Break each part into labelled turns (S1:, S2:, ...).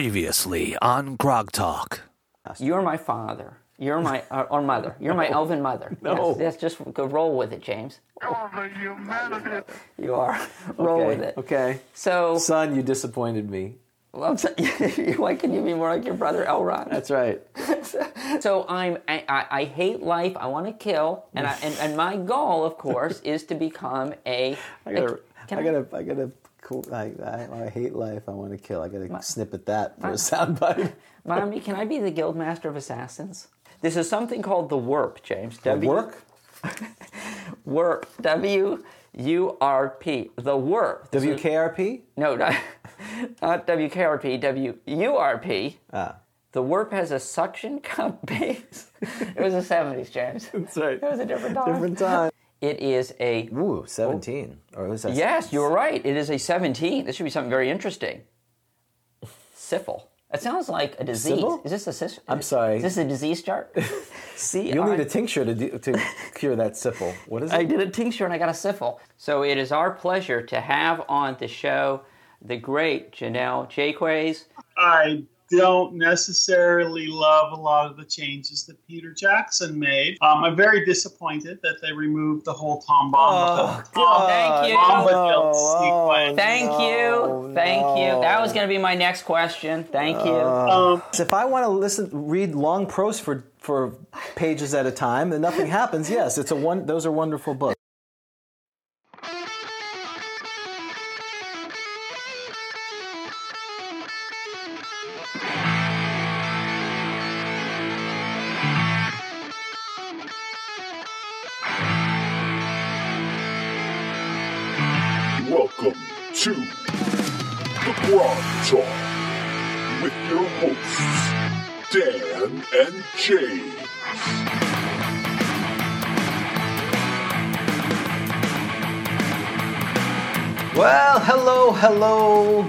S1: Previously on Grog Talk.
S2: You're my father. You're my uh, or mother. You're my elven mother.
S3: No.
S2: Yes, yes, just go roll with it, James. Oh, the humanity. You are. roll
S3: okay.
S2: with it.
S3: Okay.
S2: So,
S3: Son, you disappointed me.
S2: well, so- why can you be more like your brother Elrond?
S3: That's right.
S2: So I'm. I, I, I hate life. I want to kill, and I, and, and my goal, of course, is to become a.
S3: I gotta,
S2: Can
S3: I gotta, I gotta. Cool. I, I, I hate life. I want to kill. I gotta snip at that for a soundbite.
S2: Mommy, can I be the guild master of assassins? This is something called the Warp, James.
S3: The
S2: W-
S3: work.
S2: Warp. W U R P. The Warp.
S3: WKRP.
S2: No, not, not WKRP,
S3: Ah,
S2: The warp has a suction cup base. it was the 70s, James.
S3: that's right.
S2: It was a different time.
S3: Different time.
S2: It is a.
S3: Ooh, oh. seventeen. Or was that?
S2: Yes, you were right. It is a 17. This should be something very interesting. Syphil. It sounds like a disease.
S3: Sybil?
S2: Is this a sys-
S3: I'm sorry.
S2: Is this a disease chart? See,
S3: You'll need a tincture to do, to cure that syphil. What is it?
S2: I did a tincture and I got a syphil. So it is our pleasure to have on the show the great Janelle Jaques.
S4: I don't necessarily love a lot of the changes that Peter Jackson made. Um, I'm very disappointed that they removed the whole Tom Bombadil.
S3: God.
S2: Thank you.
S4: Bombadil
S3: Oh,
S4: sequence.
S2: Thank
S3: No,
S2: you. Thank you. That was going to be my next question. Thank you.
S4: Um,
S3: If I want to listen, read long prose for for pages at a time, and nothing happens. Yes, it's a one. Those are wonderful books.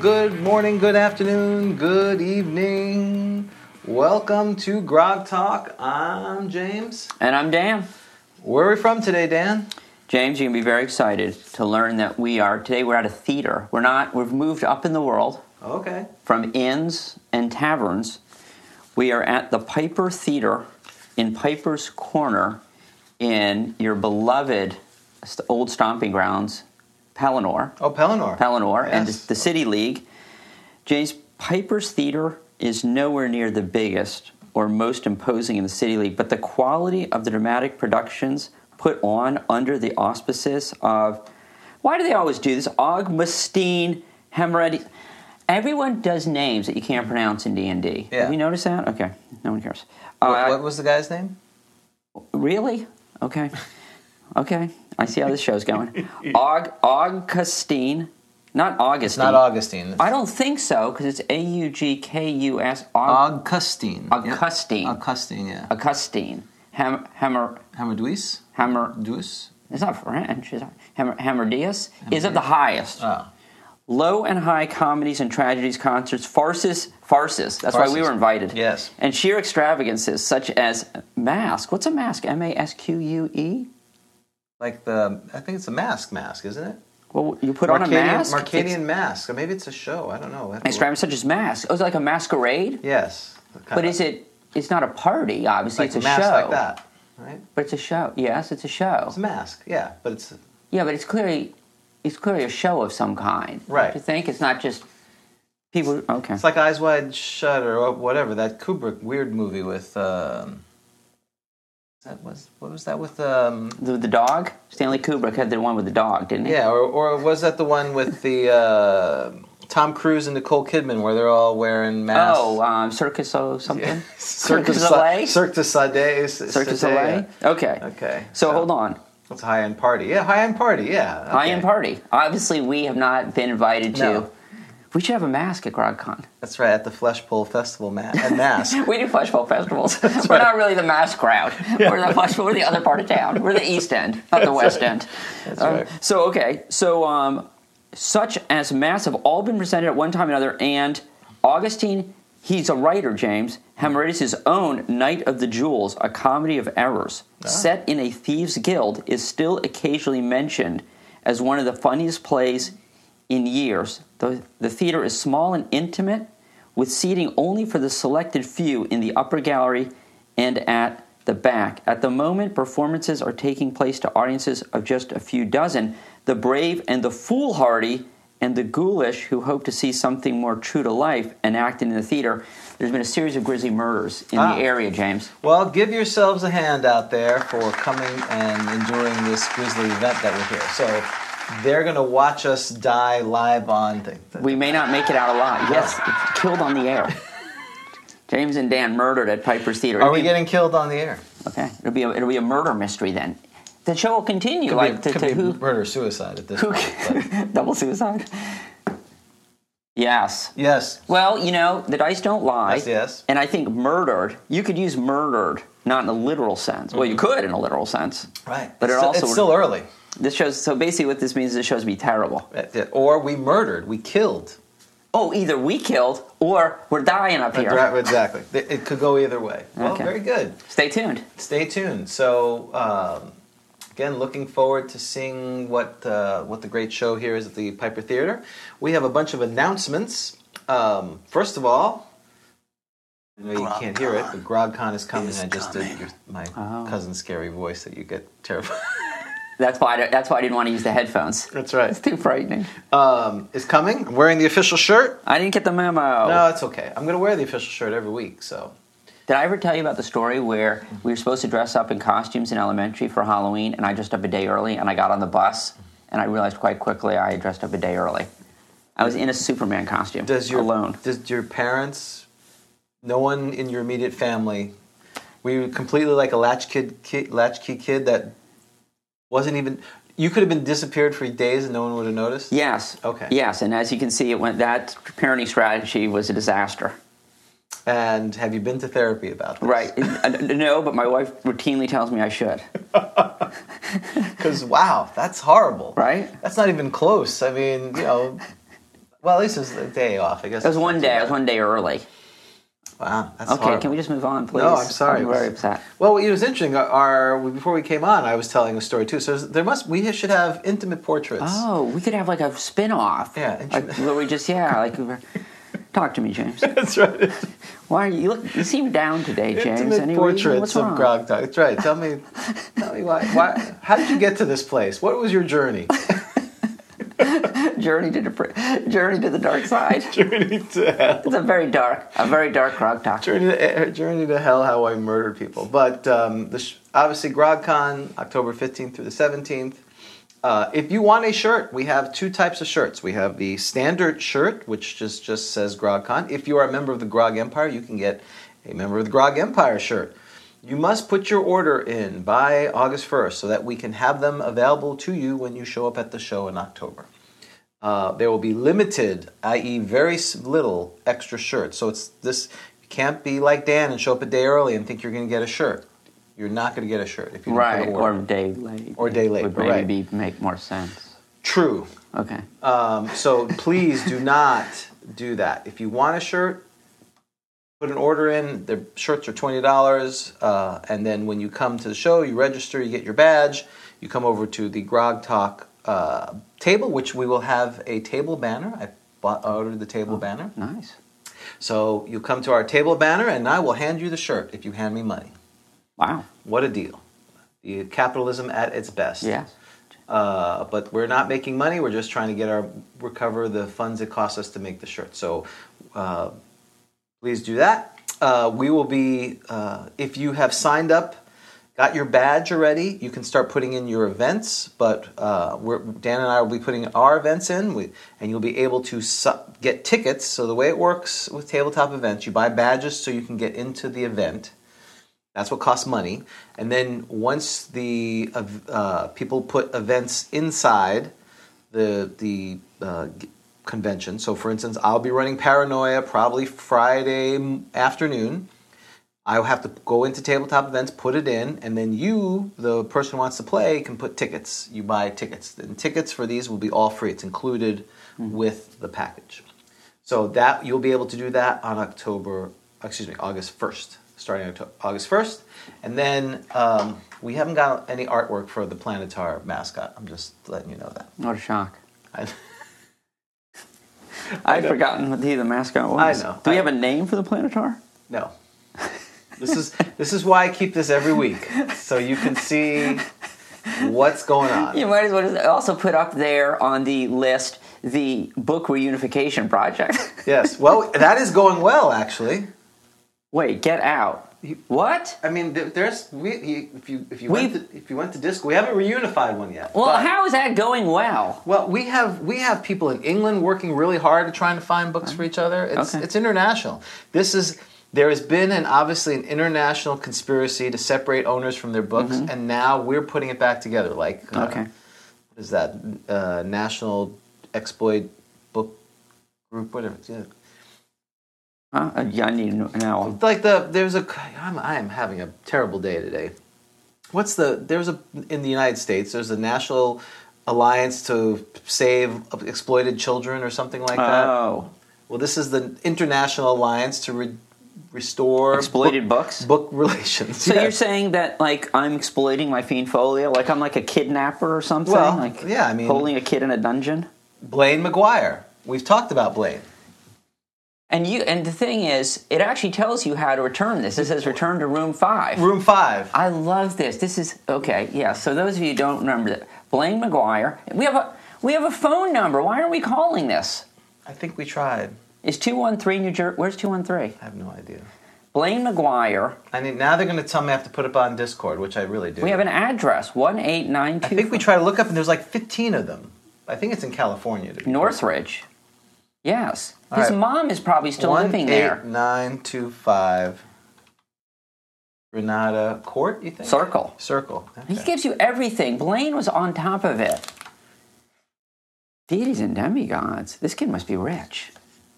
S3: Good morning, good afternoon, good evening. Welcome to Grog Talk. I'm James.
S2: And I'm Dan.
S3: Where are we from today, Dan?
S2: James, you're going to be very excited to learn that we are, today we're at a theater. We're not, we've moved up in the world
S3: Okay.
S2: from inns and taverns. We are at the Piper Theater in Piper's Corner in your beloved old stomping grounds, Pelennor.
S3: Oh, Pelennor.
S2: Pelennor and
S3: Yes.
S2: the City League. James Piper's Theater is nowhere near the biggest or most imposing in the City League, but the quality of the dramatic productions put on under the auspices of why do they always do this? Augustine Hemorrhagius. Everyone does names that you can't pronounce in D and D. Have you noticed that? Okay, no one cares.
S3: What,
S2: Uh,
S3: what was the guy's name?
S2: Really? Okay. Okay. I see how this show's going. Aug- Augustine. Not Augustine.
S3: Not Augustine.
S2: I don't think so because it's A U G K U S. Aug-
S3: Augustine.
S2: Augustine.
S3: Augustine, yeah.
S2: Augustine. Ham- Hammer.
S3: Hamadouis?
S2: Hammer.
S3: Douce?
S2: It's not French. Is it? Hammer, Hammerdius is of the highest.
S3: Oh.
S2: Low and high comedies and tragedies, concerts, farces, farces. That's why we were invited.
S3: Yes.
S2: And sheer extravagances such as mask. What's a mask? M A S Q U E.
S3: Like the, I think it's a mask mask, isn't it?
S2: Well, you put on a mask.
S3: Marcadian mask. Or maybe it's a show. I don't know. To
S2: It's extravagant such as mask. Oh, it's like a masquerade.
S3: Yes.
S2: But is it? It's not a party. Obviously,
S3: like
S2: it's a
S3: mask
S2: show.
S3: like that, right?
S2: But it's a show. Yes, it's a show.
S3: It's a mask, yeah, but it's
S2: Yeah, but it's clearly, it's clearly a show of some kind.
S3: Right.
S2: Don't you think it's not just people? Okay.
S3: it's like Eyes Wide Shut or whatever that Kubrick weird movie with. Um, that was what was that with? Um,
S2: the, the dog. Stanley Kubrick had the one with the dog, didn't he?
S3: yeah, or, or was that the one with the uh, Tom Cruise and Nicole Kidman where they're all wearing masks?
S2: Oh, um, Circus O something.
S3: Cirque du
S2: Soleil?
S3: Cirque du Soleil.
S2: Cirque du Soleil. Okay.
S3: Okay.
S2: So
S3: Yeah.
S2: hold on.
S3: It's a high end party? Yeah, high end party. Yeah,
S2: High end party. Obviously, we have not been invited to.
S3: No.
S2: We should have a mask at GrogCon.
S3: That's right at the Flesh Pull Festival ma- at Mass.
S2: We do fleshball festivals. We're not really the mask crowd. We're the flesh, We're the other part of town. We're the East End, not the West End.
S3: That's
S2: Um,
S3: right.
S2: So okay, so um, such as mass have all been presented at one time or another, and Augustine, he's a writer. James Hamaritis' own Night of the Jewels, a comedy of errors, set in a thieves' guild, is still occasionally mentioned as one of the funniest plays in years. The, the theater is small and intimate, with seating only for the selected few in the upper gallery and at the back. At the moment, performances are taking place to audiences of just a few dozen. The brave and the foolhardy and the ghoulish who hope to see something more true to life enacted in the theater. There's been a series of grisly murders in
S3: Ah.
S2: the area, James.
S3: Well, give yourselves a hand out there for coming and enduring this grisly event that we're here. So they're going to watch us die live on thing.
S2: We may not make it out alive. Yes, killed on the air. James and Dan murdered at Piper's Theater.
S3: Are
S2: It'll
S3: we
S2: be-
S3: getting killed on the air?
S2: Okay, it'll be a, it'll be a murder mystery then. The show will continue.
S3: Could
S2: like
S3: be,
S2: to,
S3: could
S2: to
S3: be
S2: who?
S3: murder suicide at this
S2: Who?
S3: point.
S2: Double suicide. Yes.
S3: yes.
S2: Well, you know the dice don't lie.
S3: Yes, yes.
S2: And I think murdered. You could use murdered, not in a literal sense. Well, you mm-hmm. could in a literal sense.
S3: Right.
S2: But it
S3: it's, still-
S2: also
S3: it's still early.
S2: This shows. So basically, what this means is it shows me terrible.
S3: Or we murdered. We killed.
S2: Oh, either we killed or we're dying up here.
S3: Right, exactly. It could go either way. Well,
S2: Okay.
S3: very good.
S2: Stay tuned.
S3: Stay tuned. So, um, again, looking forward to seeing what uh, what the great show here is at the Piper Theater. We have a bunch of announcements. Um, first of all, I know you can't hear it, but GrogCon is coming. I just did your, my
S2: Oh.
S3: cousin's scary voice that you get terrified.
S2: That's why. I, that's why I didn't want to use the headphones.
S3: That's right.
S2: It's too frightening.
S3: Um, is coming. I'm wearing the official shirt.
S2: I didn't get the memo.
S3: No, it's okay. I'm going to wear the official shirt every week. So
S2: Did I ever tell you about the story where we were supposed to dress up in costumes in elementary for Halloween, and I dressed up a day early, and I got on the bus, and I realized quite quickly I had dressed up a day early. I was in a Superman costume,
S3: does your
S2: alone.
S3: Does your parents, no one in your immediate family, were you completely like a latch kid, kid latchkey kid that wasn't even? You could have been disappeared for days and no one would have noticed.
S2: Yes.
S3: Okay.
S2: Yes, and as you can see, it went. That parenting strategy was a disaster.
S3: And have you been to therapy about this?
S2: Right? No, but my wife routinely tells me I should.
S3: Because wow, that's horrible.
S2: Right?
S3: That's not even close. I mean, you know. Well, at least it was a day off. I guess
S2: It was one day.
S3: too
S2: I was one day early.
S3: Wow, that's
S2: Okay,
S3: horrible.
S2: can we just move on, please?
S3: No, I'm sorry.
S2: I'm very upset.
S3: Well, it was interesting. Our before we came on, I was telling a story too. So there must we should have intimate portraits.
S2: Oh, we could have like a spin-off.
S3: Yeah,
S2: Like, where we just yeah, like talk to me, James.
S3: That's right.
S2: Why are you? You, look, you seem down today, James.
S3: Intimate
S2: Any reason?
S3: portraits of? Grog Talk. That's right. Tell me, tell me why, why. How did you get to this place? What was your journey?
S2: Journey to the journey to the dark side.
S3: journey to hell.
S2: It's a very dark, a very dark grog talk.
S3: Journey to, journey to hell. How I murdered people. But um, the sh- obviously GrogCon, October fifteenth through the seventeenth. Uh, if you want a shirt, we have two types of shirts. We have the standard shirt, which just, just says GrogCon. If you are a member of the Grog Empire, you can get a member of the Grog Empire shirt. You must put your order in by August 1st so that we can have them available to you when you show up at the show in October. Uh, there will be limited, i.e., very little extra shirts. So it's this. You can't be like Dan and show up a day early and think you're going to get a shirt. You're not going to get a shirt if you don't
S2: Right,
S3: put an
S2: or day late.
S3: Or day late,
S2: would maybe
S3: right.
S2: be, make more sense.
S3: True.
S2: Okay.
S3: Um, so please do not do that. If you want a shirt, put an order in. The shirts are twenty dollars, uh, and then when you come to the show, you register, you get your badge. You come over to the Grog Talk uh, table, which we will have a table banner. I bought, ordered the table banner,
S2: Nice.
S3: so you come to our table banner, and I will hand you the shirt if you hand me money.
S2: Wow.
S3: What a deal! The capitalism at its best.
S2: Yes.
S3: Uh, but we're not making money. We're just trying to get our recover the funds it costs us to make the shirt. So uh, please do that. Uh, we will be uh, if you have signed up, got your badge already. You can start putting in your events. But uh, Dan and I will be putting our events in, we, and you'll be able to su- get tickets. So the way it works with tabletop events, you buy badges so you can get into the event. That's what costs money. And then once the uh, people put events inside the the uh, convention. So, for instance, I'll be running Paranoia probably Friday afternoon. I'll have to go into tabletop events, put it in, and then you, the person who wants to play, can put tickets. You buy tickets, and tickets for these will be all free. It's included with the package. So that you'll be able to do that on October, excuse me, August first, starting Octo- August first, and then um, we haven't got any artwork for the Planetar mascot. I'm just letting you know that.
S2: What a shock.
S3: I,
S2: I'd forgotten what the, the mascot was.
S3: I know.
S2: Do we have a name for the Planetar?
S3: no, this is this is why I keep this every week, so you can see what's going on.
S2: You might as well also put up there on the list the book reunification project.
S3: Yes, well, that is going well actually.
S2: Wait, get out. What?
S3: I mean, there's we, if you if you
S2: We've-
S3: went to, if you went to disc, we haven't reunified one yet.
S2: Well,
S3: but-
S2: how is that going well?
S3: Well, we have we have people in England working really hard at trying to find books for each other. It's
S2: Okay.
S3: it's international. This is there has been an obviously an international conspiracy to separate owners from their books, and now we're putting it back together. Like uh,
S2: Okay.
S3: what is that uh, National Exploit Book Group? Whatever. Yeah.
S2: Uh, yeah, I need an hour.
S3: Like the there's a I'm I am having a terrible day today. What's the there's a in the United States there's a National Alliance to Save Exploited Children or something like that.
S2: Oh,
S3: Well, this is the International Alliance to re- restore
S2: exploited
S3: book,
S2: books.
S3: book relations.
S2: So
S3: Yes.
S2: you're saying that like I'm exploiting my fiend folio, like I'm like a kidnapper or something?
S3: Well,
S2: like
S3: yeah, I mean-
S2: holding a kid in a dungeon.
S3: Blaine McGuire. We've talked about Blaine.
S2: And you and the thing is, it actually tells you how to return this. It says return to room five.
S3: Room five.
S2: I love this. This is okay. Yeah. So those of you who don't remember that, Blaine McGuire. We have a we have a phone number. Why aren't we calling this?
S3: I think we tried.
S2: Is two one three New Jersey? Where's two one three?
S3: I have no idea.
S2: Blaine McGuire.
S3: I mean, now they're going to tell me I have to put it on Discord, which I really do.
S2: We have an address one eight nine
S3: I think we try to look up, and there's like 15 of them. I think it's in California. To be
S2: Northridge. Yes.
S3: All
S2: His
S3: right.
S2: mom is probably still
S3: One,
S2: living
S3: eight,
S2: there.
S3: nine, two, five. Renata Court, you think?
S2: Circle.
S3: Circle.
S2: He gives you everything. Blaine was on top of it. Deities and demigods. This kid must be rich.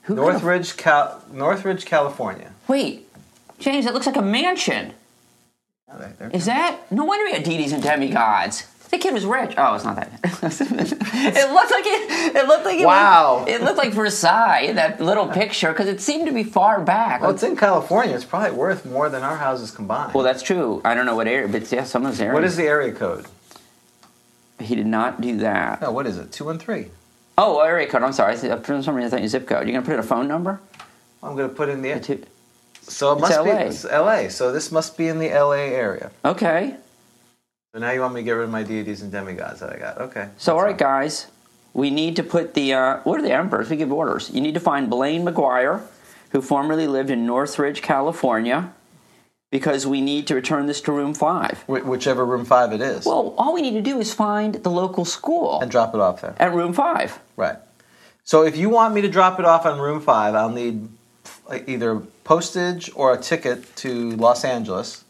S2: Who
S3: Northridge, Cal- Northridge, California.
S2: Wait, James, that looks like a mansion.
S3: Oh,
S2: Is that? No wonder he had deities and demigods. The kid was rich. Oh, it's not that. it looked like it. It looked like it
S3: Wow.
S2: Was, it looked like Versailles. That little picture because it seemed to be far back.
S3: Well, it's in California. It's probably worth more than our houses combined.
S2: Well, that's true. I don't know what area, but yeah, some of those areas.
S3: what is the area code?
S2: He did not do that.
S3: No, what is it? Two and three.
S2: Oh, area code. I'm sorry. For some reason, I thought you zip code. You're gonna put in a phone number?
S3: I'm going to put in the.
S2: Two-
S3: So it must
S2: LA.
S3: be it's LA. So this must be in the LA area.
S2: Okay.
S3: So now you want me to get rid of my deities and demigods that I got? Okay.
S2: So, all right, guys, we need to put the uh, what are the emperors? We give orders. You need to find Blaine McGuire, who formerly lived in Northridge, California, because we need to return this to room five.
S3: Wh- whichever room five it is,
S2: Well, all we need to do is find the local school
S3: and drop it off there.
S2: at room five.
S3: Right. So if you want me to drop it off on room five, I'll need either postage or a ticket to Los Angeles.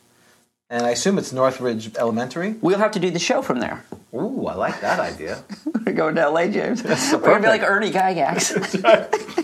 S3: And I assume it's Northridge Elementary.
S2: We'll have to do the show from there.
S3: Ooh, I like that idea.
S2: We're going to LA, James. We're going to be like. Ernie Gygax.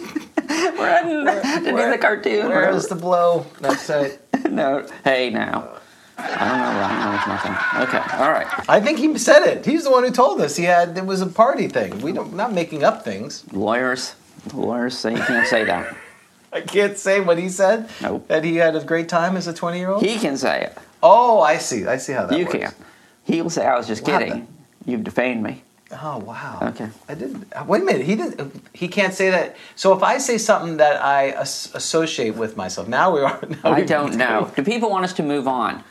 S2: We're heading to do the cartoon.
S3: Where's the blow? That's it.
S2: no, hey now. I don't know. I don't know. It's nothing. Okay. All right.
S3: I think he said it. He's the one who told us. He had it was a party thing. We don't not making up things.
S2: Lawyers, lawyers say you can't say that.
S3: I can't say what he said.
S2: Nope.
S3: That he had a great time as a twenty year old.
S2: He can say it.
S3: Oh, I see. I see how that
S2: you
S3: works.
S2: can't. He'll say I was just
S3: What
S2: kidding.
S3: happened?
S2: You've defamed me.
S3: Oh wow.
S2: Okay.
S3: I didn't. Wait a minute. He didn't. He can't say that. So if I say something that I as- associate with myself, now we are. Now
S2: I don't know. Do people want us to move on?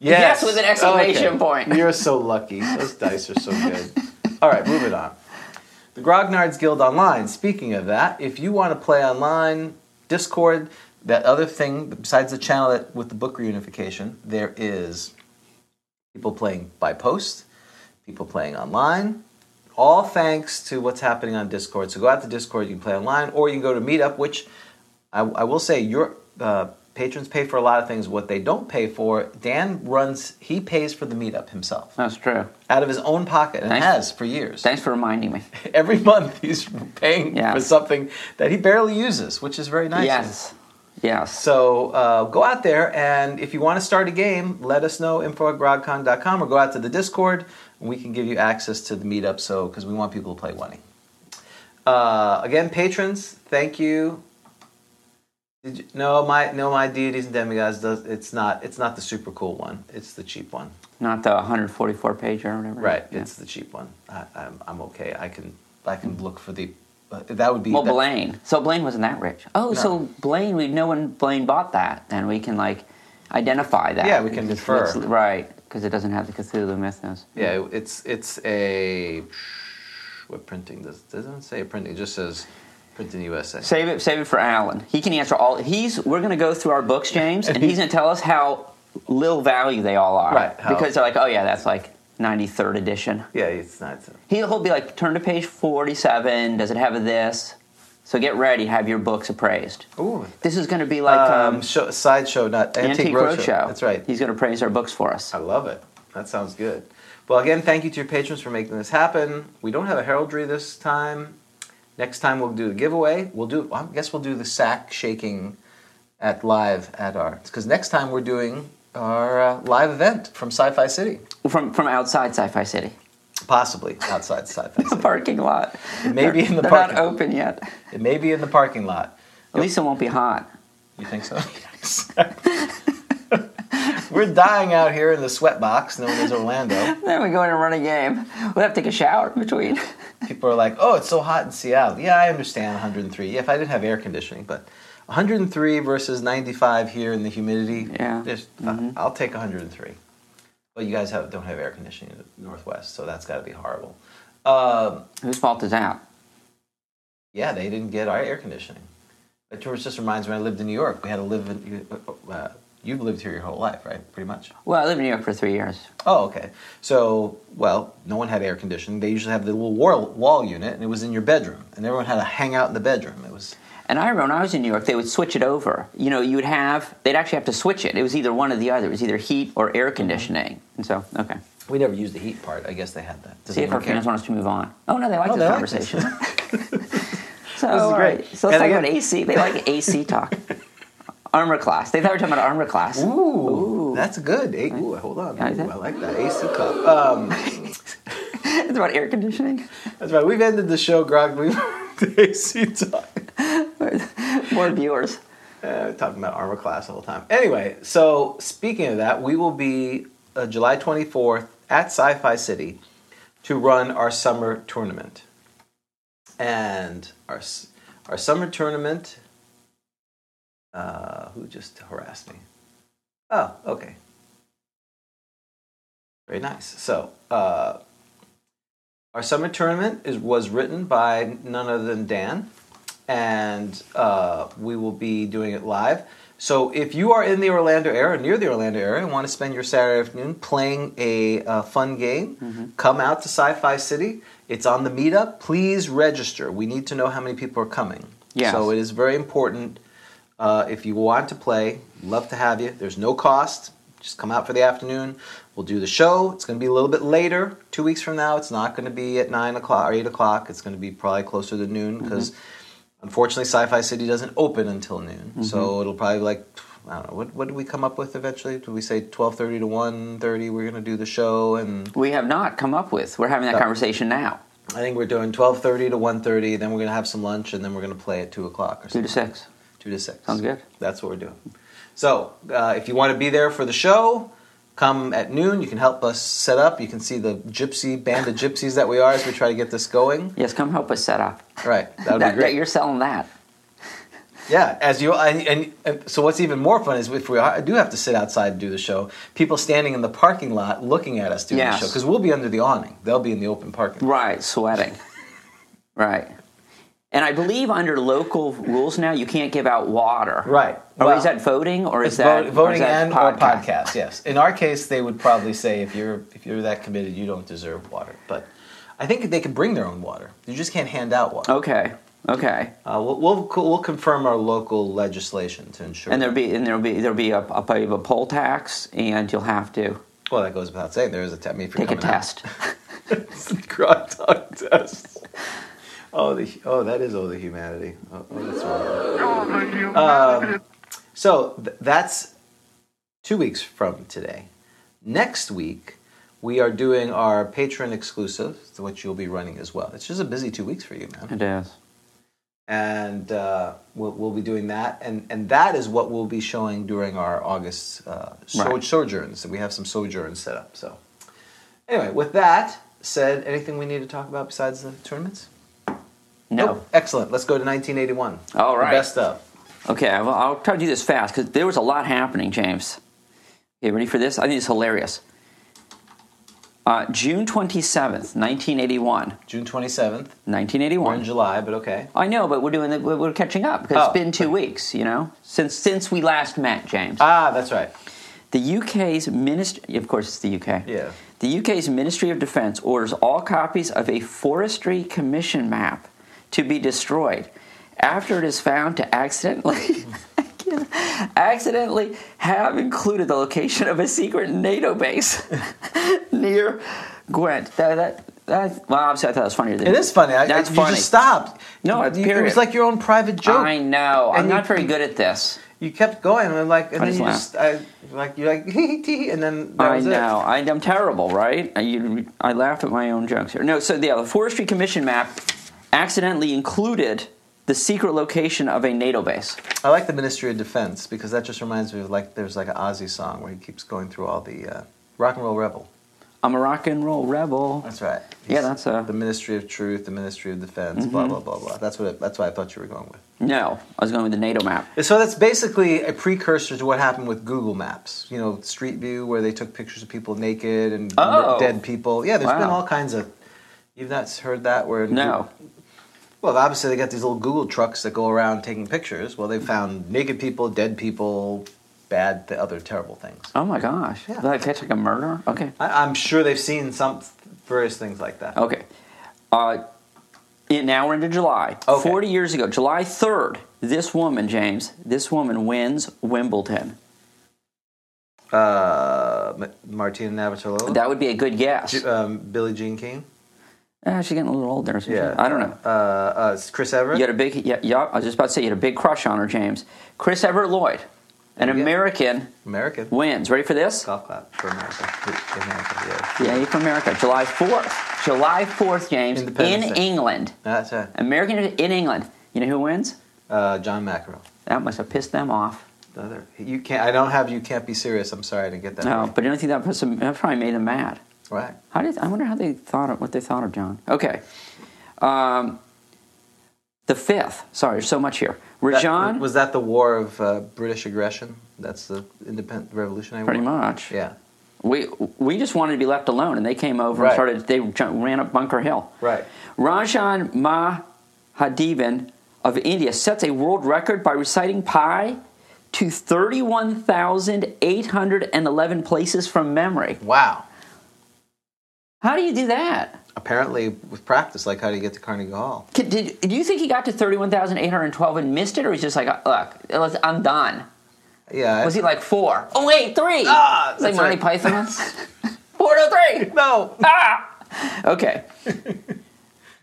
S3: Yes,
S2: Yes, with an exclamation
S3: Okay.
S2: point.
S3: You're so lucky. Those dice are so good. All right, moving on. The Grognards Guild Online. Speaking of that, if you want to play online, Discord, that other thing besides the channel that, with the book reunification, there is people playing by post, people playing online. All thanks to what's happening on Discord. So go out to Discord, you can play online, or you can go to Meetup, which I, I will say your uh, Patrons pay for a lot of things. What they don't pay for, Dan runs. He pays for the meetup himself
S2: That's true.
S3: out of his own pocket and
S2: Thanks.
S3: has for years.
S2: Thanks for reminding me.
S3: Every month he's paying
S2: Yeah.
S3: for something that he barely uses, which is very nice.
S2: Yes. Yes.
S3: So uh, go out there, and if you want to start a game, let us know info at or go out to the Discord, and we can give you access to the meetup. So because we want people to play One. Uh, again, patrons, thank you. Did you. No, my no, my deities and demigods does. It's not. It's not the super cool one. It's the cheap one.
S2: Not the 144 page or whatever.
S3: Right.
S2: Yeah.
S3: It's the cheap one. I, I'm, I'm okay. I can I can look for the. Uh, that would be.
S2: Well,
S3: that-
S2: Blaine. So Blaine wasn't that rich. Oh, so Blaine, we know when Blaine bought that, and we can like identify that.
S3: Yeah, we can
S2: It's- it's- right, because it doesn't have the Cthulhu mythos.
S3: Yeah, it's it's a what printing does doesn't say printing. It just says printing USA.
S2: Save it. Save it for Allan. He can answer all. He's. We're going to go through our books, James, and he's going to tell us how little value they all are.
S3: Right, how-
S2: Because they're like, oh yeah, that's like 93rd edition.
S3: Yeah, it's not.
S2: He'll he'll be like, turn to page 47. Does it have this? So get ready. Have your books appraised.
S3: Ooh.
S2: This is going to be like
S3: Um,
S2: um,
S3: show, sideshow, not antique,
S2: Antique
S3: roadshow.
S2: Roadshow.
S3: That's right.
S2: He's going to praise our books for us.
S3: I love it. That sounds good. Well, again, thank you to your patrons for making this happen. We don't have a heraldry this time. Next time we'll do a giveaway. We'll do. I guess we'll do the sack shaking at live at our because next time we're doing our uh, live event from Sci-Fi City,
S2: From from outside Sci-Fi City,
S3: possibly outside Sci-Fi
S2: the parking lot.
S3: It may be in the
S2: They're
S3: parking.
S2: not open yet.
S3: It may be in the parking lot.
S2: At least it won't be hot.
S3: You think so? We're dying out here in the sweat box known as Orlando.
S2: Then we go in and run a game. We have to take a shower in between.
S3: People are like, "Oh, it's so hot in Seattle." Yeah, I understand 103. Yeah, if I didn't have air conditioning, but 103 versus 95 here in the humidity.
S2: Yeah.
S3: there's-
S2: Mhm.
S3: I'll take 103. But you guys have, don't have air conditioning in the Northwest, so that's got to be horrible. Um,
S2: Whose fault is that?
S3: yeah, they didn't get our air conditioning. It just reminds me when I lived in New York. We had to live in. Uh, you've lived here your whole life, right? Pretty much.
S2: Well, I lived in New York for three years.
S3: Oh, okay. So, well, no one had air conditioning. They usually have the little wall, wall unit, and it was in your bedroom, and everyone had to hang out in the bedroom. It was
S2: And I remember when I was in New York, they would switch it over. You know, you would have, they'd actually have to switch it. It was either one or the other. It was either heat or air conditioning. And so, okay.
S3: we never used the heat part. I guess they had that. Does
S2: See if our fans want us to move on. Oh, no, they like
S3: Oh,
S2: this
S3: they like this.
S2: conversation. so,
S3: This is great.
S2: right. So let's
S3: And
S2: talk
S3: again-
S2: about AC. They like AC talk. armor class. They thought we were talking about armor class.
S3: Ooh, that's good. Hey, ooh, hold on. Ooh. I like that AC cup. Um,
S2: It's about air conditioning.
S3: that's right. We've ended the show, Grog. We've AC talk.
S2: More viewers.
S3: Uh, talking about armor class all the time. Anyway, so speaking of that, we will be uh, July 24th at Sci Fi City to run our summer tournament. And our, our summer tournament. Uh, who just harassed me? Oh, okay. Very nice. So, uh, our summer tournament is, was written by none other than Dan and uh, we will be doing it live. So if you are in the Orlando area, near the Orlando area, and want to spend your Saturday afternoon playing a uh, fun game, come out to Sci-Fi City. It's on the meetup. Please register. We need to know how many people are coming.
S2: Yes.
S3: So it is very important. Uh, if you want to play, love to have you. There's no cost. Just come out for the afternoon. We'll do the show. It's going to be a little bit later. Two weeks from now, it's not going to be at nine o'clock or eight o'clock. It's going to be probably closer to noon because unfortunately, Sci-Fi City doesn't open until noon. So it'll probably be like I don't know. What, what did we come up with eventually? Did we say twelve thirty to one thirty? We're going to do the show, and
S2: We have not come up with. We're having that
S3: No.
S2: conversation now.
S3: I think we're doing twelve thirty to one thirty. Then we're going to have some lunch, and then we're going to play at two o'clock or
S2: Two to six.
S3: Two to six.
S2: Sounds good.
S3: That's what we're doing. So, uh, if you want to be there for the show, come at noon. You can help us set up. You can see the gypsy band of gypsies that we are as we try to get this going.
S2: Yes, come help us set up.
S3: Right, that would
S2: That-
S3: be great.
S2: that you're selling that.
S3: Yeah, as you and, and, and so what's even more fun is if we are, do have to sit outside and do the show, people standing in the parking lot looking at us doing
S2: Yes.
S3: the show because we'll be under the awning. They'll be in the open parking. lot.
S2: Right, sweating. right. And I believe under local rules now, you can't give out water.
S3: Right.
S2: Or
S3: Well,
S2: is that voting, or is that or
S3: voting
S2: is that
S3: and or podcast. Yes. In our case, they would probably say if you're if you're that committed, you don't deserve water. But I think they can bring their own water. You just can't hand out water.
S2: Okay. Okay.
S3: Uh, we'll, we'll we'll confirm our local legislation to ensure.
S2: And there'll be and there'll be there'll be a, a, a poll tax, and you'll have to
S3: well, that goes without saying. There is a te- I mean, if you're
S2: take a
S3: out-
S2: test.
S3: Grog test. Oh, the oh, that is oh the humanity. Oh, oh, that's wrong. Um, so th- that's two weeks from today. Next week we are doing our patron exclusive, which you'll be running as well. It's just a busy two weeks for you, man.
S2: It is.
S3: And uh, we'll, we'll be doing that, and and that is what we'll be showing during our August uh, so-
S2: Right.
S3: sojourns. We have some sojourns set up. So anyway, with that said, anything we need to talk about besides the tournaments?
S2: No.
S3: Nope. Excellent. Let's go to 1981.
S2: All right.
S3: The best of.
S2: Okay, well, I'll try to do this fast because there was a lot happening, James. Okay, ready for this? I think it's hilarious. Uh, June 27th, 1981.
S3: June 27th. We're in
S2: 1981.
S3: July, but okay.
S2: I know, but we're doing the, we're catching up because
S3: Oh,
S2: it's been two weeks, you know, since since we last met, James.
S3: Ah, that's right.
S2: The UK's ministry, of course, it's the UK.
S3: Yeah.
S2: The UK's Ministry of Defence orders all copies of a Forestry Commission map to be destroyed after it is found to accidentally accidentally have included the location of a secret NATO base near Gwent. That, that, that, well, obviously, I thought it was funnier than
S3: It is funny. I,
S2: That's
S3: you
S2: funny.
S3: just stopped.
S2: No,
S3: You-
S2: it's
S3: it
S2: period.
S3: was like your own private joke.
S2: I know. I'm
S3: And
S2: not very good at this.
S3: You kept going, and like, and
S2: I
S3: then you just, I, like, you're like, and then that
S2: I
S3: was
S2: know.
S3: it.
S2: I, I'm terrible, right? I, you, I laughed at my own jokes here. No, so yeah, the uh, Forestry Commission map accidentally included the secret location of a NATO base.
S3: I like the Ministry of Defense because that just reminds me of like, there's like an Ozzy song where he keeps going through all the uh, rock and roll rebel.
S2: I'm a rock and roll rebel.
S3: That's right.
S2: Yeah, that's Mm-hmm. a-
S3: the Ministry of Truth, the Ministry of Defense, blah blah blah blah. That's what. It, that's what I thought you were going with.
S2: No, I was going with the NATO map.
S3: So that's basically a precursor to what happened with Google Maps. You know, Street View, where they took pictures of people naked and
S2: Oh.
S3: dead people. Yeah, there's been all kinds of. You've not heard that where?
S2: No.
S3: Well, obviously they got these little Google trucks that go around taking pictures. Well, they found naked people, dead people, bad, the other terrible things.
S2: Oh my gosh.
S3: Yeah.
S2: Did I catch like a murder? Okay.
S3: I, I'm sure they've seen some various things like that.
S2: Okay. Uh, it, now we're into July.
S3: Okay.
S2: 40 years ago, July 3rd, this woman, James, this woman wins Wimbledon.
S3: Uh, Martina Navratilova,
S2: That would be a good guess.
S3: um, Billie Jean King.
S2: Uh, she's getting a little older. isn't?
S3: Yeah,
S2: I don't know.
S3: Uh, uh, Chris Evert.
S2: You had a big, yeah, yeah, I was just about to say you had a big crush on her, James. Chris Evert Lloyd, an
S3: There.
S2: American,
S3: American.
S2: wins. Ready for this?
S3: Golf clap for America. America, yeah.
S2: Yay for America. July 4th. July 4th, James, in
S3: Day.
S2: England.
S3: That's it.
S2: American in England. You know who wins?
S3: Uh, John McEnroe.
S2: That must have pissed them off.
S3: The other. You can't. I don't have. You can't be serious. I'm sorry I didn't get that.
S2: No,
S3: right.
S2: but I don't think that, puts them, that probably made them mad.
S3: Right.
S2: How did I wonder how they thought of what they thought of John? Okay, um, the fifth. Sorry, there's so much here.
S3: That-
S2: Rajan,
S3: was that the war of uh, British aggression? That's the independent revolutionary
S2: pretty
S3: war.
S2: much.
S3: Yeah.
S2: We we just wanted to be left alone, and they came over
S3: Right.
S2: and started. They ran up Bunker Hill.
S3: Right.
S2: Rajan Mahadevan of India sets a world record by reciting pi to 31,811 places from memory.
S3: Wow.
S2: How do you do that?
S3: Apparently, with practice, like how do you get to Carnegie Hall?
S2: Did, did, do you think he got to 31,812 and missed it, or he's just like, look, I'm done?
S3: Yeah.
S2: Was he like four? Oh, wait, three!
S3: Ah,
S2: It's like
S3: that's
S2: Monty
S3: right.
S2: Python. Four to three!
S3: no.
S2: Ah! Okay.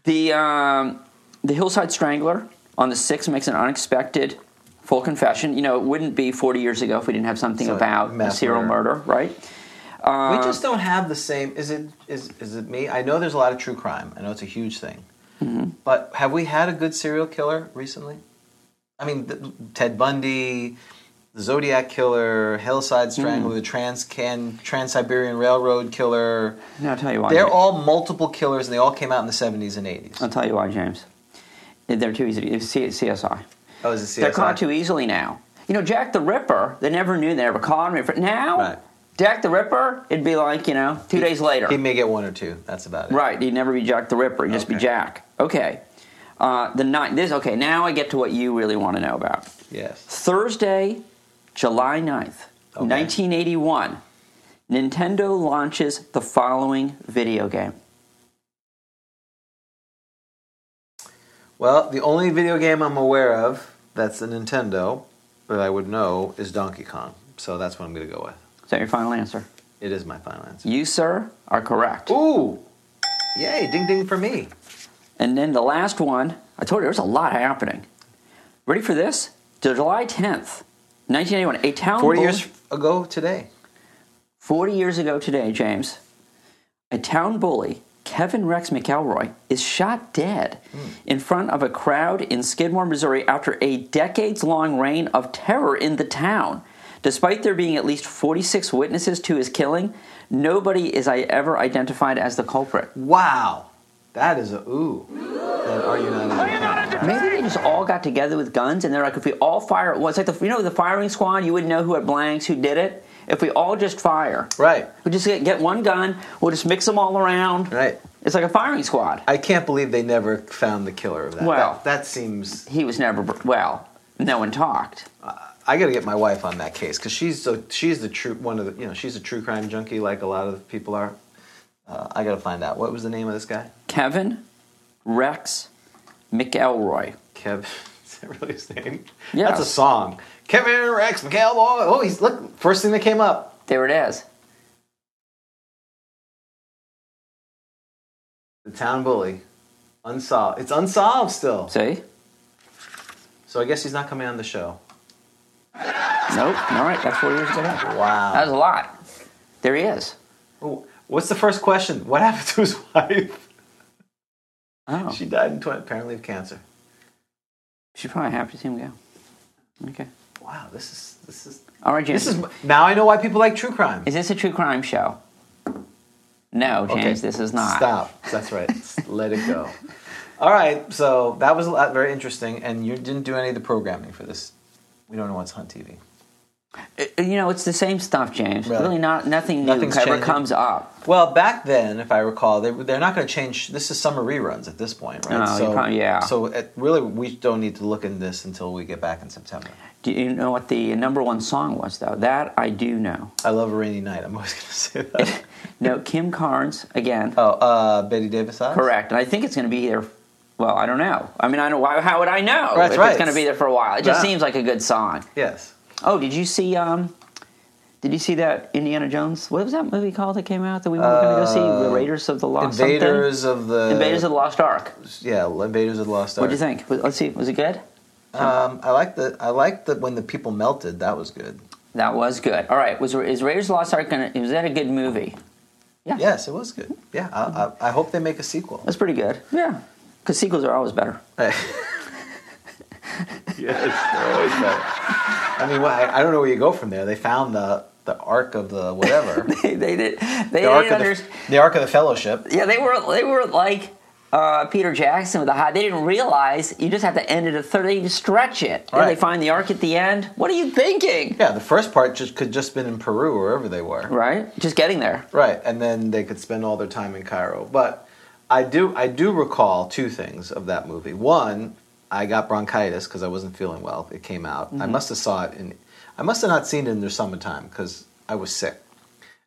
S2: the, um, the Hillside Strangler on the 6th makes an unexpected full confession. You know, it wouldn't be 40 years ago if we didn't have something
S3: So,
S2: about a serial
S3: murder.
S2: murder, right?
S3: We
S2: Uh,
S3: just don't have the same. Is it? Is is it me? I know there's a lot of true crime. I know it's a huge thing.
S2: Mm-hmm.
S3: But have we had a good serial killer recently? I mean, th- Ted Bundy, the Zodiac killer, Hillside Strangler,
S2: Mm.
S3: the Trans Trans Siberian Railroad killer.
S2: no, I'll tell you why.
S3: They're
S2: James.
S3: all multiple killers, and they all came out in the 70s and 80s.
S2: I'll tell you why, James. They're too easy. It's C- CSI.
S3: Oh, is it CSI?
S2: They're caught too easily now. You know, Jack the Ripper, they never knew they never caught him. Now,
S3: Right.
S2: Jack the Ripper, it'd be like, you know, two days later.
S3: He may get one or two. That's about it.
S2: right, he'd never be Jack the Ripper, he'd just be Jack. Okay. Uh, the night, this, okay, now I get to what you really want to know about.
S3: Yes.
S2: Thursday, July 9th,
S3: Okay.
S2: 1981, Nintendo launches the following video game.
S3: Well, the only video game I'm aware of that's a Nintendo that I would know is Donkey Kong. So that's what I'm going to go with.
S2: Is that your final answer?
S3: It is my final answer.
S2: You, sir, are correct.
S3: Ooh! Yay, ding ding for me.
S2: And then the last one, I told you there's a lot happening. Ready for this? July 10th, 1981, a town
S3: 40
S2: bully-
S3: years ago today.
S2: 40 years ago today, James, a town bully, Kevin Rex McElroy, is shot dead hmm. in front of a crowd in Skidmore, Missouri after a decades long reign of terror in the town. Despite there being at least 46 witnesses to his killing, nobody is I ever identified as the culprit.
S3: Wow. That is a ooh. Then are you not?
S2: Maybe they just all got together with guns and they're like, if we all fire at once, like the, you know the firing squad, you wouldn't know who had blanks, who did it. If we all just fire,
S3: Right.
S2: we just get, get one gun, we'll just mix them all around.
S3: Right.
S2: It's like a firing squad.
S3: I can't believe they never found the killer of that.
S2: Well-
S3: that, that seems.
S2: He was never well. No one talked.
S3: I got to get my wife on that case because she's the she's the true one of the you know she's a true crime junkie like a lot of people are. Uh, I got to find out what was the name of this guy.
S2: Kevin Rex McElroy.
S3: Kevin, Is that really his name?
S2: Yeah.
S3: That's a song. Kevin Rex McElroy. Oh, he's look first thing that came up.
S2: There it is.
S3: The town bully. Unsolved. It's unsolved still.
S2: See?
S3: So I guess he's not coming on the show.
S2: Nope. All right. That's four years ago. That
S3: Wow.
S2: was a lot. There he is.
S3: Oh, What's the first question? What happened to his wife?
S2: Oh,
S3: She died in 20, apparently of cancer.
S2: she's probably happy to see him go. Okay.
S3: Wow, this is this is
S2: All right, James.
S3: this is now I know why people like true crime.
S2: Is this a true crime show? No, James. This is not.
S3: Stop. That's right. Let it go. All right. So that was a lot, very interesting, and you didn't do any of the programming for this. We don't know what's on TV.
S2: Uh, You know, it's the same stuff, James.
S3: Really?
S2: Really, not nothing new
S3: Nothing's
S2: ever
S3: changing?
S2: comes up.
S3: Well, back then, if I recall, they, they're not going to change. This is summer reruns at this point, right?
S2: Oh, you probably- yeah.
S3: So it, really, we don't need to look in this until we get back in September.
S2: Do you know what the number one song was, though? That I do know.
S3: I love a rainy night. I'm always going to say that.
S2: No, Kim Carnes again.
S3: oh, uh, Bette Davis. Eyes?
S2: Correct, and I think it's going to be there. Well, I don't know. I mean, I don't. Why, how would I know
S3: That's
S2: if
S3: right.
S2: it's going to be there for a while? It just
S3: Yeah.
S2: seems like a good song.
S3: Yes.
S2: Oh, did you see? Um, did you see that Indiana Jones? What was that movie called that came out that we were going to go see? The Raiders of the Lost something?
S3: Uh, Invaders of the
S2: Invaders of the Lost Ark.
S3: yeah, Invaders of the Lost Ark.
S2: What do you think? Let's see. Was it good?
S3: Um, I like the I like that when the people melted. That was good.
S2: That was good. All right. Was is Raiders of the Lost Ark going? Was that a good movie? Yeah.
S3: Yes, it was good. Yeah, I, I, I hope they make a sequel.
S2: That's pretty good. Yeah. Because sequels are always better.
S3: yes, they're always better. I mean, well, I, I don't know where you go from there. They found the the ark of the whatever.
S2: they, they did. They
S3: the
S2: didn't
S3: of the, the ark of the fellowship.
S2: Yeah, they were they were like uh, Peter Jackson with the high. They didn't realize you just have to end it at third. They just stretch it. And
S3: Right.
S2: they find the arc at the end. What are you thinking?
S3: Yeah, the first part just could just been in Peru or wherever they were.
S2: Right, just getting there.
S3: Right, and then they could spend all their time in Cairo. But I do I do recall two things of that movie. One, I got bronchitis because I wasn't feeling well. It came out. I mm-hmm. must have saw it in. I must have not seen it in the summertime because I was sick.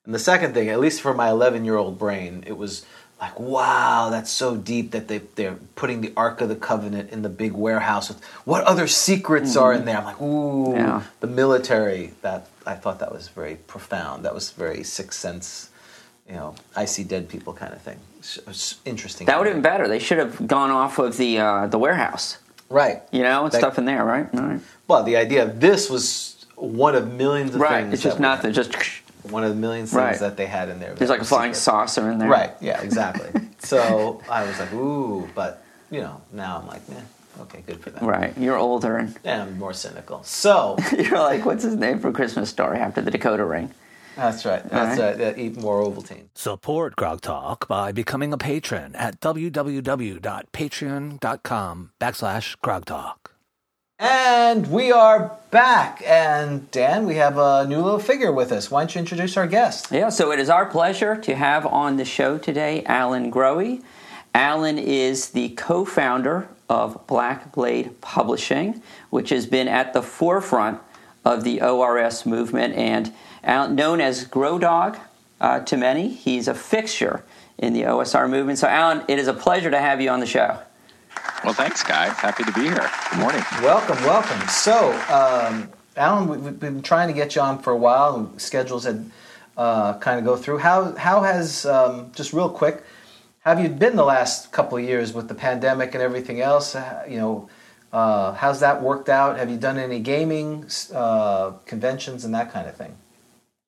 S3: And the second thing, at least for my 11 year old brain, it was like, wow, that's so deep that they they're putting the Ark of the Covenant in the big warehouse with what other secrets are in mm-hmm. there. I'm like, ooh,
S2: Yeah.
S3: the military. That I thought that was very profound. That was very Sixth Sense, you know, I see dead people kind of thing. Interesting.
S2: That would have been better. They should have gone off of the uh, the warehouse.
S3: right.
S2: You know, and
S3: That-
S2: stuff in there, right? Right.
S3: Well, the idea of this was one of millions of
S2: Right.
S3: things.
S2: It's just
S3: that
S2: nothing. Just
S3: one of the millions things
S2: Right.
S3: that they had in there.
S2: there's like a flying
S3: secret.
S2: saucer in there.
S3: Right. Yeah. Exactly. so I was like, ooh, but you know, now I'm like, eh, okay, good for them.
S2: Right. You're older and
S3: And I'm more cynical. So
S2: you're like, what's his name from Christmas Story after the decoder ring?
S3: That's right. That's right. Yeah, eat more Ovaltine.
S1: Support Grog Talk by becoming a patron at www.patreon.com backslash Grog Talk.
S3: And we are back. And Dan, we have a new little figure with us. Why don't you introduce our guest?
S2: Yeah, so it is our pleasure to have on the show today Allan Grohe. Allan is the co founder of Black Blade Publishing, which has been at the forefront of the OSR movement and Alan, known as grodog uh, to many. He's a fixture in the OSR movement. So, Allan, it is a pleasure to have you on the show.
S5: Well, thanks, Guy. Happy to be here. Good morning.
S3: Welcome, welcome. So, um, Allan, we've been trying to get you on for a while. Schedules had uh, kind of go through. How how has um, just real quick? Have you been the last couple of years with the pandemic and everything else? Uh, you know, uh, how's that worked out? Have you done any gaming uh, conventions and that kind of thing?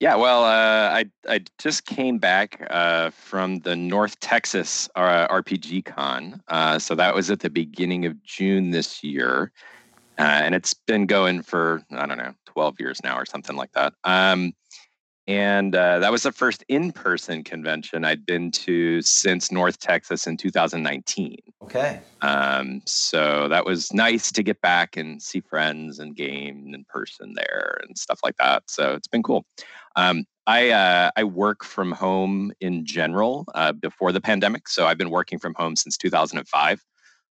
S5: Yeah, well, uh, I I just came back uh, from the North Texas uh, RPG Con, uh, so that was at the beginning of June this year, uh, and it's been going for I don't know twelve years now or something like that. Um, and uh, that was the first in-person convention I'd been to since North Texas in 2019.
S3: Okay.
S5: Um, so that was nice to get back and see friends and game in person there and stuff like that. So it's been cool. Um, I uh, I work from home in general uh, before the pandemic, so I've been working from home since 2005.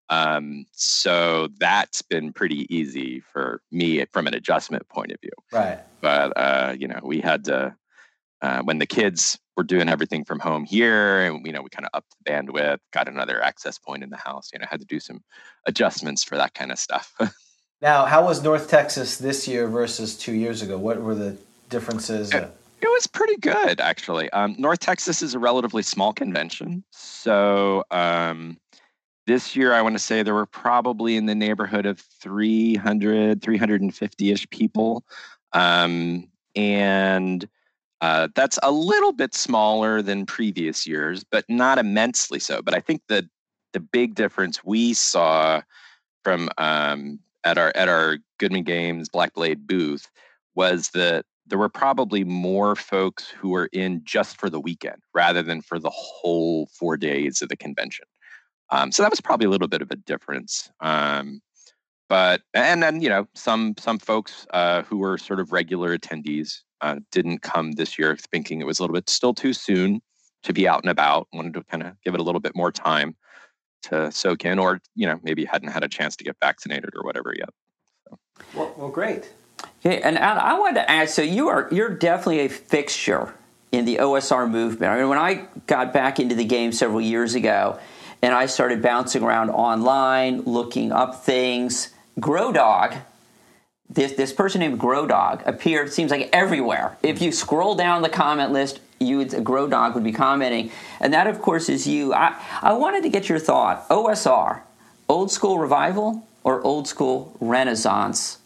S5: Um, so that's been pretty easy for me from an adjustment point of view.
S3: Right.
S5: But uh, you know, we had to uh, when the kids were doing everything from home here, and you know, we kind of upped the bandwidth, got another access point in the house. You know, had to do some adjustments for that kind of stuff.
S3: now, how was North Texas this year versus two years ago? What were the differences?
S5: It, it was pretty good, actually. Um, North Texas is a relatively small convention, so. Um, this year i want to say there were probably in the neighborhood of 300 350ish people um, and uh, that's a little bit smaller than previous years, but not immensely so. But I think the the big difference we saw from um, at our at our Goodman Games Black Blade booth was that there were probably more folks who were in just for the weekend rather than for the whole four days of the convention. Um, so that was probably a little bit of a difference. Um, but and then you know some some folks uh, who were sort of regular attendees uh, didn't come this year, thinking it was a little bit still too soon to be out and about. Wanted to kind of give it a little bit more time to soak in, or you know maybe hadn't had a chance to get vaccinated or whatever yet.
S3: So. Well, well, great.
S2: Okay, and I wanted to add. So you are you're definitely a fixture in the OSR movement. I mean, when I got back into the game several years ago, and I started bouncing around online, looking up things. Grodog this this person named Grodog appeared seems like everywhere. If you scroll down the comment list, you would Grodog would be commenting, and that of course is you. I I wanted to get your thought. OSR, old school revival or old school renaissance?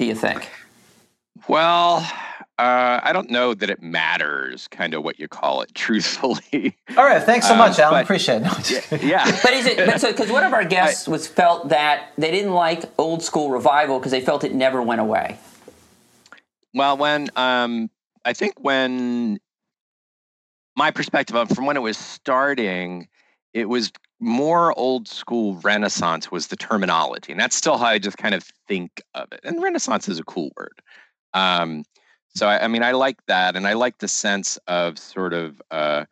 S2: Do you think?
S5: Well, uh, I don't know that it matters, kind of what you call it, truthfully.
S3: All right, thanks so much, um, Allan. Appreciate it.
S5: No, yeah,
S2: but is it? But so, because one of our guests I, was felt that they didn't like old school revival because they felt it never went away.
S5: Well, when um, I think when my perspective of from when it was starting, it was more old school Renaissance was the terminology, and that's still how I just kind of think of it. And Renaissance is a cool word. Um, so I, I, mean, I like that, and I like the sense of sort of uh,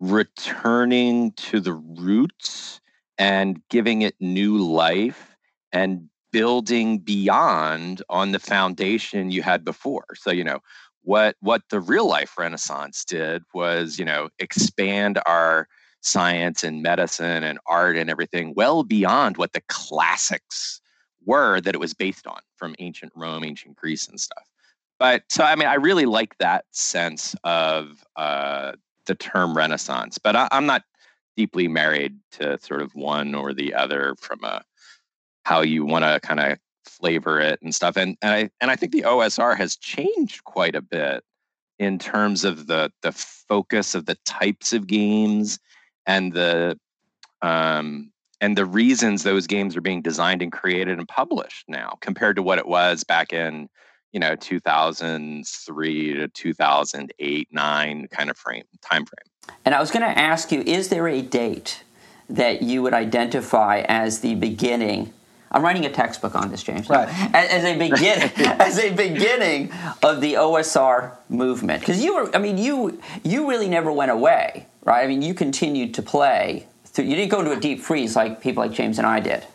S5: returning to the roots and giving it new life and building beyond on the foundation you had before. So you know what what the real life Renaissance did was you know expand our science and medicine and art and everything well beyond what the classics were that it was based on from ancient Rome, ancient Greece, and stuff but so I mean, I really like that sense of uh, the term Renaissance, but I, am not deeply married to sort of one or the other from a how you want to kind of flavor it and stuff. And and I and I think the OSR has changed quite a bit in terms of the the focus of the types of games and the um, and the reasons those games are being designed and created and published now compared to what it was back in you know 2003 to 2008 9 kind of frame time frame.
S2: And i was going to ask you is there a date that you would identify as the beginning i'm writing a textbook on this james
S3: right.
S2: as, as a beginning as a beginning of the osr movement because you were i mean you you really never went away right i mean you continued to play through, you didn't go into a deep freeze like people like james and i did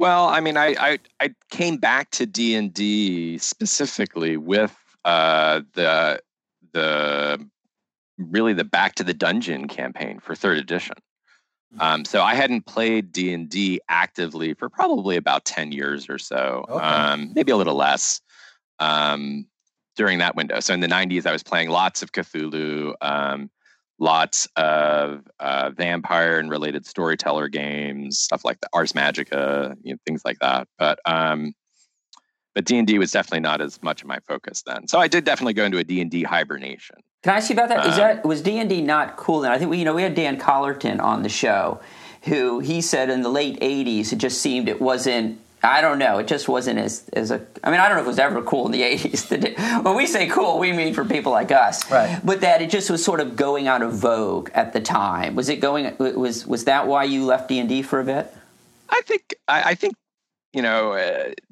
S5: well, I mean, I I, I came back to D and D specifically with uh, the the really the Back to the Dungeon campaign for third edition. Um, so I hadn't played D and D actively for probably about ten years or so,
S3: Okay.
S5: um, maybe a little less um, during that window. So in the '90s, I was playing lots of Cthulhu, um, lots of uh, vampire and related storyteller games, stuff like the Ars Magica, you know, things like that. But um, but D and D was definitely not as much of my focus then. So I did definitely go into a D and D hibernation.
S2: Can I ask you about that? Is
S5: Um,
S2: that was D and D not cool then? I think we, you know, we had Dan Collerton on the show, who he said in the late '80s it just seemed it wasn't. I don't know. It just wasn't as as a. I mean, I don't know if it was ever cool in the '80s. when we say cool, we mean for people like us,
S3: Right.
S2: But that it just was sort of going out of vogue at the time. Was it going? Was was that why you left D and D for a bit?
S5: I think I, I think you know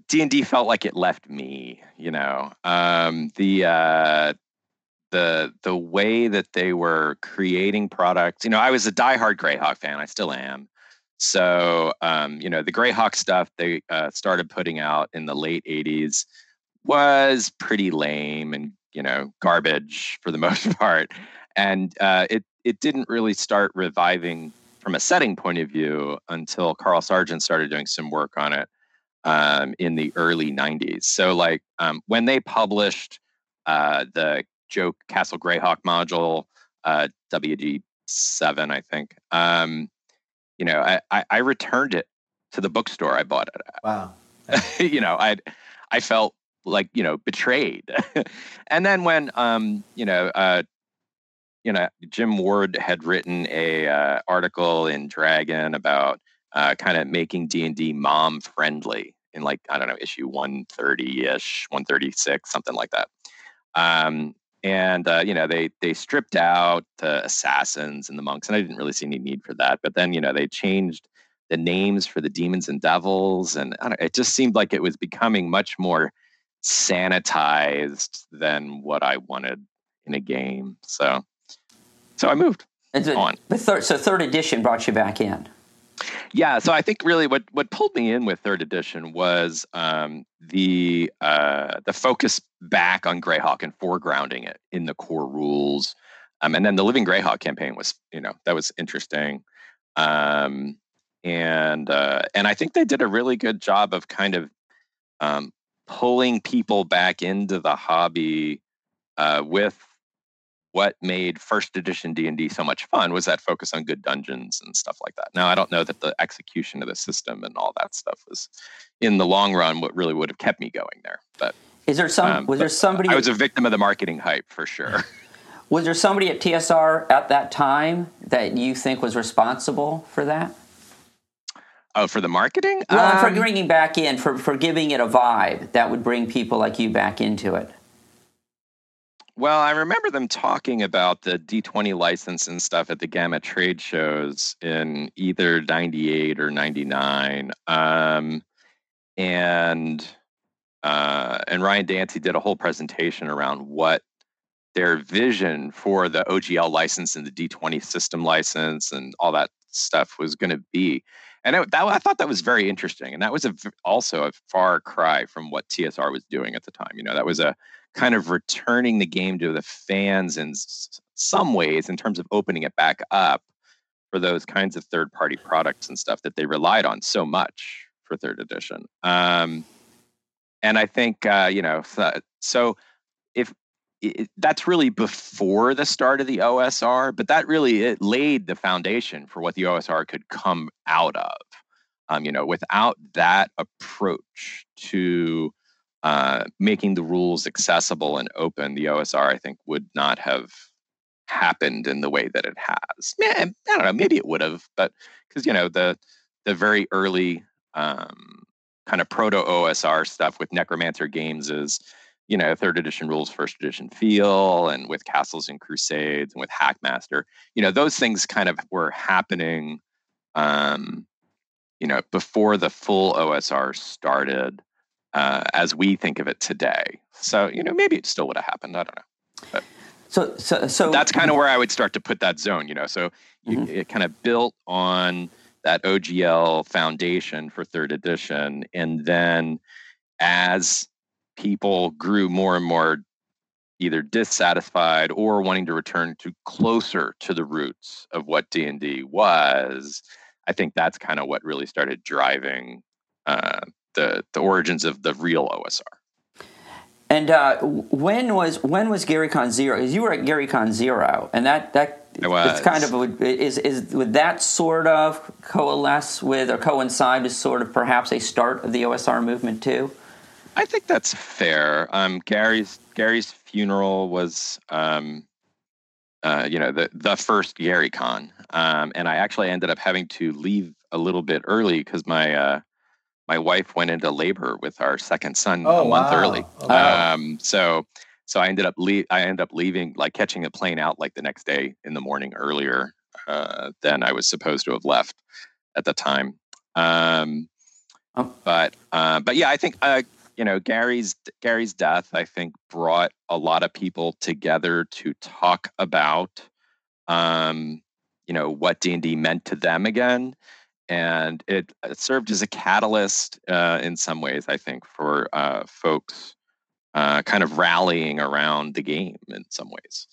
S5: D and D felt like it left me. You know um, the uh, the the way that they were creating products. You know, I was a diehard Greyhawk fan. I still am. So um, you know, the Greyhawk stuff they uh, started putting out in the late '80s was pretty lame and you know garbage for the most part, and uh, it it didn't really start reviving from a setting point of view until Carl Sargent started doing some work on it um, in the early 90s. So, like, um, when they published uh, the Joe Castle Greyhawk module, uh, WG7, I think, um, you know, I, I, I returned it to the bookstore I bought it
S3: Wow.
S5: you know, I I felt like, you know, betrayed. and then when, um, you know, uh, you know, Jim Ward had written a uh, article in Dragon about uh, kind of making D and D mom friendly in like I don't know issue one thirty ish, one thirty six, something like that. Um, and uh, you know they they stripped out the assassins and the monks, and I didn't really see any need for that. But then you know they changed the names for the demons and devils, and I don't, it just seemed like it was becoming much more sanitized than what I wanted in a game. So so I moved.
S2: And so,
S5: On.
S2: but third, so third edition brought you back in.
S5: Yeah, so I think really what what pulled me in with third edition was um, the uh, the focus back on Greyhawk and foregrounding it in the core rules, um, and then the Living Greyhawk campaign was you know that was interesting, um, and uh, and I think they did a really good job of kind of um, pulling people back into the hobby uh, with what made first edition d&d so much fun was that focus on good dungeons and stuff like that now i don't know that the execution of the system and all that stuff was in the long run what really would have kept me going there but
S2: Is there some?
S5: um,
S2: was there somebody?
S5: i was a victim of the marketing hype for sure
S2: Was there somebody at TSR at that time that you think was responsible for that?
S5: oh for the marketing
S2: Well, and for
S5: Um,
S2: bringing back in, for, for giving it a vibe that would bring people like you back into it.
S5: Well, I remember them talking about the D20 license and stuff at the GAMA trade shows in either 98 or 99. Um, and uh, and Ryan Dancey did a whole presentation around what their vision for the OGL license and the D20 system license and all that stuff was going to be. And it, that, I thought that was very interesting. And that was a, also a far cry from what TSR was doing at the time. You know, that was a kind of returning the game to the fans in some ways in terms of opening it back up for those kinds of third party products and stuff that they relied on so much for third edition. Um, and I think, uh, you know, so, so if it, that's really before the start of the OSR, but that really it laid the foundation for what the OSR could come out of. Um, you know, without that approach to uh, making the rules accessible and open, the OSR I think would not have happened in the way that it has. I don't know, maybe it would have, but because you know the the very early um, kind of proto OSR stuff with Necromancer games is you know third edition rules, first edition feel, and with Castles and Crusades and with Hackmaster, you know those things kind of were happening. Um, you know, before the full OSR started, uh, as we think of it today. So, you know, maybe it still would have happened. I don't know.
S2: So, so, so
S5: That's kind of where I would start to put that zone, you know. So you, it kind of built on that OGL foundation for third edition. And then as people grew more and more either dissatisfied or wanting to return to closer to the roots of what D&D was, I think that's kind of what really started driving uh, the the origins of the real OSR.
S2: And uh, when was when was GaryCon zero? You were at GaryCon zero, and that that it's kind of is is would that sort of coalesce with or coincide with sort of perhaps a start of the OSR movement too?
S5: I think that's fair. Um, Gary's Gary's funeral was, um, uh, you know, the the first GaryCon, um, and I actually ended up having to leave a little bit early because my uh, my wife went into labor with our second son oh, a month wow. early. Oh, um, so so I ended up le- I ended up leaving like catching a plane out like the next day in the morning earlier uh, than I was supposed to have left at the time. Um, oh. But uh, but yeah, I think uh, you know Gary's Gary's death I think brought a lot of people together to talk about um, you know what D and D meant to them again, and it, it served as a catalyst uh, in some ways I think for uh, folks uh, kind of rallying around the game in some ways.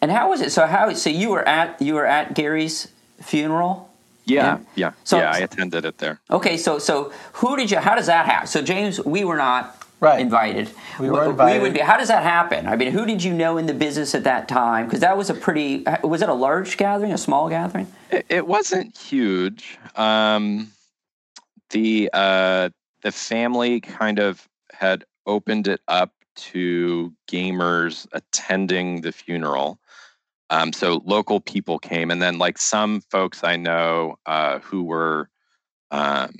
S2: And how was it? So how so you were at you were at Gary's funeral?
S5: Yeah, yeah, so, yeah. I attended it there.
S2: Okay, so so who did you? How does that happen? So James, we were not
S3: right.
S2: invited.
S3: We were invited. We would
S2: be, how does that happen? I mean, who did you know in the business at that time? Because that was a pretty. Was it a large gathering, a small gathering?
S5: It, it wasn't huge. Um, the uh, the family kind of had opened it up to gamers attending the funeral. Um, so local people came, and then like some folks I know uh, who were um,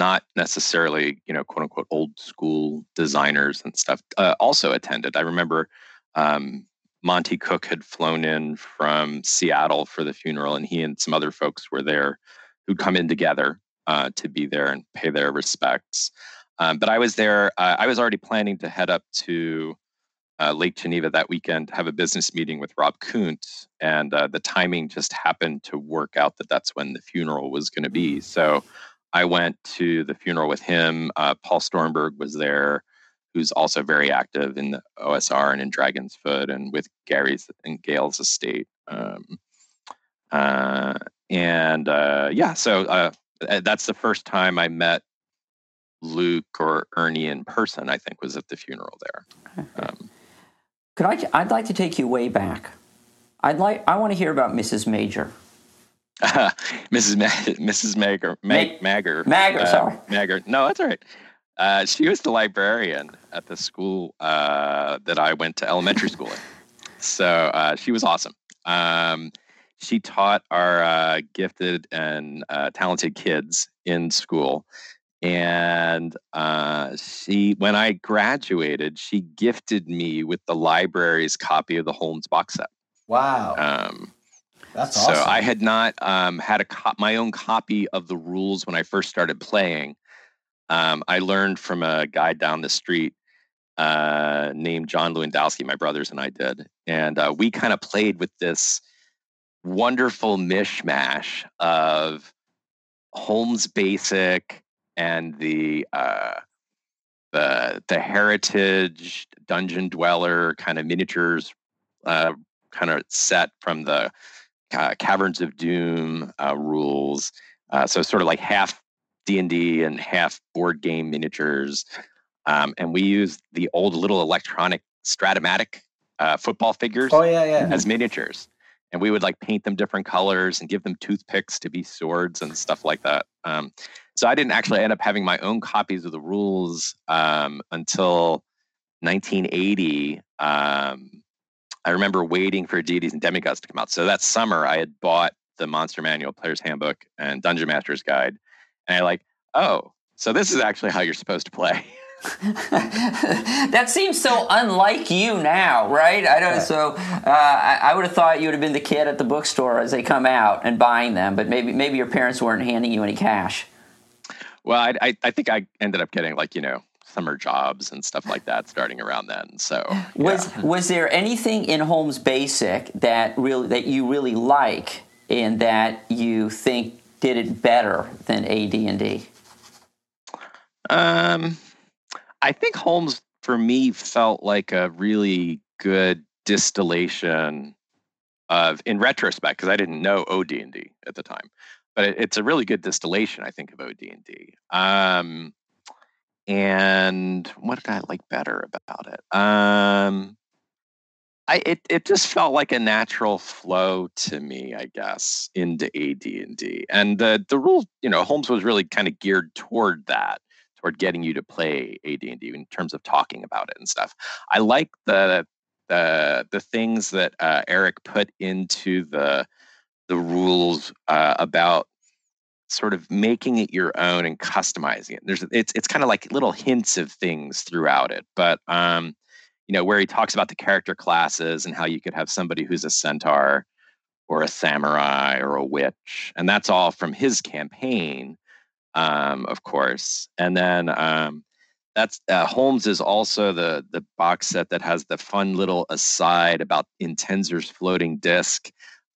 S5: not necessarily, you know, quote unquote old school designers and stuff uh, also attended. I remember um, Monte Cook had flown in from Seattle for the funeral, and he and some other folks were there who'd come in together uh, to be there and pay their respects. Um, but I was there. Uh, I was already planning to head up to uh, Lake Geneva that weekend have a business meeting with Rob Kuntz, and uh, the timing just happened to work out that that's when the funeral was going to be. So I went to the funeral with him. Uh, Paul Stormberg was there, who's also very active in the OSR and in Dragon's Foot, and with Gary's and Gail's estate. Um, uh, and uh, yeah, so that's the first time I met Luke or Ernie in person. I think was at the funeral there. Um,
S2: could I? I'd like to take you way back. I'd like. I want to hear about Mrs. Major.
S5: Uh, Mrs. Ma- Mrs. Magger. Mag- Magger.
S2: Magger. Uh, sorry.
S5: Magger. No, that's all right. Uh, she was the librarian at the school uh, that I went to elementary school in. So uh, she was awesome. Um, she taught our uh, gifted and talented kids in school and uh, she when i graduated she gifted me with the library's copy of the holmes box set
S3: wow um, that's
S5: awesome. so i had not um, had a co- my own copy of the rules when i first started playing um, i learned from a guy down the street uh, named john lewandowski my brothers and i did and uh, we kind of played with this wonderful mishmash of holmes basic and the uh, the the heritage dungeon dweller kind of miniatures uh, kind of set from the uh, caverns of doom uh, rules uh, so sort of like half d&d and half board game miniatures um, and we used the old little electronic stratomatic uh, football figures
S3: oh, yeah, yeah.
S5: as miniatures and we would like paint them different colors and give them toothpicks to be swords and stuff like that um, so I didn't actually end up having my own copies of the rules um, until 1980. Um, I remember waiting for Deities and Demigods to come out. So that summer, I had bought the Monster Manual, Player's Handbook, and Dungeon Master's Guide, and I like, oh, so this is actually how you're supposed to play.
S2: that seems so unlike you now, right? I don't. So uh, I, I, would have thought you would have been the kid at the bookstore as they come out and buying them, but maybe maybe your parents weren't handing you any cash.
S5: Well, I, I, I think I ended up getting like you know summer jobs and stuff like that starting around then. So yeah.
S2: was was there anything in Holmes Basic that really that you really like and that you think did it better than AD and D?
S5: Um, I think Holmes for me felt like a really good distillation of, in retrospect, because I didn't know OD&D at the time, but it, it's a really good distillation, I think, of OD&D. Um, and what did I like better about it? Um, I it it just felt like a natural flow to me, I guess, into AD&D. And the the rule, you know, Holmes was really kind of geared toward that, toward getting you to play AD&D in terms of talking about it and stuff. I like the the the things that uh, Eric put into the the rules uh, about sort of making it your own and customizing it. There's it's it's kind of like little hints of things throughout it, but um, you know, where he talks about the character classes and how you could have somebody who's a centaur or a samurai or a witch, and that's all from his campaign, um, of course. And then um, that's uh, Holmes is also the the box set that has the fun little aside about in Tenser's floating disc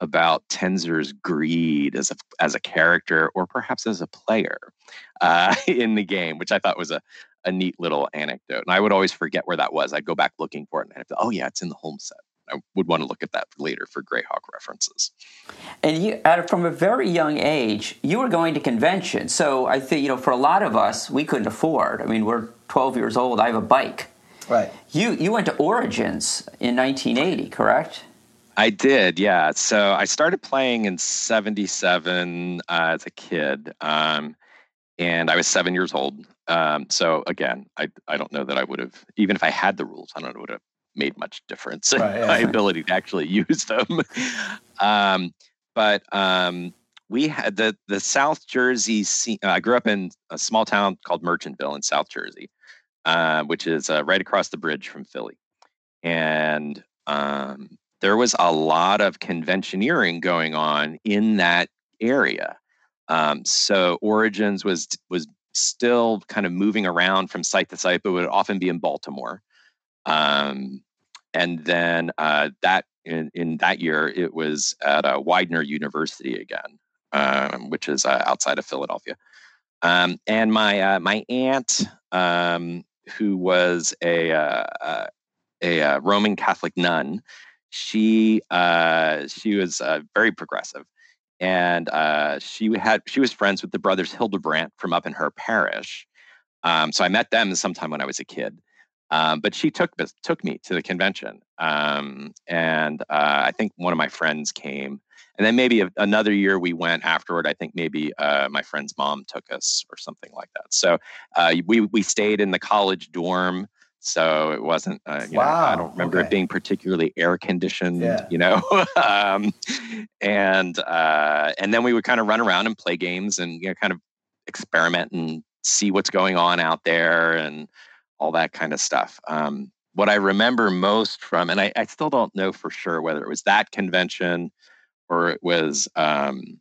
S5: about Tenser's greed as a as a character or perhaps as a player uh, in the game, which I thought was a a neat little anecdote. And I would always forget where that was. I'd go back looking for it, and I'd have oh yeah, it's in the home set. I would want to look at that later for Greyhawk references.
S2: And you, from a very young age, you were going to conventions. So I think you know, for a lot of us, we couldn't afford. I mean, we're 12 years old. I have a bike.
S3: Right.
S2: You you went to Origins in 1980, correct?
S5: I did, yeah. So I started playing in '77 uh, as a kid, um, and I was seven years old. Um, so again, I I don't know that I would have, even if I had the rules, I don't know it would have made much difference in
S3: Right, yeah.
S5: my ability to actually use them. um, but um, we had the the South Jersey. Scene, I grew up in a small town called Merchantville in South Jersey, uh, which is uh, right across the bridge from Philly, and um, there was a lot of conventioneering going on in that area. Um, so Origins was was still kind of moving around from site to site, but would often be in Baltimore. Um, and then uh, that in, in that year, it was at uh, Widener University again, um, which is uh, outside of Philadelphia. Um, and my uh, my aunt, um, who was a uh, a, uh Roman Catholic nun, she uh, she was uh, very progressive, and uh, she had she was friends with the brothers Hildebrandt from up in her parish. Um, so I met them sometime when I was a kid. Um, but she took took me to the convention, um, and uh, I think one of my friends came, and then maybe a, another year we went afterward. I think maybe uh, my friend's mom took us or something like that. So uh, we we stayed in the college dorm, so it wasn't. Uh, you know, I don't remember
S3: okay.
S5: it being particularly air conditioned.
S3: Yeah.
S5: You know, um, and uh, and then we would kind of run around and play games and you know kind of experiment and see what's going on out there and all that kind of stuff. Um, what I remember most from, and I, I still don't know for sure whether it was that convention or it was um,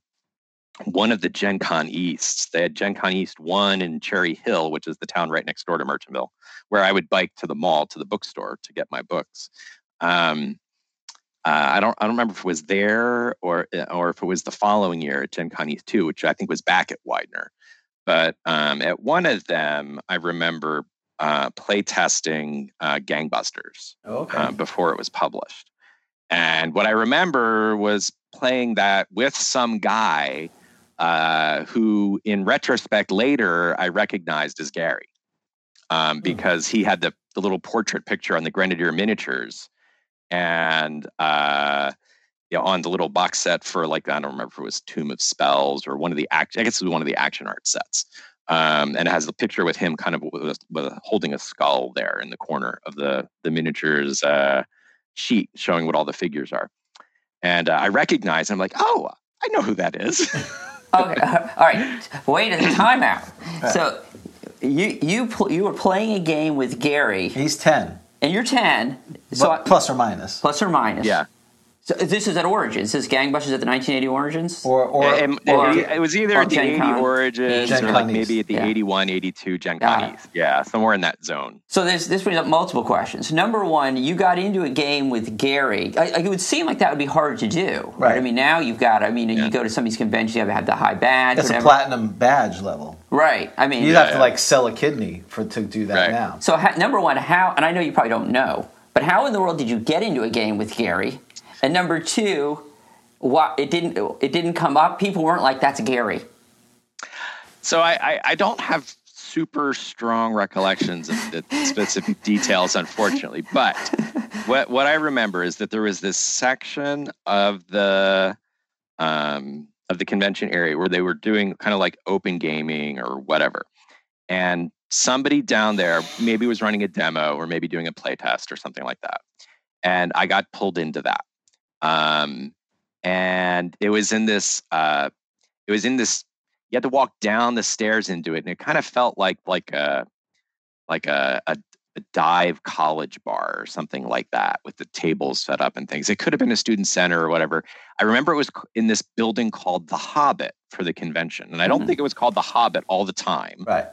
S5: one of the Gen Con Easts. They had Gen Con East 1 in Cherry Hill, which is the town right next door to Merchantville, where I would bike to the mall, to the bookstore to get my books. Um, uh, I don't I don't remember if it was there or uh, or if it was the following year at Gen Con East 2, which I think was back at Widener. But um, at one of them, I remember uh, play testing uh, Gangbusters
S3: Okay.
S5: uh, before it was published. And what I remember was playing that with some guy uh, who, in retrospect, later I recognized as Gary um, because he had the, the little portrait picture on the Grenadier miniatures and uh, you know, on the little box set for like I don't remember if it was Tomb of Spells or one of the act. I guess it was one of the action art sets. Um, and it has the picture with him kind of with, with holding a skull there in the corner of the the miniatures uh, sheet showing what all the figures are. And uh, I recognize. I'm like, oh, I know who that is.
S2: Okay, all right. Wait a timeout. So you you pl- you were playing a game with Gary,
S3: He's 10,
S2: and you're ten. So
S3: but plus or minus.
S2: plus or minus.
S5: yeah.
S2: So this is at Origins. This is Gangbusters at the 1980 Origins.
S3: Or, or,
S5: And- and
S2: or-
S5: it was either
S2: or
S5: at the
S2: Gen
S5: 80
S2: Con.
S5: Origins
S3: Gen
S5: or like
S3: East.
S5: maybe at the
S2: Yeah.
S5: 81, 82 Gen
S2: Got
S5: Con. East. Yeah, somewhere in that zone.
S2: So this this brings up multiple questions. Number one, you got into a game with Gary. I, I- it would seem like that would be hard to do, right?
S3: Right.
S2: I mean, now you've got. I mean,
S5: Yeah.
S2: you go to some of these conventions, you have to have the high badge,
S3: it's a platinum badge level.
S2: right? I mean,
S3: You'd have
S5: Yeah.
S3: to like sell a kidney for to do that
S5: Right.
S3: now.
S2: So ha- number one, how? And I know you probably don't know, but how in the world did you get into a game with Gary? And number two, what it didn't it didn't come up. People weren't like, "That's Gary."
S5: So I, I, I don't have super strong recollections of the specific details, unfortunately. But what what I remember is that there was this section of the um, of the convention area where they were doing kind of like open gaming or whatever, and somebody down there maybe was running a demo or maybe doing a play test or something like that, and I got pulled into that. Um, and it was in this uh, it was in this you had to walk down the stairs into it and it kind of felt like like a like a, a, a dive college bar or something like that with the tables set up and things. It could have been a student center or whatever. I remember it was in this building called the hobbit for the convention and i don't mm-hmm. think it was called the hobbit all the time.
S3: Right.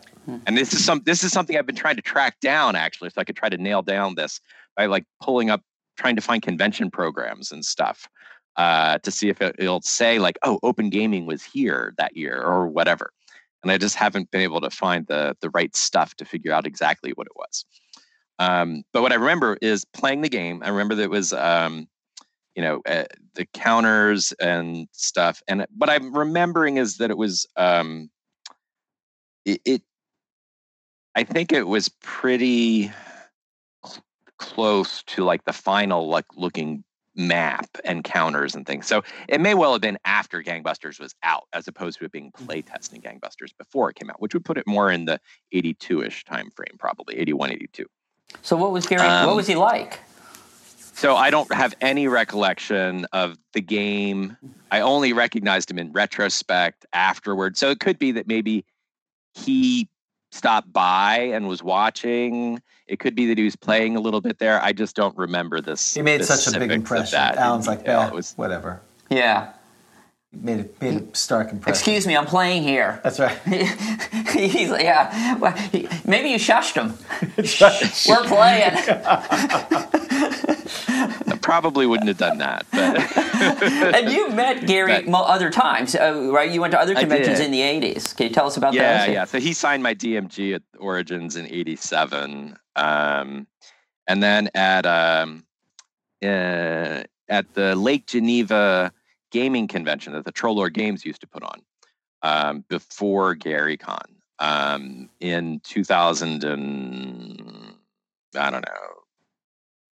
S5: And this is some this is something i've been trying to track down actually so i could try to nail down this by like pulling up trying to find convention programs and stuff uh, to see if it, will say like, oh, open gaming was here that year or whatever. And I just haven't been able to find the the right stuff to figure out exactly what it was. Um, but what I remember is playing the game. I remember that it was, um, you know, uh, the counters and stuff. And what I'm remembering is that it was, um, it, it I think it was pretty close to like the final, like looking map and counters and things. So it may well have been after Gangbusters was out, as opposed to it being mm-hmm. playtesting Gangbusters before it came out, which would put it more in the 82-ish time frame, probably 81, 82.
S2: So what was Gary? Um, what was he like?
S5: So I don't have any recollection of the game. I only recognized him in retrospect afterward. So it could be that maybe he stopped by and was watching. It could be that he was playing a little bit there. I just don't remember this.
S3: He made such a big impression. Allan's like, yeah, was, whatever.
S2: Yeah.
S3: Made a, made a stark impression.
S2: Excuse me, I'm playing here.
S3: That's right.
S2: He's like, yeah. Well, he, maybe you shushed him. We're playing.
S5: Probably wouldn't have done that. But
S2: and you met Gary but, other times, uh, right? You went to other conventions in the '80s. Can you tell us about
S5: yeah,
S2: that?
S5: Yeah, yeah. So he signed my DMG at Origins in '87, um, and then at um, uh, at the Lake Geneva gaming convention that the Troll Games used to put on um, before Gary Con um, in 2000 and I don't know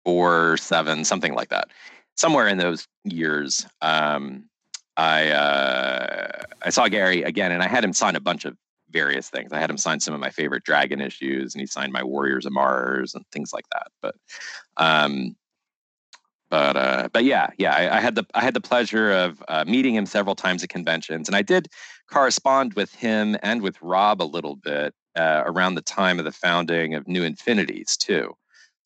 S5: four seven something like that somewhere in those years um, I uh, I saw Gary again and I had him sign a bunch of various things. I had him sign some of my favorite Dragon issues, and he signed my Warriors of Mars and things like that. But um, but uh, but yeah, yeah, I, I, had the I had the pleasure of uh, meeting him several times at conventions, and I did correspond with him and with Rob a little bit uh, around the time of the founding of New Infinities too.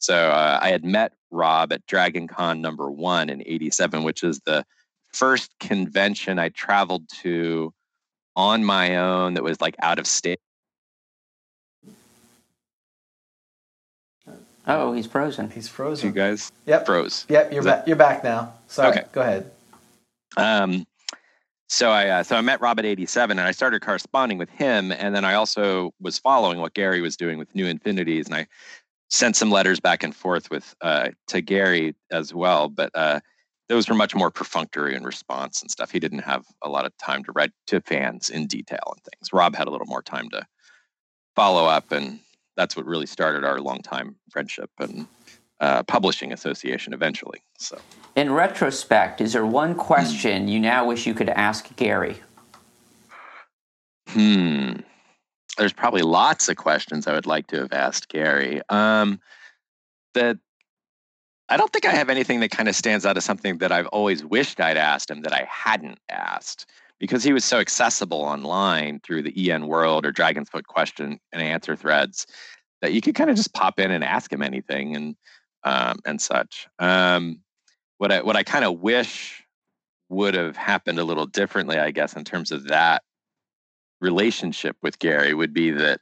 S5: So uh, I had met Rob at Dragon Con number one in '87, which is the first convention I traveled to on my own that was like out of state.
S2: Oh, he's frozen.
S3: He's frozen.
S5: You guys,
S3: yep,
S5: froze.
S3: Yep, you're back. You're back now. Sorry. Okay, go ahead.
S5: Um, so I uh, so I met Rob at 87, and I started corresponding with him, and then I also was following what Gary was doing with New Infinities, and I sent some letters back and forth with uh, to Gary as well, but uh, those were much more perfunctory in response and stuff. He didn't have a lot of time to write to fans in detail and things. Rob had a little more time to follow up and that's what really started our long time friendship and uh, publishing association eventually. So,
S2: in retrospect, is there one question you now wish you could ask Gary?
S5: Hmm. There's probably lots of questions I would like to have asked Gary. Um, that I don't think I have anything that kind of stands out as something that I've always wished I'd asked him that I hadn't asked because he was so accessible online through the EN World or Dragon's Foot question and answer threads that you could kind of just pop in and ask him anything and um, and such. Um, what I what I kind of wish would have happened a little differently, I guess, in terms of that relationship with Gary would be that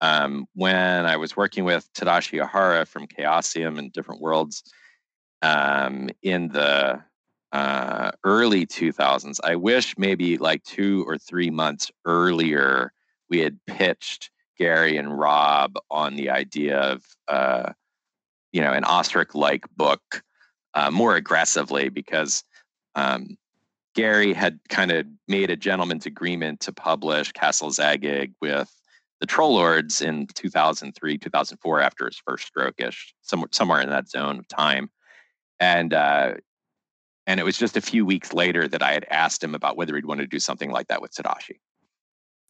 S5: um, when I was working with Tadashi Ehara from Chaosium and Different Worlds um, in the uh, early 2000s. I wish maybe like two or three months earlier we had pitched Gary and Rob on the idea of, uh, you know, an OSRIC like book uh, more aggressively because um, Gary had kind of made a gentleman's agreement to publish Castle Zagyg with the Troll Lords in 2003, 2004, after his first stroke-ish, somewhere, somewhere in that zone of time. And uh, and it was just a few weeks later that I had asked him about whether he'd want to do something like that with Tadashi.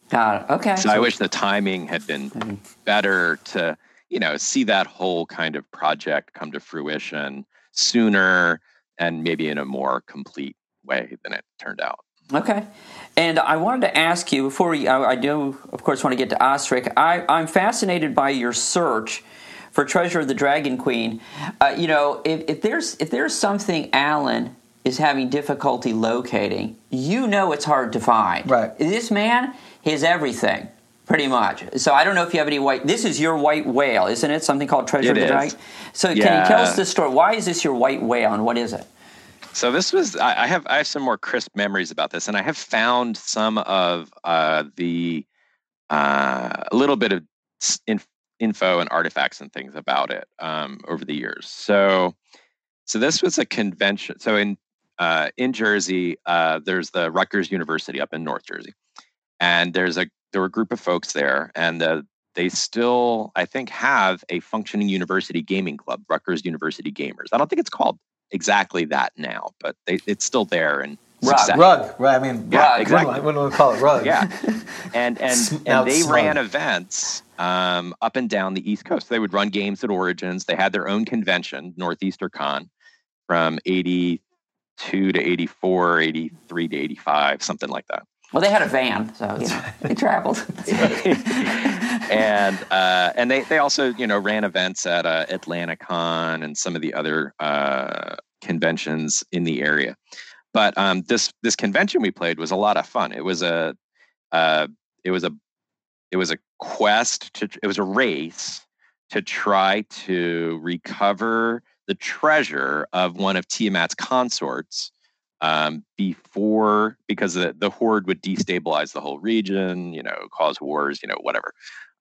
S2: Got it. Okay.
S5: So I wish the timing had been better to, you know, see that whole kind of project come to fruition sooner and maybe in a more complete way than it turned out.
S2: Okay. And I wanted to ask you before we, I, I do, of course, want to get to OSRIC. I, I'm fascinated by your search for Treasure of the Dragon Queen. Uh, you know, if, if there's if there's something Allan is having difficulty locating, you know it's hard to find.
S3: Right.
S2: This man has everything. Pretty much. So I don't know if you have any white. This is your white whale, isn't it? Something called Treasure
S5: It
S2: of the
S5: is.
S2: Dragon. So can you tell us the story? Why is this your white whale, and what is it?
S5: So this was I, I have I have some more crisp memories about this, and I have found some of uh, the uh, a little bit of info and artifacts and things about it um, over the years. So so this was a convention. So in uh, in Jersey, uh, there's the Rutgers University up in North Jersey, and there's a there were a group of folks there, and uh, they still I think have a functioning university gaming club, Rutgers University Gamers. I don't think it's called exactly that now, but they, it's still there and
S2: Rug.
S5: success-
S3: Rug, right? I mean,
S5: Yeah,
S3: rug.
S5: exactly.
S3: What do, what do we call it? Rug.
S5: Yeah, and and and they
S3: it's
S5: ran events um, up and down the East Coast. They would run games at Origins. They had their own convention, Northeaster Con, from '82 to '84, '83 to '85, something like that.
S2: Well, they had a van, so you know, they traveled.
S5: and uh, and they they also you know ran events at uh, Atlanticon and some of the other uh, conventions in the area. But um, this this convention we played was a lot of fun. It was a uh, it was a it was a quest to it was a race to try to recover the treasure of one of Tiamat's consorts um, before because the, the hoard would destabilize the whole region, you know, cause wars, you know, whatever.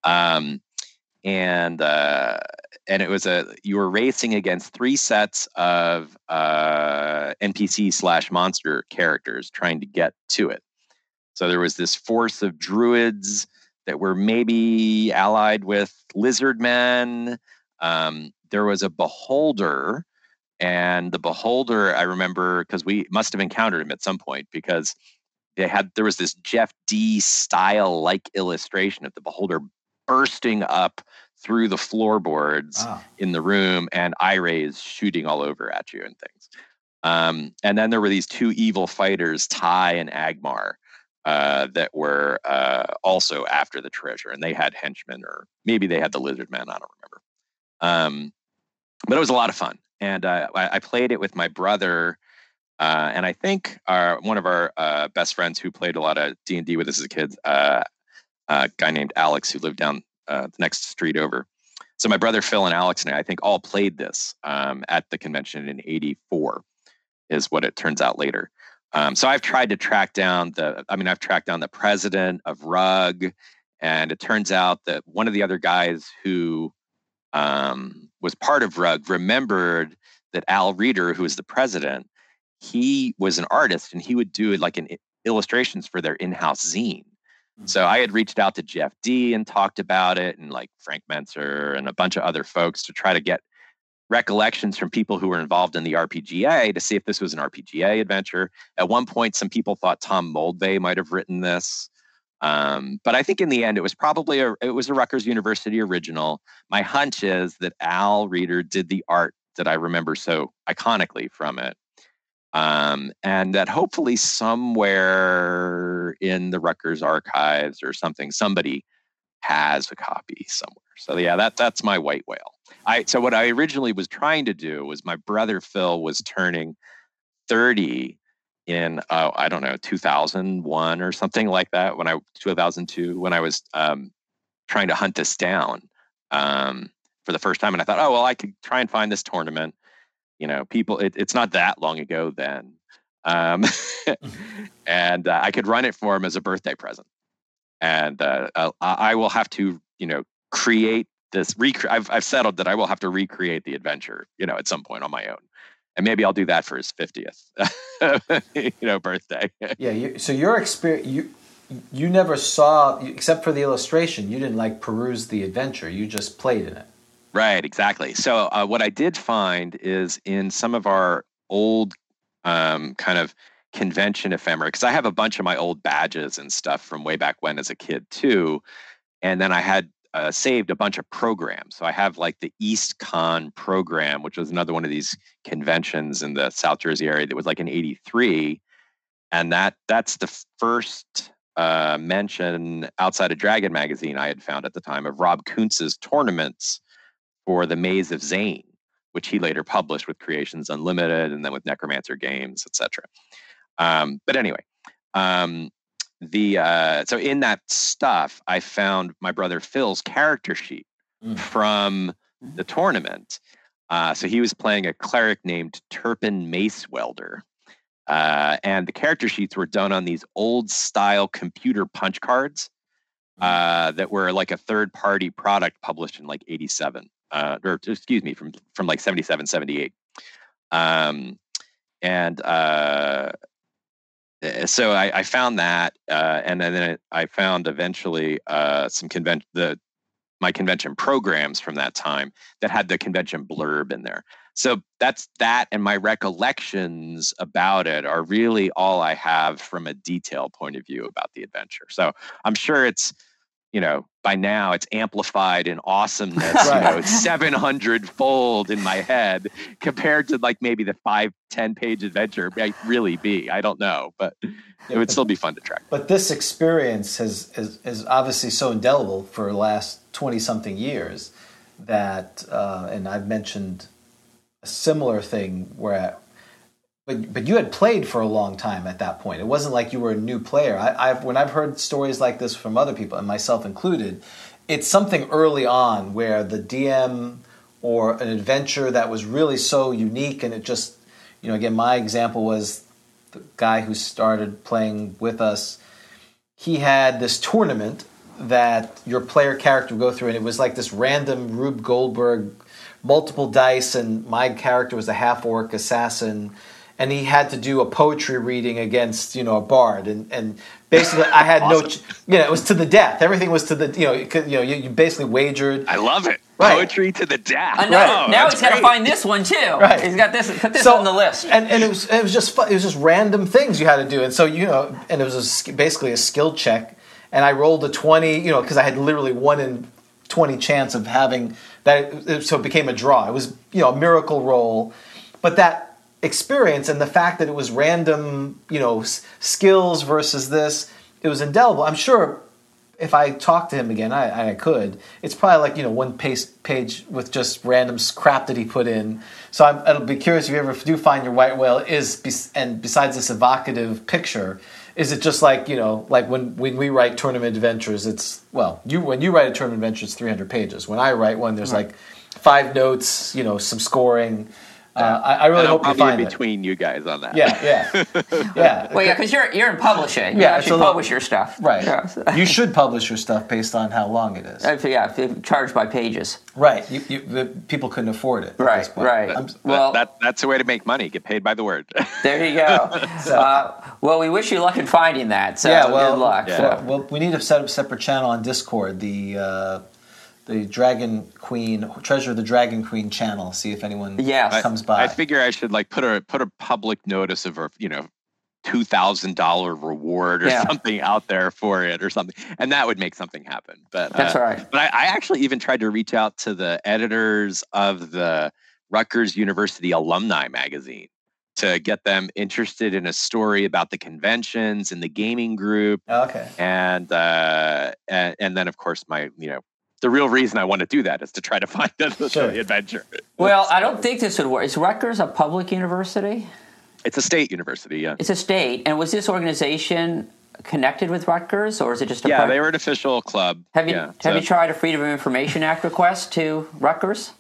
S5: Um, and uh, and it was a you were racing against three sets of uh, NPC slash monster characters trying to get to it. So there was this force of druids that were maybe allied with lizard men. Um, there was a beholder and the beholder i remember because we must have encountered him at some point because they had there was this Jeff Dee style like illustration of the beholder bursting up through the floorboards
S3: Ah.
S5: in the room and eye rays shooting all over at you and things. Um, and then there were these two evil fighters ty and agmar uh, that were uh, also after the treasure and they had henchmen or maybe they had the lizard men i don't remember. Um, but it was a lot of fun. And uh, I, I played it with my brother uh, and I think our one of our uh, best friends who played a lot of D and D with us as kids, uh, a guy named Alex who lived down uh, the next street over. So my brother Phil and Alex and I, I think, all played this um, at the convention in '84, is what it turns out later. Um, so I've tried to track down the. I mean, I've tracked down the president of Rug, and it turns out that one of the other guys who um, was part of Rug remembered that Al Reeder, who was the president, he was an artist and he would do like an illustrations for their in-house zine. So I had reached out to Jeff Dee and talked about it, and like Frank Mentzer and a bunch of other folks to try to get recollections from people who were involved in the RPGA to see if this was an RPGA adventure. At one point, some people thought Tom Moldvay might have written this. Um, but I think in the end, it was probably a it was a Rutgers University original. My hunch is that Al Reeder did the art that I remember so iconically from it, um, and that hopefully somewhere in the Rutgers archives or something, somebody has a copy somewhere. So yeah, that that's my white whale. I so what I originally was trying to do was my brother Phil was turning thirty in uh, I don't know 2001 or something like that when I 2002 when I was um, trying to hunt this down um, for the first time and I thought oh well I could try and find this tournament you know people it, it's not that long ago then um, and uh, I could run it for him as a birthday present and uh, uh, I I will have to you know create this rec- I've I've settled that I will have to recreate the adventure, you know, at some point on my own, and maybe I'll do that for his fiftieth, you know, birthday.
S3: Yeah. You, so your experience, you you never saw, except for the illustration, you didn't like peruse the adventure. You just played in it.
S5: Right, exactly. So uh, what I did find is in some of our old um, kind of convention ephemera, because I have a bunch of my old badges and stuff from way back when as a kid too, and then I had uh, saved a bunch of programs. So I have like the East Con program, which was another one of these conventions in the South Jersey area that was like in '83, and that that's the first uh, mention outside of Dragon magazine I had found at the time of Rob Kuntz's tournaments for the Maze of Zayene, which he later published with Creations Unlimited and then with Necromancer Games, etc. Um, but anyway, um, the uh, so in that stuff, I found my brother Phil's character sheet mm. from the tournament. Uh, so he was playing a cleric named Turpin Mace Welder. Uh, and the character sheets were done on these old style computer punch cards mm. uh, that were like a third party product published in like 87 uh, or excuse me, from from like 77, 78. Um, and uh, eh, so I, I, found that, uh, and then I found eventually uh, some convention the my convention programs from that time that had the convention blurb in there. So that's that, and my recollections about it are really all I have from a detail point of view about the adventure. So I'm sure it's you know, by now it's amplified in awesomeness, right. you know, it's 700 fold in my head compared to like maybe the five, 10 page adventure might really be. I don't know, but it would still be fun to track.
S3: But this experience has, is, is obviously so indelible for the last 20 something years that, uh, and I've mentioned a similar thing where but but you had played for a long time at that point. It wasn't like you were a new player. I, have when I've heard stories like this from other people, and myself included, it's something early on where the DM or an adventure that was really so unique, and it just, you know, again, my example was the guy who started playing with us. He had this tournament that your player character would go through, and it was like this random Rube Goldberg, multiple dice, and my character was a half orc assassin and he had to do a poetry reading against you know a bard. And and basically I had awesome. no you know it was to the death. Everything was to the you know you, know you, you basically wagered.
S5: I love it. Right. poetry to the death.
S2: I know. Right. now he's got to find this one too. Right. He's got this put this so, on the list.
S3: and, and it was it was just it was just random things you had to do. And so you know and it was a, basically a skill check. And I rolled a 20 you know because I had literally one in 20 chance of having that. So it became a draw. It was you know a miracle roll. But that experience and the fact that it was random, you know, s- skills versus this, it was indelible. I'm sure if I talked to him again, I, I could. It's probably like you know one page, page with just random crap that he put in. So I'm, I'll be curious if you ever do find your white whale is and besides this evocative picture, is it just like you know like when when we write tournament adventures? It's well you when you write a tournament adventure, it's 300 pages. When I write one, there's right. like five notes, you know, some scoring uh, I, I, really hope you find
S5: in between it. you guys on that.
S3: Yeah, yeah, yeah.
S2: well, yeah, because you're you're in publishing. You yeah, actually so publish your stuff.
S3: Right. Yeah. you should publish your stuff based on how long it is.
S2: Uh, yeah, charged by pages.
S3: Right. You, you, the, people couldn't afford it.
S2: Right. Right.
S5: That, well, that, that's the way to make money. Get paid by the word.
S2: there you go. so, uh, well, we wish you luck in finding that. So yeah, well, good luck. Yeah.
S3: So. Well, we need to set up a separate channel on Discord. The uh, the Dragon Queen Treasure of the Dragon Queen channel. See if anyone yes. comes by.
S5: I figure I should like put a put a public notice of a you know two thousand dollar reward or yeah. something out there for it or something, and that would make something happen. But
S2: that's uh, right.
S5: But I, I actually even tried to reach out to the editors of the Rutgers University Alumni magazine to get them interested in a story about the conventions and the gaming group.
S3: Okay.
S5: And uh, and, and then of course my you know the real reason I want to do that is to try to find the, sure. the adventure.
S2: Well, I don't think this would work. Is Rutgers a public university?
S5: It's a state university, yeah.
S2: It's a state. And was this organization connected with Rutgers, or is it just a
S5: yeah? Private? They were an official club.
S2: Have you
S5: yeah,
S2: have so. you tried a Freedom of Information Act request to Rutgers?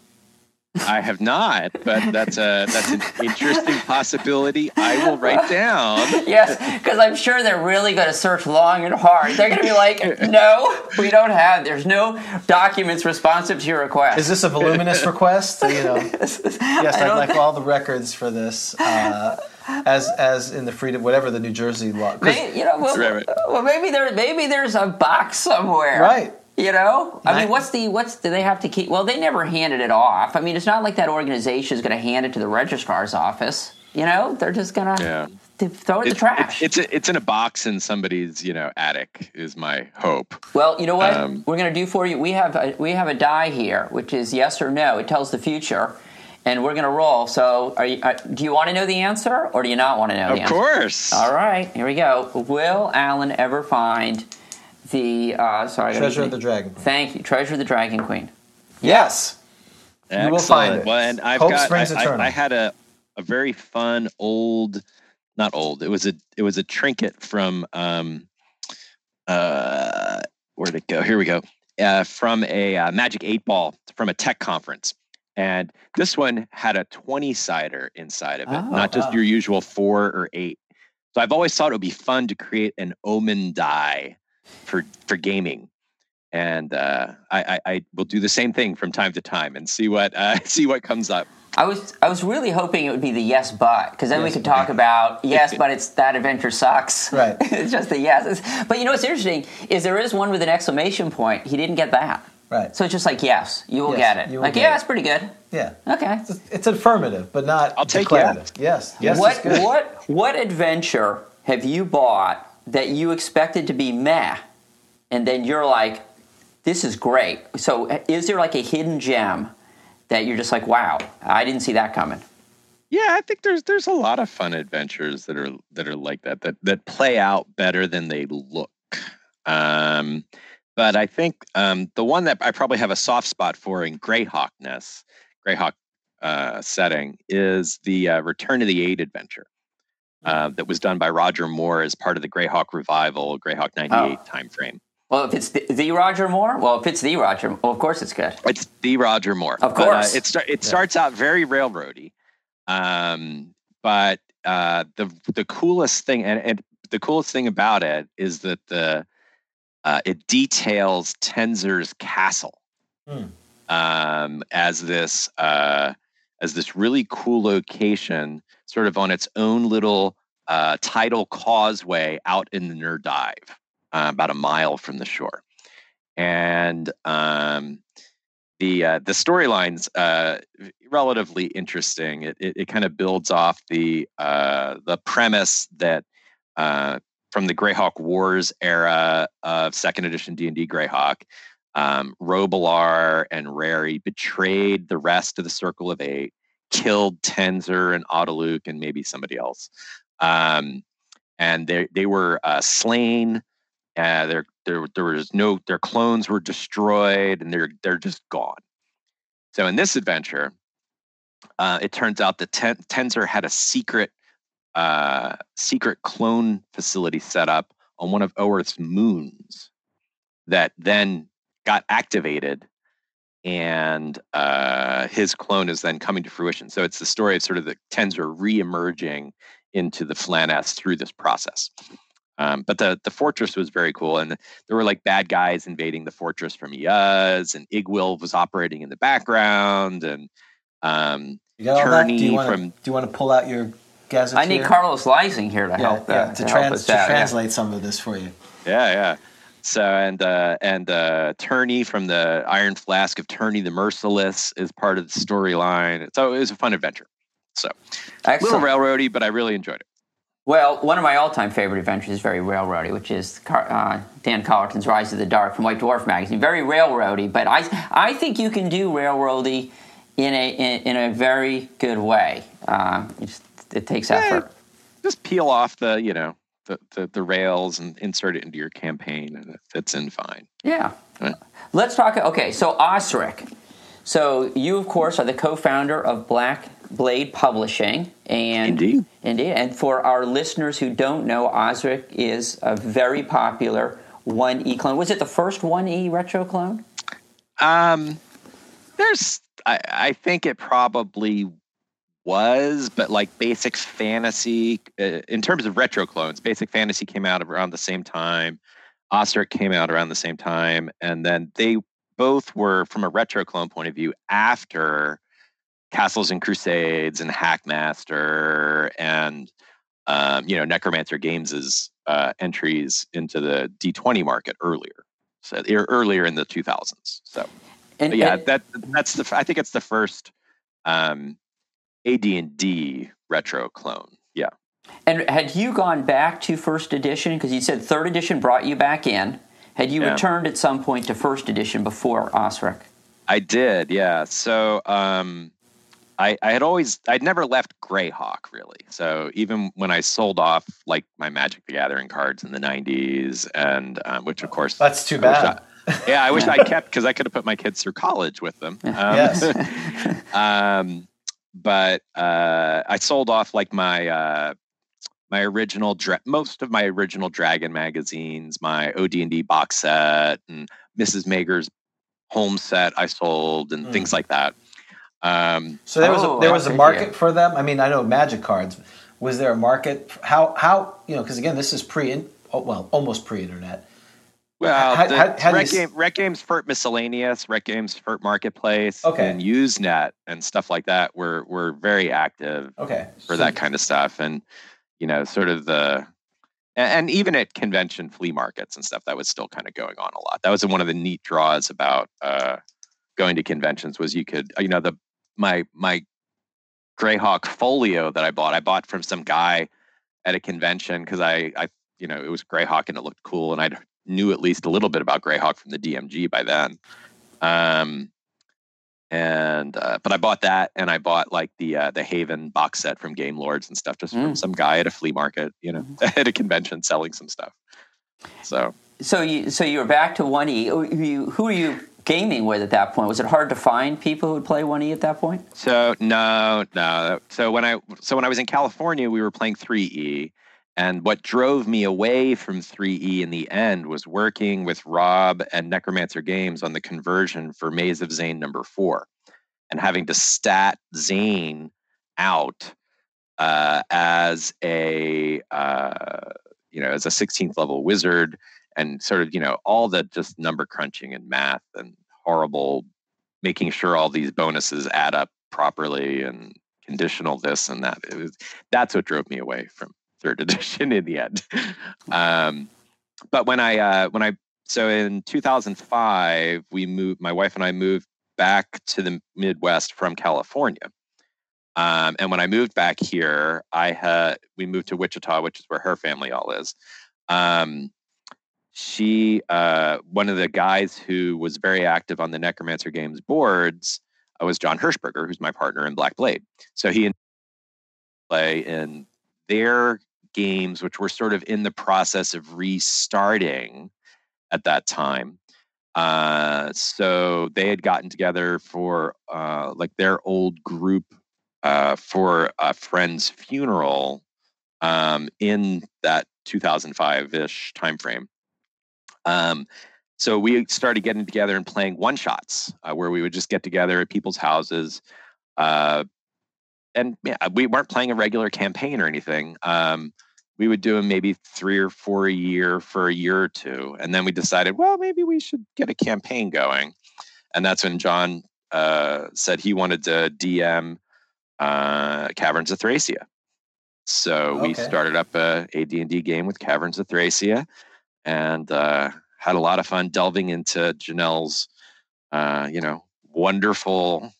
S5: I have not, but that's a that's an interesting possibility. I will write down.
S2: Yes, because I'm sure they're really going to search long and hard. They're going to be like, "No, we don't have. There's no documents responsive to your request."
S3: Is this a voluminous request? You know, yes, I'd like all the records for this, uh, as as in the freedom, whatever the New Jersey law. 'cause-
S2: Maybe, you know, well,
S5: Right, right.
S2: well, maybe there, maybe there's a box somewhere,
S3: Right.
S2: You know, I mean, what's the what's do they have to keep? Well, they never handed it off. I mean, it's not like that organization is going to hand it to the registrar's office. You know, they're just going to
S5: Yeah.
S2: throw it in the trash.
S5: It's it's, it's in a box in somebody's you know attic. Is my hope.
S2: Well, you know what
S5: Um,
S2: we're going to do for you? We have a, we have a die here, which is yes or no. It tells the future, and we're going to roll. So, are you, are, do you want to know the answer, or do you not want to know the
S5: Of course.
S2: All right, here we go. Will Alan ever find the uh, sorry I gotta-
S3: Treasure of the Dragon.
S2: Thank you, Treasure of the Dragon Queen.
S3: Yes. You will find it.
S5: Well, and I've
S3: Hope
S5: got.
S3: springs
S5: I, I-
S3: eternal.
S5: I had a a very fun old, not old. It was a it was a trinket from um, uh, where'd it go? Here we go. Uh, from a uh, Magic Eight Ball from a tech conference, and this one had a twenty sider inside of it,
S2: Oh,
S5: not just
S3: wow.
S5: your usual four or eight. So I've always thought it would be fun to create an omen die for for gaming and uh, I, I, I will do the same thing from time to time and see what uh, see what comes up.
S2: I was I was really hoping it would be the yes but because then we could talk about yes but it's that adventure sucks
S3: Right.
S2: it's just the yes It's- but you know what's interesting is there is one with an exclamation point he didn't get that
S3: Right.
S2: so it's just like yes you will
S3: Yes,
S2: get it
S3: will
S2: like
S3: get
S2: yeah
S3: it.
S2: it's pretty good
S3: Yeah.
S2: okay
S3: It's, it's affirmative, but not
S5: I'll take
S3: declarative. Yes. Yes.
S2: what
S3: is good.
S2: what what adventure have you bought that you expected to be meh and then you're like this is great so is there like a hidden gem that you're just like wow I didn't see that coming
S5: Yeah, I think there's there's a lot of fun adventures that are that are like that that that play out better than they look. Um, but I think um, the one that I probably have a soft spot for in Greyhawkness, Greyhawk uh, setting, is the uh, Return of the Eight adventure. Uh, that was done by Roger Moore as part of the Greyhawk revival, Greyhawk '98
S2: Oh.
S5: timeframe.
S2: Well, if it's the, the Roger Moore, well, if it's the Roger, well, of course it's good.
S5: It's the Roger Moore.
S2: Of
S5: But,
S2: course.
S5: uh, it start, it starts out very railroady, um, but uh, the the coolest thing and, and the coolest thing about it is that the uh, it details Tenser's castle
S3: Hmm.
S5: um, as this uh, as this really cool location, sort of on its own little uh, tidal causeway out in the Nyr Dyv, uh, about a mile from the shore, and um, the uh, the storyline's uh, relatively interesting. It it, it kind of builds off the uh, the premise that uh, from the Greyhawk Wars era of second edition D and D Greyhawk, um, Robilar and Rary betrayed the rest of the Circle of Eight, killed Tenser and Otiluke and maybe somebody else, um, and they they were uh, slain. Uh, there, there, there was no. Their clones were destroyed, and they're they're just gone. So in this adventure, uh, it turns out that Ten- had a secret, uh, secret clone facility set up on one of Oerth's moons, that then got activated, and uh, his clone is then coming to fruition. So it's the story of sort of the Tenser re-emerging into the Flaness through this process. Um, but the the fortress was very cool, and there were like bad guys invading the fortress from Iuz, and Iggwilv was operating in the background, and um,
S3: You got all that? Do you
S5: Tuerny
S3: want to?
S5: from-
S3: Do you want to pull out your gazetteer?
S2: I need Carlos Lising here to
S3: Yeah,
S2: help,
S3: yeah,
S2: uh,
S3: to,
S2: to
S3: trans-
S2: help
S3: to
S2: out. yeah.
S3: translate some of this for you.
S5: yeah, yeah. So and uh, and uh, Tuerny from the Iron Flask of Tuerny the Merciless is part of the storyline. So it was a fun adventure. So a little railroady, but I really enjoyed it.
S2: Well, one of my all-time favorite adventures is very railroady, which is Car- uh, Dan Collerton's Rise of the Dark from White Dwarf magazine. Very railroady, but I I think you can do railroady in a in, in a very good way. Uh, it, just, it takes effort.
S5: Just peel off the you know the, the, the rails and insert it into your campaign, and it fits in fine.
S2: Yeah.
S5: Right.
S2: Let's talk. Okay, so OSRIC. So you, of course, are the co-founder of Black Blade Publishing, and
S5: Indeed.
S2: indeed. And for our listeners who don't know, OSRIC is a very popular one E clone. Was it the first one E retro clone?
S5: Um, There's, I, I think it probably was, but like Basic Fantasy, uh, in terms of retro clones, Basic Fantasy came out around the same time. OSRIC came out around the same time, and then they both were, from a retro clone point of view, after Castles and Crusades and Hackmaster and um, you know Necromancer Games's uh, entries into the D20 market earlier, so earlier in the 2000s. So, and, yeah, and, that that's the I think it's the first um, AD&D retro clone. Yeah.
S2: And had you gone back to first edition because you said third edition brought you back in? Had you yeah. returned at some point to first edition before OSRIC?
S5: I did, yeah. So um, I, I had always I'd never left Greyhawk really. So even when I sold off like my Magic the Gathering cards in the '90s, and um, which of course
S3: that's too bad.
S5: I, yeah, I wish I kept because I could have put my kids through college with them. Um,
S3: yes.
S5: but uh, I sold off like my uh, my original dra- most of my original Dragon magazines, my OD&D box set, and Mrs. Mager's home set I sold, and mm. things like that.
S3: Um, so there was oh, a, there was a market for them. I mean, I know Magic cards. Was there a market? How how you know? Because again, this is pre oh, well, almost pre-internet.
S5: Well, how, how, how Rec, Game, Rec Games FRP Miscellaneous, Rec Games FRP Marketplace,
S3: okay.
S5: and Usenet and stuff like that were were very active.
S3: Okay.
S5: For so, that kind of stuff, and you know, sort of the and, even at convention flea markets and stuff, that was still kind of going on a lot. That was one of the neat draws about uh, going to conventions was you could, you know, the my my Greyhawk folio that I bought. I bought from some guy at a convention because I I you know it was Greyhawk and it looked cool and I knew at least a little bit about Greyhawk from the DMG by then. Um, and uh, but I bought that and I bought like the uh, the Haven box set from Game Lords and stuff just mm. from some guy at a flea market, you know, mm. at a convention selling some stuff. So
S2: so you so you were back to one E. Who are you gaming with at that point? Was it hard to find people who would play 1E at that point?
S5: So no, no. So when I so when I was in California, we were playing 3E. And what drove me away from 3E in the end was working with Rob and Necromancer Games on the conversion for Maze of Zayene number four and having to stat Zayene out uh, as a uh, you know as a 16th level wizard and sort of you know all the just number crunching and math and horrible making sure all these bonuses add up properly and conditional this and that. Was that's what drove me away from third edition in the end. Um, but when i uh, when i so in 2005 we moved my wife and i moved back to the midwest from california. Um, and when i moved back here i had we moved to wichita which is where her family all is. Um, she uh, one of the guys who was very active on the necromancer games boards uh, was jon hershberger who's my partner in black blade. So he play in their games which were sort of in the process of restarting at that time uh, so they had gotten together for uh, like their old group uh, for a friend's funeral um, in that 2005-ish timeframe um, so we started getting together and playing one shots uh, where we would just get together at people's houses. Uh, and yeah, we weren't playing a regular campaign or anything. Um, we would do them maybe three or four a year for a year or two. And then we decided, well, maybe we should get a campaign going. And that's when Jon uh, said he wanted to DM uh, Caverns of Thracia. So okay. we started up a AD&D game with Caverns of Thracia and uh, had a lot of fun delving into Jennell's, uh, you know, wonderful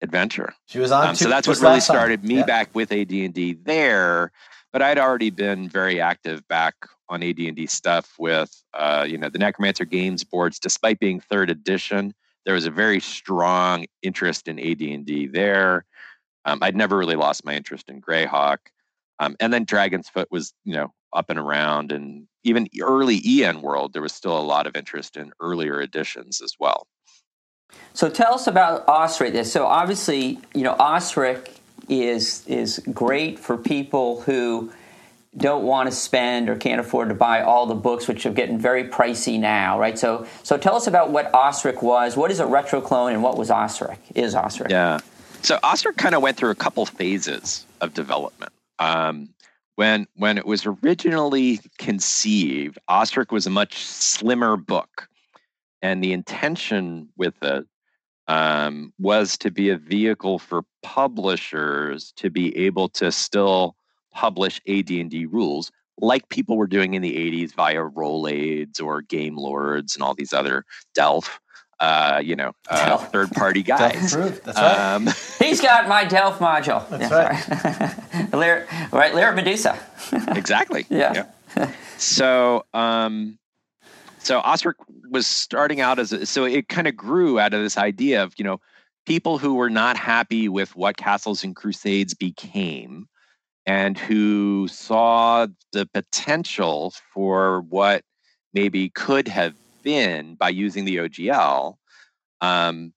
S5: adventure.
S3: She was on.
S5: Um, so that's what really started me yeah. back with AD&D there. But I'd already been very active back on AD&D stuff with, uh, you know, the Necromancer Games boards. Despite being third edition, there was a very strong interest in AD&D there. Um, I'd never really lost my interest in Greyhawk. Um, and then Dragon's Foot was, you know, up and around. And even early EN world, there was still a lot of interest in earlier editions as well.
S2: So tell us about OSRIC. So obviously, you know, OSRIC is is great for people who don't want to spend or can't afford to buy all the books, which are getting very pricey now, right? So, so tell us about what OSRIC was. What is a retro clone, and what was OSRIC? Is OSRIC?
S5: Yeah. So OSRIC kind of went through a couple phases of development. Um, when when it was originally conceived, OSRIC was a much slimmer book, and the intention with it um, was to be a vehicle for publishers to be able to still publish AD&D rules like people were doing in the 80s via Role Aids or Game Lords and all these other Delph, uh, you know, uh, third party guys.
S3: That's right.
S5: Um,
S2: He's got my Delph module.
S3: That's
S2: right. Lyra, right, Lyra Medusa.
S5: exactly.
S2: Yeah.
S5: So, um, so OSRIC was starting out as a, so it kind of grew out of this idea of you know people who were not happy with what Castles and Crusades became, and who saw the potential for what maybe could have been by using the OGL. Um,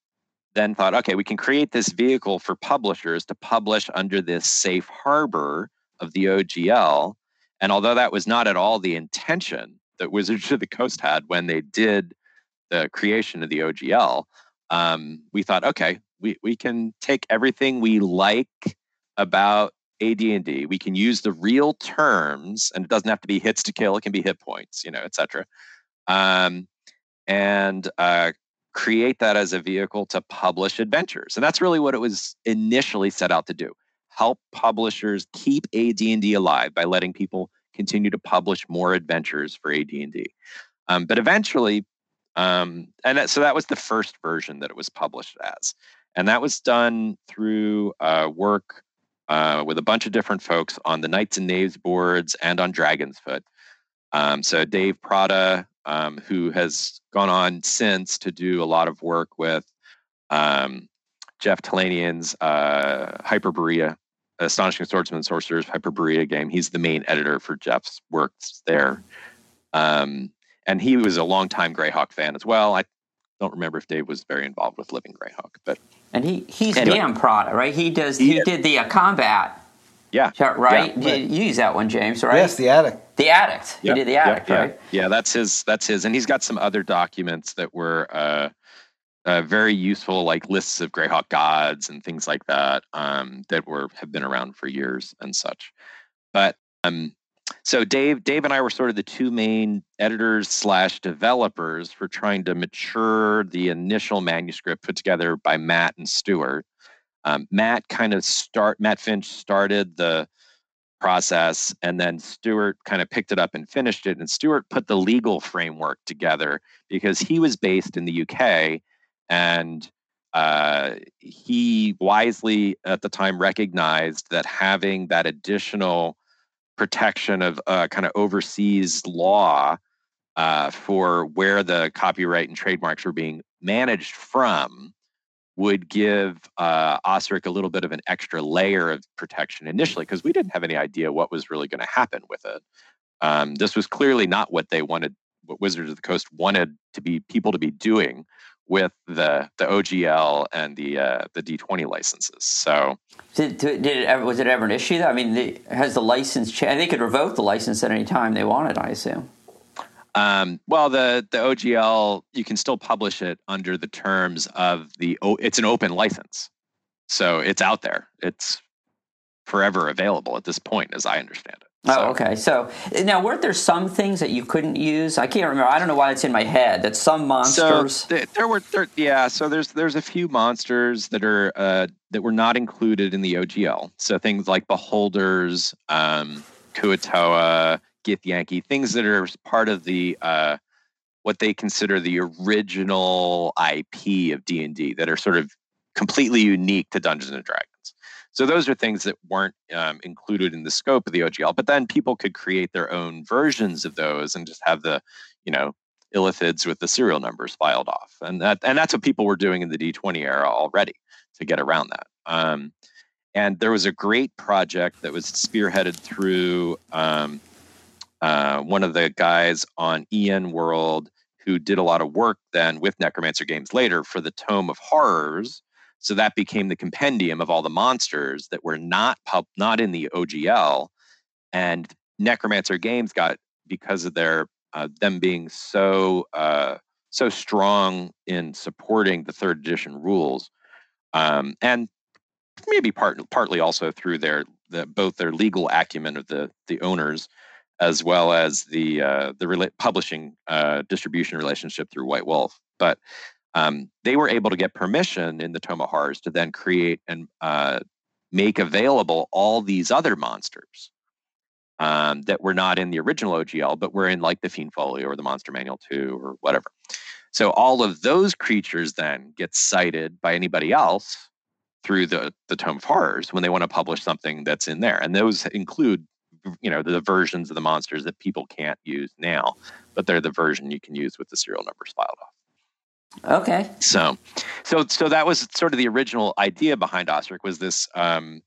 S5: then thought, okay, we can create this vehicle for publishers to publish under this safe harbor of the OGL. And although that was not at all the intention that Wizards of the Coast had when they did the creation of the OGL, um, we thought, okay, we, we can take everything we like about AD&D. We can use the real terms, and it doesn't have to be hits to kill. It can be hit points, you know, etc. Um, and uh, create that as a vehicle to publish adventures. And that's really what it was initially set out to do. Help publishers keep AD&D alive by letting people continue to publish more adventures for AD&D. Um, but eventually, um, and that, so that was the first version that it was published as. And that was done through uh, work uh, with a bunch of different folks on the Knights and Knaves boards and on Dragon's Foot. Um, so Dave Prata, um, who has gone on since to do a lot of work with um, Jeff Talanian's uh, Hyperborea, Astonishing Swordsman and Sorcerers Hyperborea game. He's the main editor for Jeff's works there. Um, and he was a longtime Greyhawk fan as well. I don't remember if Dave was very involved with Living Greyhawk, but
S2: And he he's
S5: Anyway.
S2: damn Prata, right? He does.
S5: He
S2: He,
S5: is.
S2: did the uh, combat,
S5: yeah.
S2: chart, right?
S5: Yeah.
S2: You, you use that one, James, right?
S3: Yes, the addict.
S2: the addict.
S5: Yeah,
S2: He did the addict,
S5: yeah,
S2: right?
S5: Yeah, that's his. That's his, and he's got some other documents that were uh, uh, very useful, like lists of Greyhawk gods and things like that, um, that were have been around for years and such. But um, so Dave, Dave and I were sort of the two main editors slash developers for trying to mature the initial manuscript put together by Matt and Stuart. Um, Matt kind of start. Matt Finch started the process and then Stuart kind of picked it up and finished it and Stuart put the legal framework together because he was based in the UK and uh, he wisely at the time recognized that having that additional protection of uh, kind of overseas law uh, for where the copyright and trademarks were being managed from would give uh, OSRIC a little bit of an extra layer of protection initially because we didn't have any idea what was really going to happen with it. Um, this was clearly not what they wanted, what Wizards of the Coast wanted to be people to be doing with the the OGL and the uh, the D20 licenses. So
S2: Did, did it ever, was it ever an issue? Though? I mean, the, has the license changed? They could revoke the license at any time they wanted, I assume.
S5: Um, well, the the OGL you can still publish it under the terms of the it's an open license, so it's out there. It's forever available at this point, as I understand it.
S2: Oh, okay. So now, weren't there some things that you couldn't use? I can't remember. I don't know why it's in my head. That some monsters.
S5: So th- there were there, yeah. So there's there's a few monsters that are uh, that were not included in the OGL. So things like beholders, um, kuo-toa, Gith Yankee, things that are part of the uh, what they consider the original IP of D and D that are sort of completely unique to Dungeons and Dragons. So those are things that weren't um, included in the scope of the OGL. But then people could create their own versions of those and just have the you know illithids with the serial numbers filed off, and that and that's what people were doing in the D20 era already to get around that. Um, and there was a great project that was spearheaded through um, uh, one of the guys on EN World who did a lot of work then with Necromancer Games later for the Tome of Horrors. So that became the compendium of all the monsters that were not pub- not in the OGL, and Necromancer Games got because of their uh, them being so uh, so strong in supporting the third edition rules, um, and maybe part, partly also through their the, both their legal acumen of the the owners, as well as the uh, the publishing uh, distribution relationship through White Wolf. But um, they were able to get permission in the Tome of Horrors to then create and uh, make available all these other monsters um, that were not in the original OGL, but were in like the Fiend Folio or the Monster Manual 2 or whatever. So all of those creatures then get cited by anybody else through the the Tome of Horrors when they want to publish something that's in there, and those include you know the versions of the monsters that people can't use now, but they're the version you can use with the serial numbers filed off.
S2: Okay.
S5: So, so so that was sort of the original idea behind OSRIC was this um,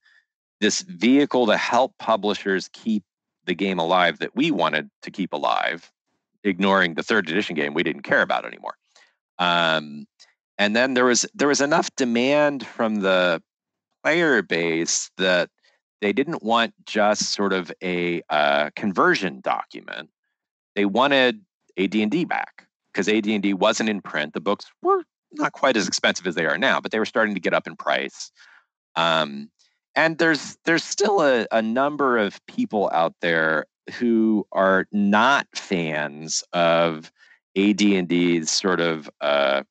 S5: this vehicle to help publishers keep the game alive that we wanted to keep alive, ignoring the third edition game we didn't care about anymore. Um, and then there was there was enough demand from the player base that they didn't want just sort of a uh, conversion document. They wanted AD&D back because AD&D wasn't in print. The books were not quite as expensive as they are now, but they were starting to get up in price. Um, and there's there's still a, a number of people out there who are not fans of AD&D's sort of uh,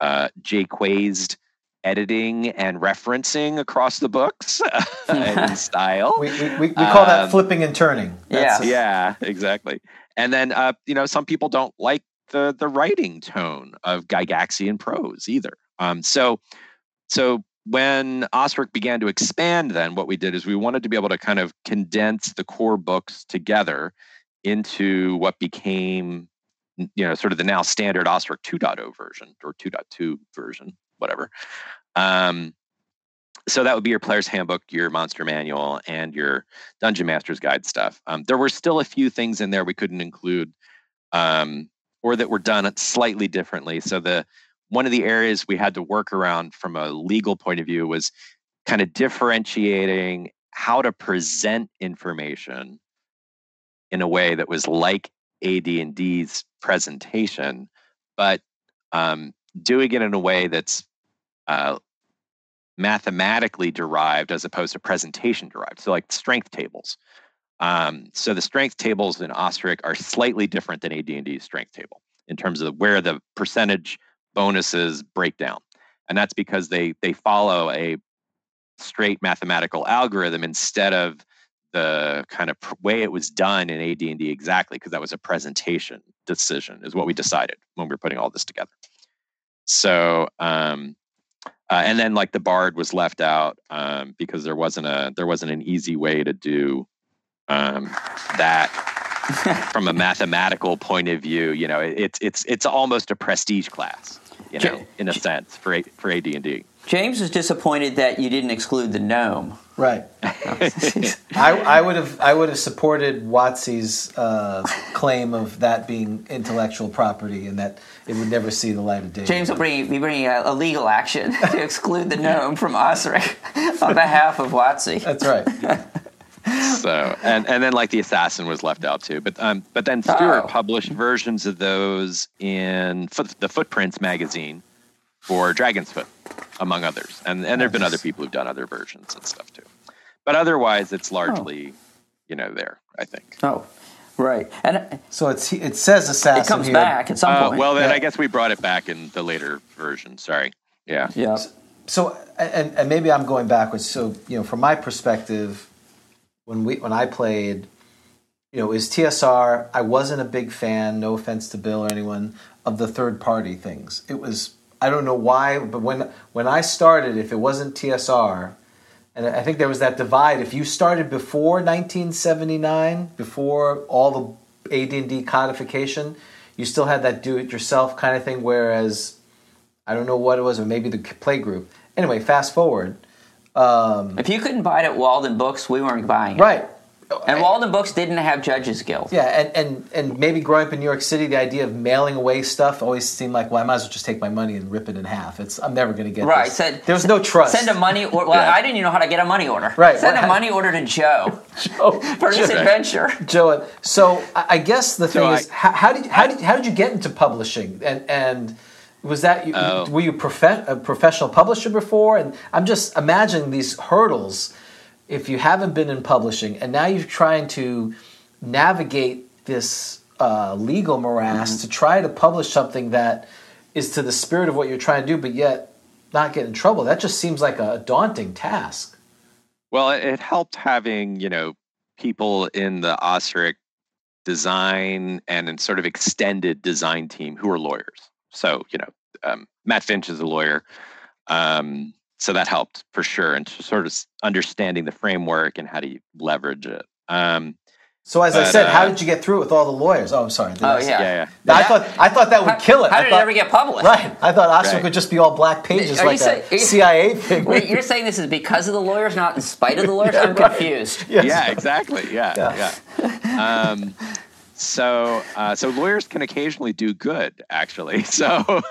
S5: uh, Jaquaized editing and referencing across the books in style.
S3: We, we, we, we call that
S5: Um,
S3: flipping and turning. That's
S2: Yeah.
S5: yeah, exactly. And then uh, you know, some people don't like the the writing tone of Gygaxian prose either. Um, so so when OSRIC began to expand, then what we did is we wanted to be able to kind of condense the core books together into what became you know sort of the now standard OSRIC 2.0 version or 2.2 version, whatever. Um, so that would be your player's handbook, your monster manual, and your dungeon master's guide stuff. Um, there were still a few things in there we couldn't include, um, or that were done slightly differently. So the one of the areas we had to work around from a legal point of view was kind of differentiating how to present information in a way that was like AD&D's presentation, but um, doing it in a way that's uh, mathematically derived as opposed to presentation derived. So, like strength tables. Um, so the strength tables in OSRIC are slightly different than AD&D's strength table in terms of where the percentage bonuses break down, and that's because they they follow a straight mathematical algorithm instead of the kind of way it was done in AD&D exactly because that was a presentation decision is what we decided when we were putting all this together. So um, uh, and then like the bard was left out um, because there wasn't a there wasn't an easy way to do um, that from a mathematical point of view. You know, it's it's it's almost a prestige class, you know,
S2: J-
S5: in a sense for A- for AD and D.
S2: James was disappointed that you didn't exclude the gnome.
S3: Right. I, I would have I would have supported WotC's uh, claim of that being intellectual property and that it would never see the light of day.
S2: James will bring, be bringing a, a legal action to exclude the gnome from OSRIC on behalf of Watsy.
S3: That's right.
S5: So and and then like the assassin was left out too but um but then Stuart
S2: Oh.
S5: published versions of those in foot, the Footprints magazine for Dragon's Foot among others and and there've been other people who've done other versions and stuff too but otherwise it's largely you know there I think
S2: Oh, right. And
S3: So it's it says assassin
S2: it comes
S3: here.
S2: back at some
S5: oh
S2: point.
S5: well then
S3: Yeah.
S5: I guess we brought it back in the later version sorry yeah
S2: yeah.
S3: So and, and maybe I'm going backwards. So you know, from my perspective, when we when I played, you know, is TSR. I wasn't a big fan. No offense to Bill or anyone of the third party things. It was I don't know why, but when when I started, if it wasn't TSR, and I think there was that divide. If you started before 1979, before all the AD&D codification, you still had that do-it-yourself kind of thing. Whereas I don't know what it was, or maybe the play group. Anyway, fast forward. Um,
S2: If you couldn't buy it at Walden Books, we weren't buying it.
S3: right.
S2: And Walden Books didn't have Judges Guild.
S3: Yeah, and, and and maybe growing up in New York City, the idea of mailing away stuff always seemed like, well, I might as well just take my money and rip it in half. It's I'm never going to get it.
S2: Right.
S3: This.
S2: Said,
S3: there was no trust.
S2: Send a money order. Well, I didn't even know how to get a money order.
S3: Right,
S2: Send a money order to Joe
S3: Oh,
S2: for this
S3: Joe.
S2: adventure.
S3: Joe, so I I guess the thing
S5: So
S3: is,
S5: I-
S3: how, how did how did how did you get into publishing? And and was that you,
S5: Oh.
S3: were you a professional publisher before? And I'm just imagining these hurdles. If you haven't been in publishing, and now you're trying to navigate this uh, legal morass
S5: Mm-hmm.
S3: to try to publish something that is to the spirit of what you're trying to do, but yet not get in trouble. That just seems like a daunting task.
S5: Well, it, it helped having you know people in the OSRIC design and in sort of extended design team who are lawyers. So you know, um, Matt Finch is a lawyer, um, so that helped for sure, and sort of understanding the framework and how to leverage it. Um,
S3: So as I
S5: But,
S3: said, how
S5: uh,
S3: did you get through it with all the lawyers? Oh, I'm sorry.
S2: Oh,
S3: say-
S2: yeah.
S5: yeah, yeah.
S3: I thought I thought that would
S2: How-
S3: kill it.
S2: How
S3: I
S2: did
S3: thought,
S2: it ever get published?
S3: Right. I thought OSRIC
S5: Right.
S3: would just be all black pages
S2: Are
S3: like
S2: say-
S3: a CIA thing.
S2: Wait, you're saying this is because of the lawyers, not in spite of the lawyers?
S3: Yeah,
S2: I'm
S3: right.
S2: confused.
S3: Yes.
S5: yeah, exactly. Yeah,
S3: Yeah.
S5: yeah. Um, so, uh, so lawyers can occasionally do good, actually. So,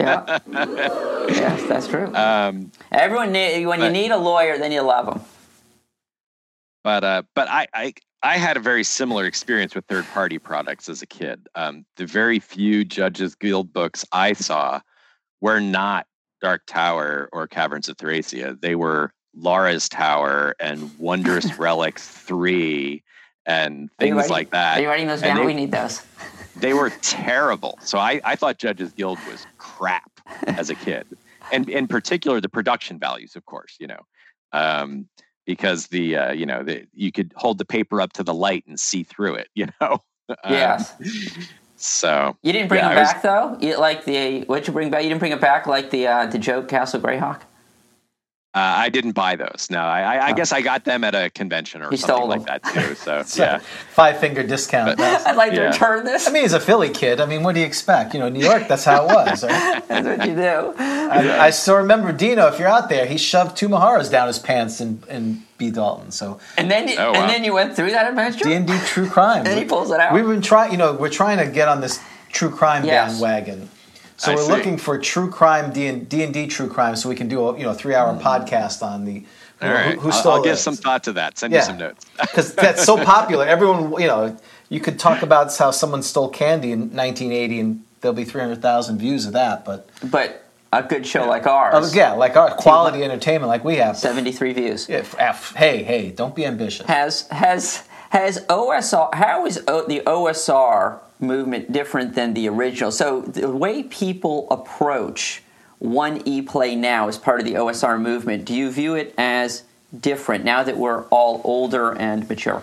S2: Yeah. yes, that's true.
S5: um,
S2: Everyone, need, when you need a lawyer, then you love them.
S5: but uh, but I, I I had a very similar experience with third party products as a kid. Um, the very few Judges Guild books I saw were not Dark Tower or Caverns of Thracia. They were Lara's Tower and Wondrous Relics Three and things like that.
S2: Are you writing those down?
S5: they-
S2: we need those.
S5: they were terrible. So I, I thought Judges Guild was crap as a kid, and in particular the production values, of course, you know, um, because the uh, you know the, you could hold the paper up to the light and see through it, you know. Um,
S2: Yes.
S5: So
S2: You didn't bring
S5: yeah,
S2: them
S5: I was-
S2: back though. You, like the what'd you bring back? You didn't bring it back like the uh, the joke Castle Greyhawk.
S5: Uh, I didn't buy those. No, I, I, I guess I got them at a convention or
S2: You
S5: something
S2: stole
S5: like that too. So
S3: So,
S5: yeah,
S3: Five finger discount.
S5: But-
S2: I'd like to return this.
S3: I mean, he's a Philly kid. I mean, what do you expect? You know, New York, that's how it was. Right?
S2: That's what you do.
S3: I, I still remember Dino, if you're out there, he shoved two Maharas down his pants in, in B. Dalton. So
S2: And then, you,
S5: Oh, wow.
S2: and then you went through that adventure.
S3: D&D True Crime.
S2: And he pulls it out.
S3: We've been trying, you know, we're trying to get on this true crime
S2: Yes.
S3: bandwagon. So
S5: I
S3: we're
S5: see.
S3: looking for true crime D and D true crime, so we can do a you know three hour hmm. podcast on the you
S5: all
S3: know,
S5: right.
S3: who, who
S5: I'll- I'll, give some thought to that. Send
S3: Yeah.
S5: you some notes.
S3: because that's so popular. Everyone, you know, you could talk about how someone stole candy in 1980, and there'll be 300,000 views of that. But
S2: but a good show like ours.
S3: oh, yeah, like our quality entertainment, like we have.
S2: Seventy-three views.
S3: Yeah, f- f- hey, hey, don't be ambitious.
S2: Has has has OSR? How is o, the OSR movement different than the original? So the way people approach one e play now as part of the OSR movement, do you view it as different now that we're all older and mature?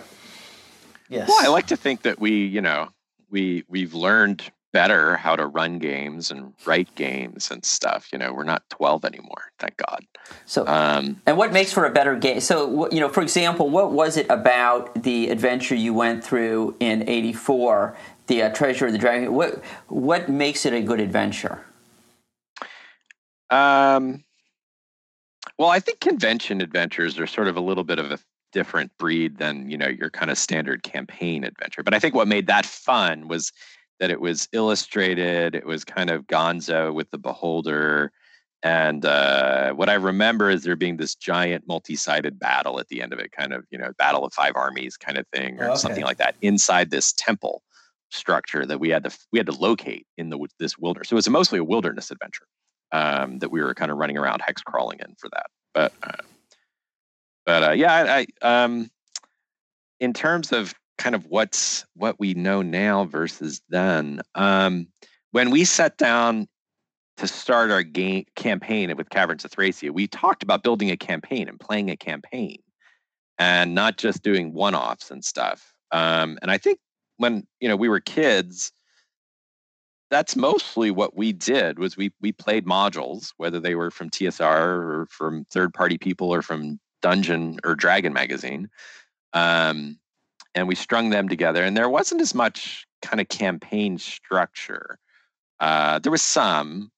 S3: Yes.
S5: Well, I like to think that we, you know, we we've learned better how to run games and write games and stuff. You know, we're not 12 anymore, thank God.
S2: So
S5: Um,
S2: And what makes for a better game? So, you know, for example, what was it about the adventure you went through in '84, the uh, Treasure of the Dragon? What what makes it a good adventure?
S5: um, well, I think convention adventures are sort of a little bit of a different breed than you know your kind of standard campaign adventure. But I think what made that fun was that it was illustrated. It was kind of Gonzo with the Beholder. And uh, what I remember is there being this giant multi-sided battle at the end of it, kind of you know battle of five armies kind of thing, or
S3: Okay.
S5: something like that, inside this temple structure that we had to we had to locate in the this wilderness. So it was mostly a wilderness adventure um, that we were kind of running around hex crawling in for that. But uh, but uh, yeah, I, I um, in terms of kind of what's what we know now versus then, um, when we sat down to start our game campaign with Caverns of Thracia, we talked about building a campaign and playing a campaign, and not just doing one-offs and stuff. Um, and I think when you know we were kids, that's mostly what we did was we we played modules, whether they were from TSR or from third-party people or from Dungeon or Dragon magazine, um, and we strung them together. And there wasn't as much kind of campaign structure. Uh, there was some.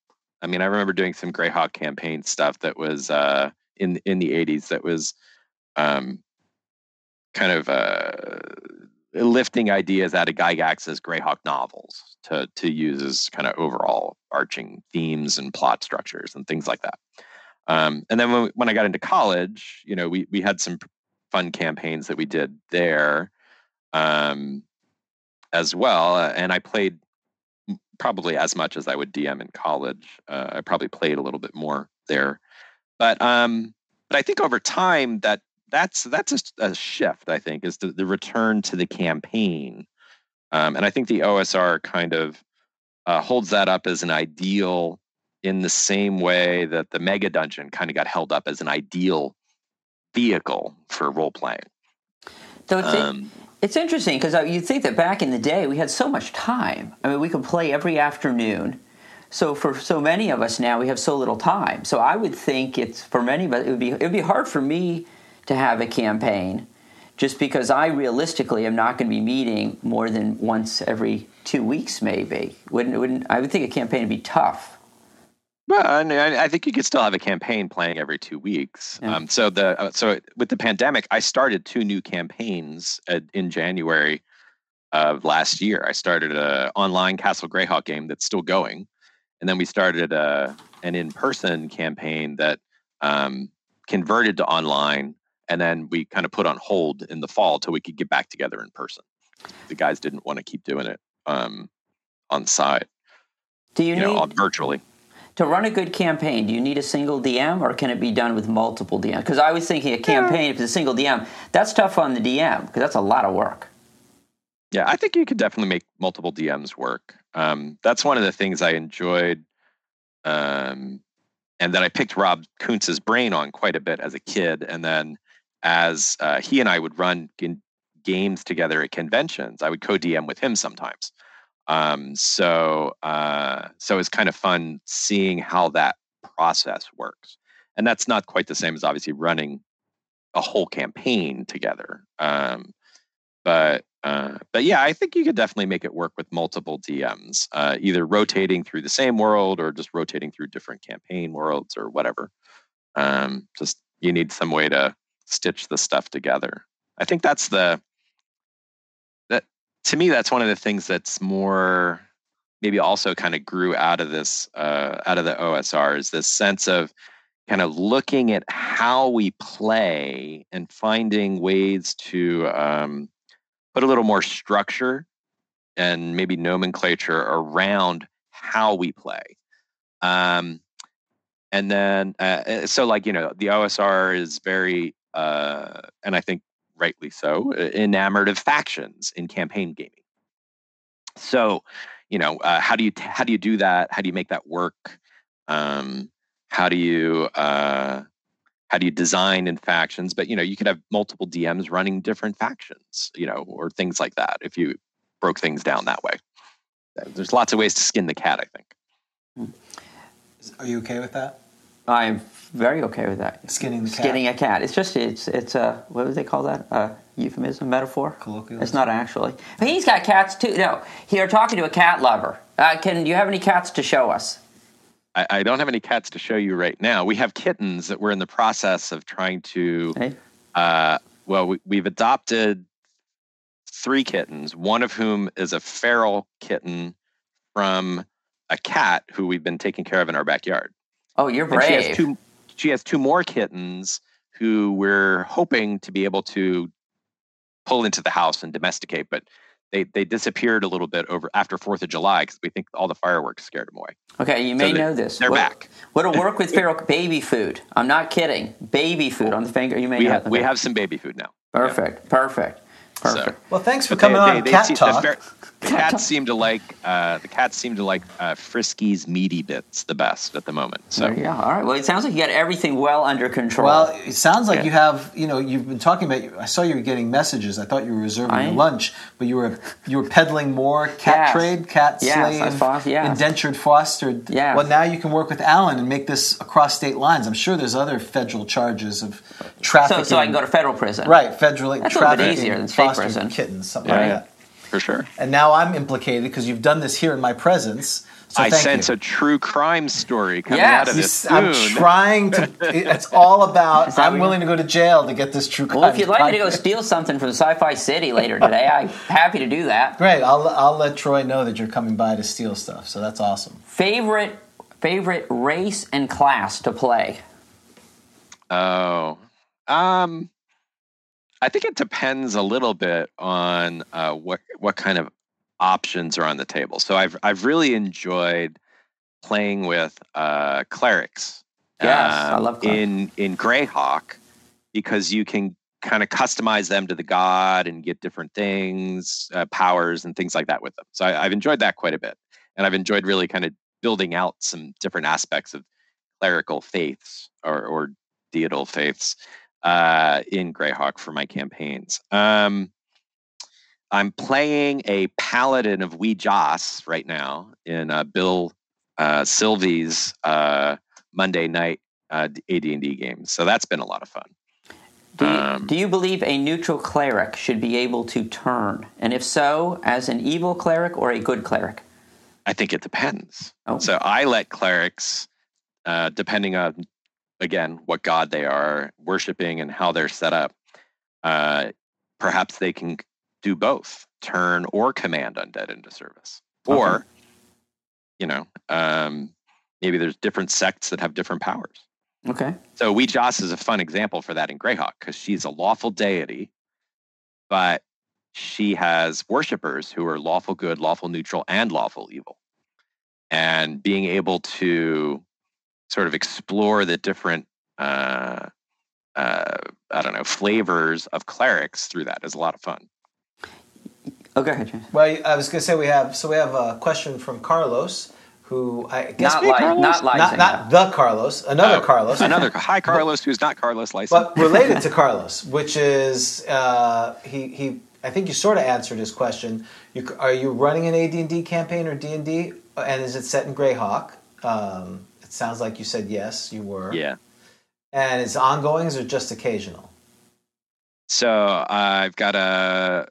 S5: I mean, I remember doing some Greyhawk campaign stuff that was uh, in in the '80s that was um, kind of uh, lifting ideas out of Gygax's Greyhawk novels to to use as kind of overall arching themes and plot structures and things like that. Um, and then when, when I got into college, you know, we we had some fun campaigns that we did there um, as well, uh, and I played probably as much as I would DM in college. Uh, I probably played a little bit more there, but um, but I think over time that that's that's a, a shift. I think is the, the return to the campaign, um, and I think the OSR kind of uh, holds that up as an ideal in the same way that the Mega Dungeon kind of got held up as an ideal vehicle for role playing.
S2: So it's, um, it's interesting because uh, you think that back in the day we had so much time. I mean, we could play every afternoon. So for so many of us now, we have so little time. So I would think it's for many of us, it would be it would be hard for me to have a campaign, just because I realistically am not going to be meeting more than once every two weeks, maybe. Wouldn't wouldn't I would think a campaign would be tough.
S5: Well, I, I, think you could still have a campaign playing every two weeks. Yeah. Um, so the uh, so with the pandemic, I started two new campaigns at, in January of last year. I started an online Castle Greyhawk game that's still going, and then we started a, uh, an in-person campaign that um, converted to online, and then we kind of put on hold in the fall till we could get back together in person. The guys didn't want to keep doing it um, on site.
S2: Do you, you need
S5: know, virtually?
S2: to run a good campaign, do you need a single DM or can it be done with multiple DMs? Because I was thinking a campaign, yeah. if it's a single DM, that's tough on the DM because that's a lot of work.
S5: Yeah, I think you could definitely make multiple DMs work. Um, that's one of the things I enjoyed, um, and that I picked Rob Kuntz's brain on quite a bit as a kid. And then as uh, he and I would run games together at conventions, I would co DM with him sometimes. Um, so uh, so it's kind of fun seeing how that process works, and that's not quite the same as obviously running a whole campaign together. Um, but uh, but yeah, I think you could definitely make it work with multiple DMs, uh, either rotating through the same world or just rotating through different campaign worlds or whatever. Um, just you need some way to stitch the stuff together. I think that's the that to me, that's one of the things that's more maybe also kind of grew out of this uh, out of the OSR is this sense of kind of looking at how we play and finding ways to um, put a little more structure and maybe nomenclature around how we play. Um, and then, uh, uh so like, you know, the OSR is very, uh, and I think rightly so, enamored of factions in campaign gaming. So, you know, uh, how do you how do you do that? How do you make that work? Um, how do you uh, how do you design in factions? But you know, you could have multiple DMs running different factions, you know, or things like that. If you broke things down that way, there's lots of ways to skin the cat. I think.
S3: Hmm. Are you okay with that?
S2: I'm very okay with that.
S3: Skinning the cat.
S2: Skinning a cat. It's just it's it's a what would they call that? A euphemism, metaphor.
S3: Colloquial.
S2: It's not actually. But he's got cats too. No, here talking to a cat lover. Uh, can you have any cats to show us?
S5: I, I, don't have any cats to show you right now. We have kittens that we're in the process of trying to. Hey. Uh, well, we, we've adopted three kittens. One of whom is a feral kitten from a cat who we've been taking care of in our backyard.
S2: Oh, you're brave.
S5: And she has two. She has two more kittens who we're hoping to be able to pull into the house and domesticate, but they they disappeared a little bit over after Fourth of July because we think all the fireworks scared them away.
S2: Okay, you may so know this.
S5: They're
S2: what,
S5: back.
S2: What'll work with feral baby food? I'm not kidding. Baby food on the finger. You may
S5: we
S2: know.
S5: Have, we have some baby food now.
S2: Perfect. Yeah. Perfect. Perfect.
S3: So, well, thanks for coming they, on they, Cat Talk.
S5: The, the cats seem to like uh, the cats seem to like uh, Frisky's meaty bits the best at the moment. So
S2: yeah, all right. Well, it sounds like you got everything well under control.
S3: Well, it sounds like yeah. you have. You know, you've been talking about. I saw you were getting messages. I thought you were reserving I, your lunch, but you were you were peddling more cat yes. trade, cat yes, slave, yes. indentured fostered.
S2: Yeah.
S3: Well, now you can work with Allan and make this across state lines. I'm sure there's other federal charges of trafficking.
S2: So, so I can go to federal prison.
S3: Right, federal
S2: That's
S3: trafficking.
S2: a little bit easier than state prison.
S3: Kittens, something yeah. like that
S5: for sure.
S3: And now I'm implicated because you've done this here in my presence. So
S5: I
S3: thank
S5: sense
S3: you.
S5: a true crime story coming
S2: Yes.
S5: out of
S3: You
S5: this
S3: s- I'm
S5: soon.
S3: trying to. It's all about. I'm willing to go to jail to get this true crime.
S2: Well, if you'd like me to go steal something from Sci-Fi City later today, I'm happy to do that.
S3: Great. I'll I'll let Troy know that you're coming by to steal stuff. So that's awesome.
S2: Favorite favorite race and class to play?
S5: Oh, um, I think it depends a little bit on uh, what what kind of options are on the table. So I've I've really enjoyed playing with uh, clerics.
S2: Yes, I
S5: um,
S2: love clerics.
S5: in in Greyhawk because you can kind of customize them to the god and get different things, uh, powers, and things like that with them. So I, I've enjoyed that quite a bit, and I've enjoyed really kind of building out some different aspects of clerical faiths or, or deital faiths uh, in Greyhawk for my campaigns. Um, I'm playing a paladin of Wee Jas right now in uh, Bill uh, Sylvie's uh, Monday night uh, AD&D games. So that's been a lot of fun.
S2: Do you,
S5: Um,
S2: do you believe a neutral cleric should be able to turn? And if so, as an evil cleric or a good cleric?
S5: I think it depends.
S2: Oh.
S5: So I let clerics, uh, depending on again what god they are worshiping and how they're set up, uh, perhaps they can do both, turn or command undead into service, or you know, um, maybe there's different sects that have different powers.
S2: Okay.
S5: So Wee Jas is a fun example for that in Greyhawk because she's a lawful deity, but she has worshippers who are lawful good, lawful neutral, and lawful evil. And being able to sort of explore the different, uh, uh, I don't know, flavors of clerics through that is a lot of fun.
S2: Oh, go ahead, James.
S3: Well, I was going to say we have so we have a question from Carlos, who I guess
S2: Not like,
S5: Carlos?
S2: not like
S3: not, not the Carlos, another
S5: Oh,
S3: Carlos,
S5: Another hi Carlos, who's not Carlos Lising.
S3: but related to Carlos, which is uh, he he. I think you sort of answered his question. You, are you running an AD&D campaign or D&D, and is it set in Greyhawk? Um, it sounds like you said yes, you were.
S5: yeah.
S3: And is it ongoing or just occasional?
S5: So I've got a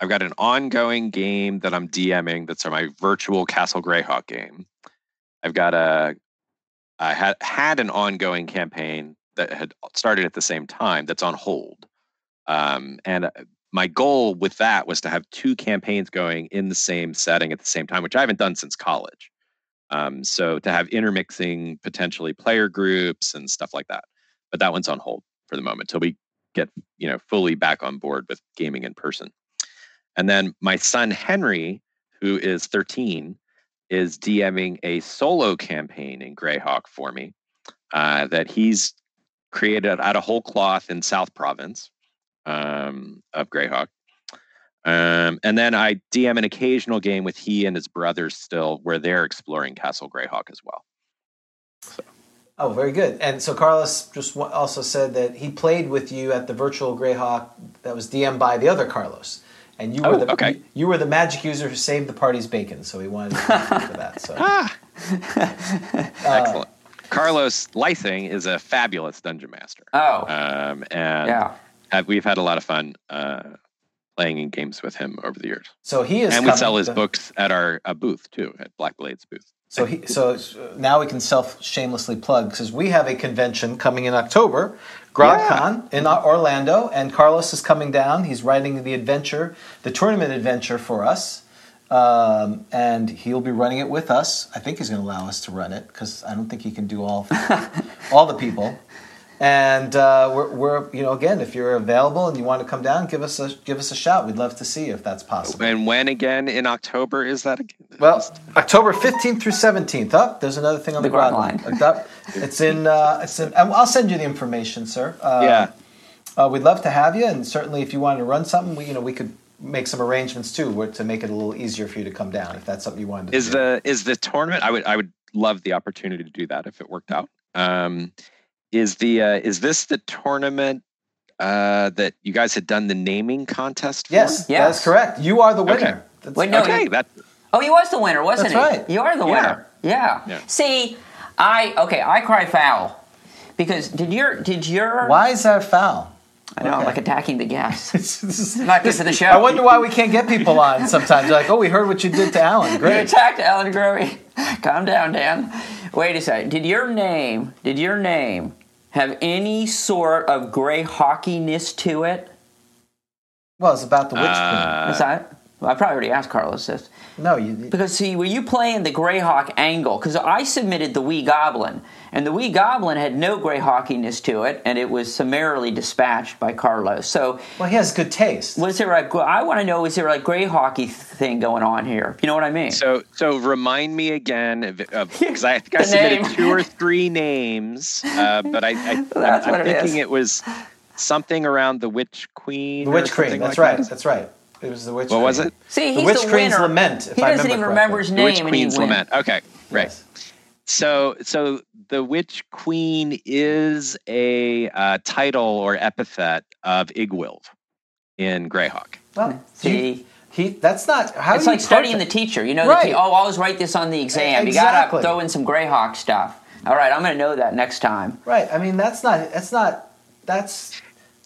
S5: I've got an ongoing game that I'm DMing that's my virtual Castle Greyhawk game. I've got a I had had an ongoing campaign that had started at the same time that's on hold. Um, and uh, my goal with that was to have two campaigns going in the same setting at the same time, which I haven't done since college. Um, so to have intermixing potentially player groups and stuff like that. But that one's on hold for the moment till we get you know fully back on board with gaming in person. And then my son Henry, who is 13, is DMing a solo campaign in Greyhawk for me uh, that he's created out of whole cloth in South Province um, of Greyhawk. Um, and then I DM an occasional game with he and his brothers still, where they're exploring Castle Greyhawk as well.
S3: Oh, very good. And so Carlos just wa- also said that he played with you at the virtual Greyhawk that was DM'd by the other Carlos, and you were
S5: Oh,
S3: the
S5: okay.
S3: you, you were the magic user who saved the party's bacon. So he wanted to thank you for that. So
S5: Ah,
S3: uh,
S5: excellent. Carlos Lising is a fabulous dungeon master.
S2: Oh,
S5: Um, and
S2: yeah.
S5: have, we've had a lot of fun uh, playing in games with him over the years.
S3: so he is
S5: and we sell his
S3: to-
S5: books at our uh, booth too, at Black Blade's booth.
S3: So he so now we can self shamelessly plug because we have a convention coming in October, GrogCon in Orlando, and Carlos is coming down. He's writing the adventure, the tournament adventure for us. Um, and he'll be running it with us. I think he's going to allow us to run it because I don't think he can do all all the people. And uh, we're, we're, you know, again, if you're available and you want to come down, give us a give us a shout. We'd love to see you if that's possible.
S5: And when again in October is that? Again?
S3: Well, October fifteenth through seventeenth. Up, there's another thing on the,
S2: The
S3: ground
S2: ground
S3: line. Up, it's in. Uh, it's in. and I'll send you the information, sir. Uh,
S5: yeah.
S3: Uh, we'd love to have you, and certainly if you wanted to run something, we, you know, we could make some arrangements too, to make it a little easier for you to come down if that's something you wanted to
S5: Is
S3: do.
S5: the is the tournament? I would I would love the opportunity to do that if it worked out. Um, is the uh, is this the tournament uh, that you guys had done the naming contest for?
S3: yes,
S2: Yes.
S3: that's correct. You are the winner.
S5: Okay.
S3: That's-
S2: Wait, no,
S5: Okay,
S2: you-
S5: that
S2: Oh, he was the winner, wasn't
S3: That's
S2: he?
S3: right.
S2: You are the
S5: Yeah.
S2: winner. Yeah.
S5: Yeah.
S2: See, I okay, I cry foul because did your did your
S3: Why is that foul?
S2: I know, I'm
S3: Okay.
S2: like attacking the guests.
S3: This is-
S2: Not good for the show.
S3: I wonder why we can't get people on sometimes. They're like, oh, we heard what you did to Allan.
S2: You attacked Allan Grohe. Calm down, Dan. Wait a second. Did your name, did your name have any sort of gray hawkiness to it?
S3: Well, it's about the Witch
S5: Uh,
S2: Is that? Well, I probably already asked Carlos this.
S3: Queen. No, you.
S2: Because see, were you playing the Greyhawk angle? Because I submitted the Wee Goblin, and the Wee Goblin had no Greyhawkiness to it, and it was summarily dispatched by Carlos. So,
S3: Well, he has good taste.
S2: was there a? I want to know, is there a Greyhawky thing going on here? You know what I mean?
S5: So, so remind me again of because I think I submitted
S2: name.
S5: two or three names, uh, but I, I
S2: That's
S5: I'm,
S2: what
S5: I'm
S2: it
S5: thinking
S2: is.
S5: it was something around the Witch Queen.
S3: The Witch Queen. That's
S5: like
S3: right.
S5: that.
S3: That's right. It was the Witch.
S5: What
S3: Queen.
S5: was it?
S2: see,
S3: The
S2: he's
S3: Witch
S2: the
S3: Queen's
S2: winner.
S3: Lament, if
S2: he
S3: I
S2: doesn't
S3: remember
S2: even remember his
S5: The
S2: name.
S5: Witch
S2: and he
S5: Queen's. Lament. Okay, right.
S3: Yes.
S5: So, so the Witch Queen is a uh, title or epithet of Iggwilv in Greyhawk.
S3: Well,
S2: See,
S3: he, he. That's not how.
S2: it's like
S3: start
S2: studying the teacher. You know,
S3: Right.
S2: the te- oh, always write this on the exam. You got to throw in some Greyhawk stuff. All right, I'm going to know that next time.
S3: Right. I mean, that's not. That's not. That's.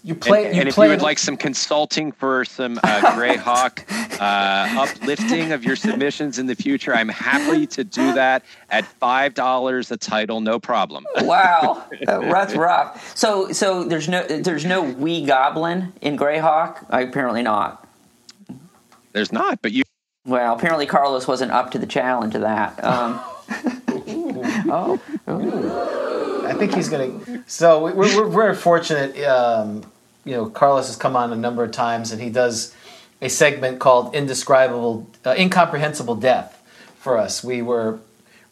S3: You play.
S5: and
S3: you
S5: and if you would
S3: it-
S5: like some consulting for some uh, Greyhawk uh, uplifting of your submissions in the future, I'm happy to do that at five dollars a title, no problem.
S2: Wow, Uh, that's rough. So, so there's no there's no wee goblin in Greyhawk. Uh, apparently not.
S5: There's not, but you
S2: Well, apparently Carlos wasn't up to the challenge of that. Um, oh,
S3: I think he's going to. So we- we're, we're very fortunate. Um, you know, Carlos has come on a number of times, and he does a segment called "Indescribable, uh, Incomprehensible Death" for us. We were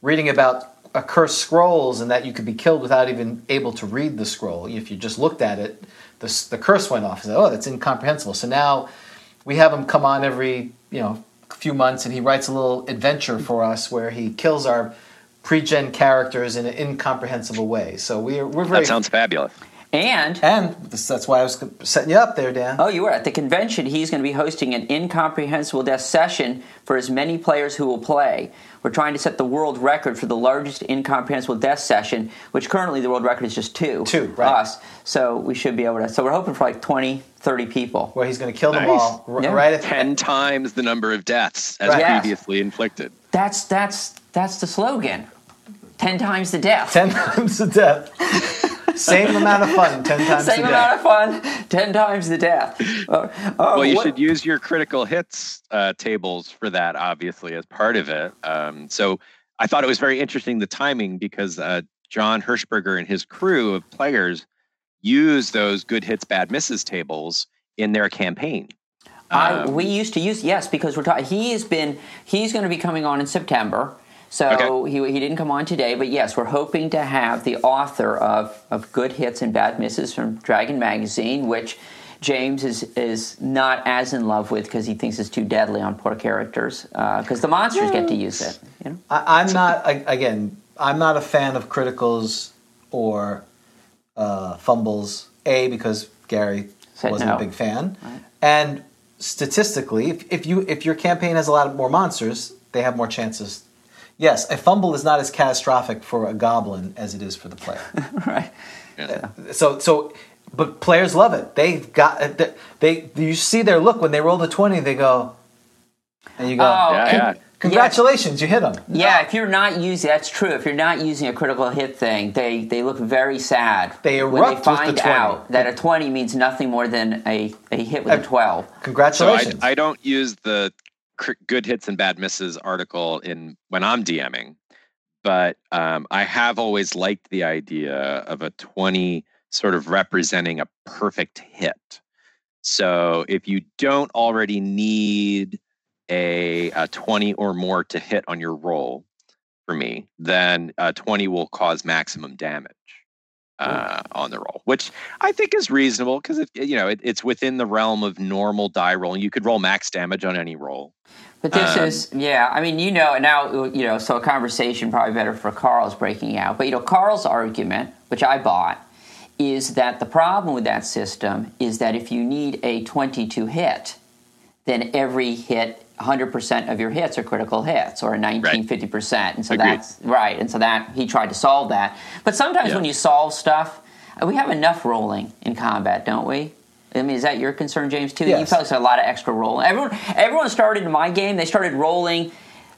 S3: reading about a cursed scrolls, and that you could be killed without even able to read the scroll. If you just looked at it, the, the curse went off. Said, "Oh, that's incomprehensible." So now we have him come on every you know few months, and he writes a little adventure for us where he kills our pre-gen characters in an incomprehensible way. So we're we're very
S5: that sounds fabulous.
S2: And
S3: and this, that's why I was setting you up there, Dan.
S2: oh, you were at the convention. He's going to be hosting an incomprehensible death session for as many players who will play. We're trying to set the world record for the largest incomprehensible death session, which currently the world record is just two.
S3: Two, right.
S2: Us. So we should be able to. So we're hoping for like 20, 30 people.
S3: Where he's going to kill them
S5: Nice.
S3: all r-
S2: Yeah.
S3: right at
S5: Ten times the number of deaths as
S3: Right.
S2: Yes.
S5: previously inflicted.
S2: That's that's that's the slogan. Ten times the death.
S3: ten times the death. Same amount of fun, ten times
S2: Same
S3: the
S2: amount
S3: death.
S2: of fun, ten times the death. Uh, oh,
S5: Well, you
S2: what-
S5: should use your critical hits uh, tables for that, obviously, as part of it. Um, so I thought it was very interesting the timing because uh, Jon Hershberger and his crew of players use those good hits, bad misses tables in their campaign.
S2: I,
S5: Um,
S2: we used to use yes because we're talking. He has been. He's going to be coming on in September. So
S5: Okay.
S2: he, he didn't come on today, but yes, we're hoping to have the author of, of Good Hits and Bad Misses from Dragon Magazine, which James is is not as in love with because he thinks it's too deadly on poor characters. Because the monsters get to use it. You know.
S3: I, I'm not I, again. I'm not a fan of criticals or uh, fumbles. A because Gary
S2: Said
S3: wasn't
S2: no.
S3: a big fan, and statistically, if, if you if your campaign has a lot more monsters, they have more chances. Yes, a fumble is not as catastrophic for a goblin as it is for the player.
S2: right.
S3: So so, but players love it. They've got they, they you see their look when they roll the twenty. They go, and you go,
S2: Oh,
S5: Yeah,
S2: and-
S5: yeah.
S3: congratulations, you hit them.
S2: Yeah, if you're not using that's true. If you're not using a critical hit thing, they they look very sad.
S3: They erupt
S2: when
S3: erupt
S2: they
S3: with the
S2: find out that a twenty means nothing more than a, a hit with a
S3: Uh,
S2: twelve.
S5: So I,
S3: Congratulations.
S5: I don't use the cr- good hits and bad misses article in when I'm DMing, but um, I have always liked the idea of a 20 sort of representing a perfect hit. So if you don't already need a, a 20 or more to hit on your roll for me, then uh, 20 will cause maximum damage. Uh, on the roll, which I think is reasonable because it, you know it, it's within the realm of normal die rolling. You could roll max damage on any roll.
S2: But this
S5: Um,
S2: is yeah. I mean, you know and now you know. So a conversation probably better for Carl's breaking out. But you know, Carl's argument, which I bought, is that the problem with that system is that if you need a twenty-two hit, then every hit. 100% of your hits are critical hits or 19 50% and so
S5: Agreed.
S2: that's right and so that he tried to solve that but sometimes
S5: Yeah.
S2: when you solve stuff uh, we have enough rolling in combat don't we I mean, is that your concern, James? Too? You
S3: Yes.
S2: felt a lot of extra rolling. Everyone, everyone started in my game. They started rolling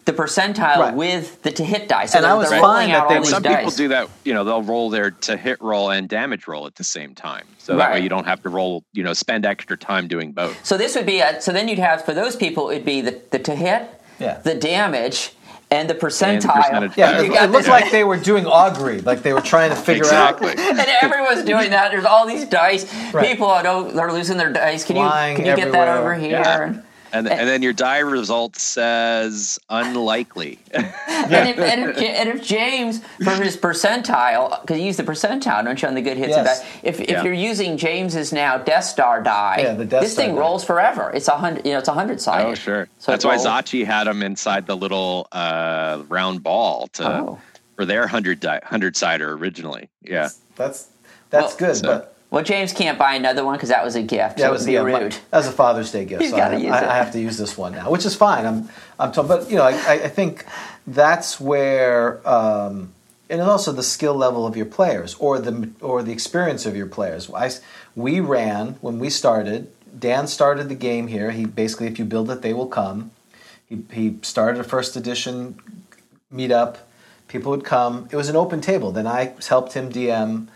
S2: the percentile
S3: Right.
S2: with the to hit dice, so
S3: And I
S2: they're-
S3: was
S2: they're
S3: fine that
S2: out
S3: they
S2: all
S3: would-
S2: these
S5: Some
S2: dice.
S5: people do that. You know, they'll roll their to hit roll and damage roll at the same time, so that way you don't have to roll. You know, spend extra time doing both.
S2: So this would be a, so then you'd have for those people it'd be the, the to hit,
S3: Yeah.
S2: the damage, and the percentile.
S5: percentage
S3: Yeah, it, it looked like they were doing augury, like they were trying to figure
S5: Exactly.
S3: out.
S2: and everyone's doing that. There's all these dice.
S3: Right.
S2: People are they're losing their dice. Can
S3: Flying
S2: you can you get that over here?
S5: Yeah.
S2: And,
S5: And and then your die result says unlikely.
S2: and, if, and, if, and if James for his percentile, because you use the percentile, don't you, on the good hits? and
S3: Yes.
S2: bad- If if
S5: Yeah.
S2: you're using James's now Death Star die,
S3: Yeah, the Death
S2: this
S3: Star
S2: thing
S3: die.
S2: rolls forever. It's a hundred. You know, it's a hundred sided.
S5: oh sure.
S2: So
S5: That's why
S2: rolls-
S5: Zocchi had them inside the little uh, round ball to
S2: Oh.
S5: for their hundred di- hundred sider originally. Yeah.
S3: That's that's
S2: Well,
S3: good,
S5: so-
S3: but
S2: Well, James can't buy another one because that was a gift.
S3: that
S2: so
S3: was
S2: it'd be
S3: yeah, my-
S2: rude.
S3: that was a Father's Day gift. So I,
S2: use
S3: I. I have to use this one now, which is fine. I'm I'm told, but you know, I, I think that's where. Um, and it's also the skill level of your players, or the or the experience of your players. I, we ran when we started. Dan started the game here. He basically, if you build it, they will come. He, he started a first edition meetup. People would come. It was an open table. Then I helped him DM.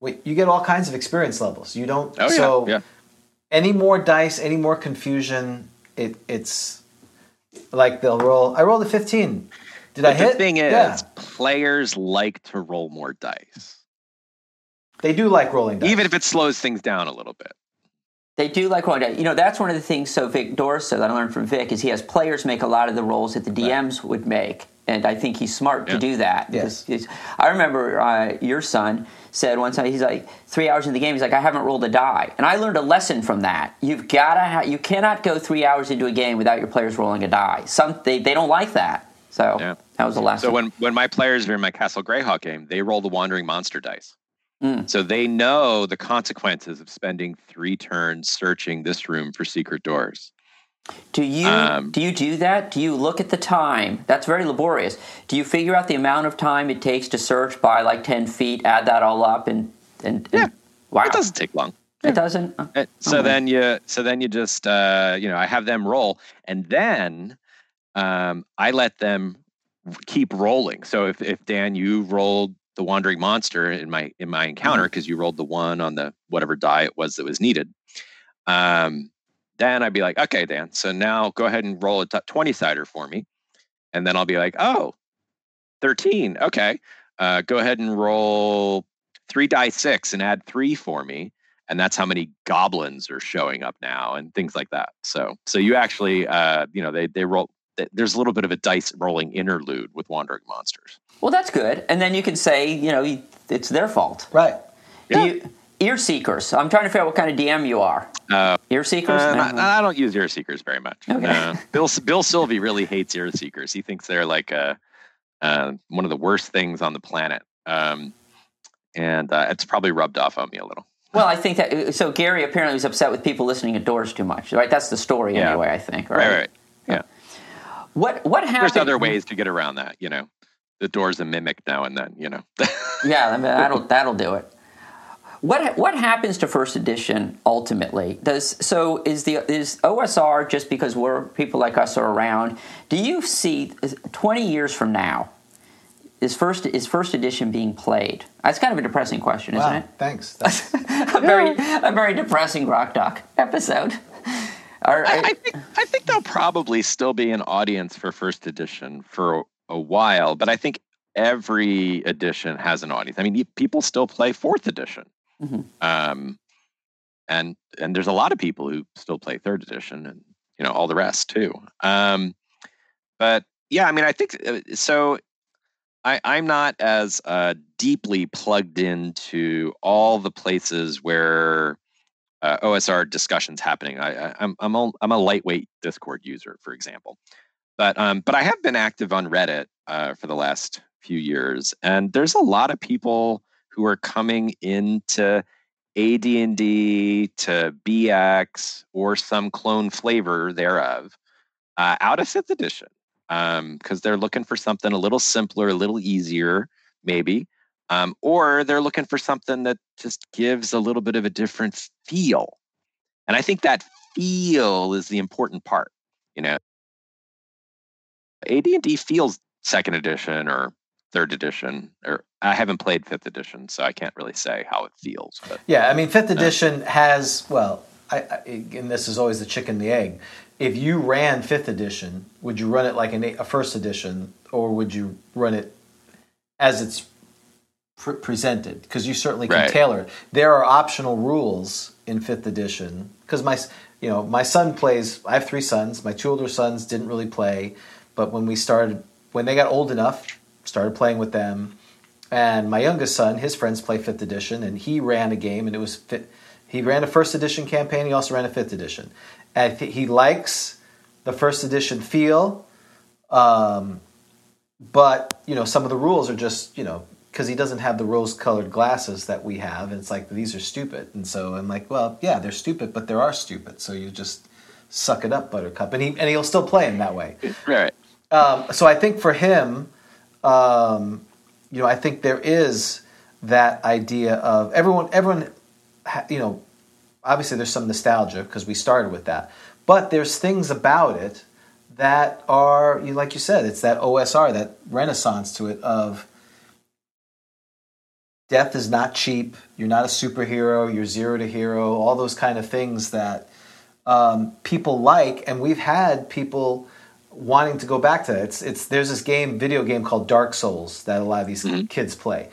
S3: Wait, you get all kinds of experience levels. You don't.
S5: Oh yeah.
S3: so
S5: yeah.
S3: any more dice, any more confusion, it, it's like they'll roll. I rolled a fifteen. Did I
S5: But
S3: hit?
S5: the thing is,
S3: yeah,
S5: players like to roll more dice,
S3: they do like rolling dice.
S5: even if it slows things down a little bit.
S2: They do like rolling dice. You know, that's one of the things. So Vic Dorsa that I learned from Vic is he has players make a lot of the rolls that the DMs would make, and I think he's smart to do that.
S3: Yes.
S2: because he's- I remember uh, your son said one time he's like three hours in the game he's like I haven't rolled a die, and I learned a lesson from that. You've got to ha- you cannot go three hours into a game without your players rolling a die. Some they, they don't like that. So
S5: Yeah.
S2: that was the lesson.
S5: So when when my players are in my Castle Greyhawk game, they roll the Wandering Monster dice.
S2: Mm.
S5: So they know the consequences of spending three turns searching this room for secret doors.
S2: Do you
S5: Um,
S2: do you do that? Do you look at the time? That's very laborious. Do you figure out the amount of time it takes to search by like ten feet? Add that all up and and, and
S5: Yeah.
S2: wow,
S5: It doesn't take long.
S2: It doesn't. Uh,
S5: Uh, So
S2: Oh.
S5: then you so then you just uh, you know I have them roll and then um, I let them keep rolling. So if, if Dan you rolled the wandering monster in my in my encounter
S2: Mm-hmm.
S5: because you rolled the one on the whatever die it was that was needed, um, then I'd be like, okay, Dan. So now go ahead and roll a t- twenty sider for me, and then I'll be like, oh, 13. Okay, uh, go ahead and roll three die six and add three for me and that's how many goblins are showing up now and things like that so so you actually uh you know they they roll th- there's a little bit of a dice rolling interlude with wandering monsters
S2: Well, that's good. And then you can say, you know, it's their fault.
S3: right.
S2: Do
S5: Yeah.
S2: you, ear seekers. I'm trying to figure out what kind of DM you are.
S5: uh,
S2: Ear seekers.
S5: uh,
S2: No.
S5: not- I don't use ear seekers very much.
S2: Okay.
S5: No. Bill Bill Sylvie really hates ear seekers. He thinks they're like uh, uh, one of the worst things on the planet, um, and uh, it's probably rubbed off on me a little.
S2: Well, I think that so. Gary apparently was upset with people listening at doors too much. Right. That's the story
S5: Yeah.
S2: anyway. I think. Right.
S5: Right, right. Yeah.
S2: What What happened?
S5: There's other ways to get around that. You know, the door's a mimic now and then. You know.
S2: Yeah, I mean, that'll that'll do it. What what happens to first edition ultimately? Does so is the is OSR just because we're people like us are around? Do you see twenty years from now? Is first is first edition being played? That's kind of a depressing question, isn't
S3: Wow.
S2: it?
S3: Thanks. That's,
S2: A very a very depressing rock doc episode. Or-
S5: I, I think I think there'll probably still be an audience for first edition for a while, but I think every edition has an audience. I mean, people still play fourth edition,
S2: Mhm.
S5: um, and and there's a lot of people who still play third edition, and you know all the rest too. Um, but yeah, I mean, I think uh, so. I, I'm not as uh, deeply plugged into all the places where uh, OSR discussions happening. I, I, I'm I'm a, I'm a lightweight Discord user, for example, but um, but I have been active on Reddit uh, for the last few years, and there's a lot of people who are coming into AD&D to BX or some clone flavor thereof uh, out of fifth edition because they're looking for something a little simpler, a little easier, maybe. Um, or they're looking for something that just gives a little bit of a different feel. And I think that feel is the important part. You know, AD&D feels second edition or third edition, or I haven't played fifth edition, so I can't really say how it feels. But
S3: Yeah, I mean, fifth edition has well, I, I, and this is always the chicken and the egg. If you ran fifth edition, would you run it like an, a first edition, or would you run it as it's pre- presented? Because you certainly can
S5: Right.
S3: tailor it. There are optional rules in fifth edition. Because my, you know, my son plays. I have three sons. My two older sons didn't really play, but when we started, when they got old enough, started playing with them. And my youngest son, his friends play fifth edition, and he ran a game, and it was fit, he ran a first edition campaign. He also ran a fifth edition. And he likes the first edition feel, um, but you know some of the rules are just you know because he doesn't have the rose-colored glasses that we have, and it's like these are stupid. And so I'm like, well, yeah, they're stupid, but they are stupid. So you just suck it up, Buttercup, and he and he'll still play him that way.
S5: right,
S3: Um, so I think for him, um, you know, I think there is that idea of everyone. Everyone, you know, obviously there's some nostalgia because we started with that, but there's things about it that are, you like you said, it's that OSR, that renaissance to it of death is not cheap. You're not a superhero. You're zero to hero. All those kind of things that um, people like, and we've had people wanting to go back to that. It's it's there's this game, video game called Dark Souls that a lot of these kids play,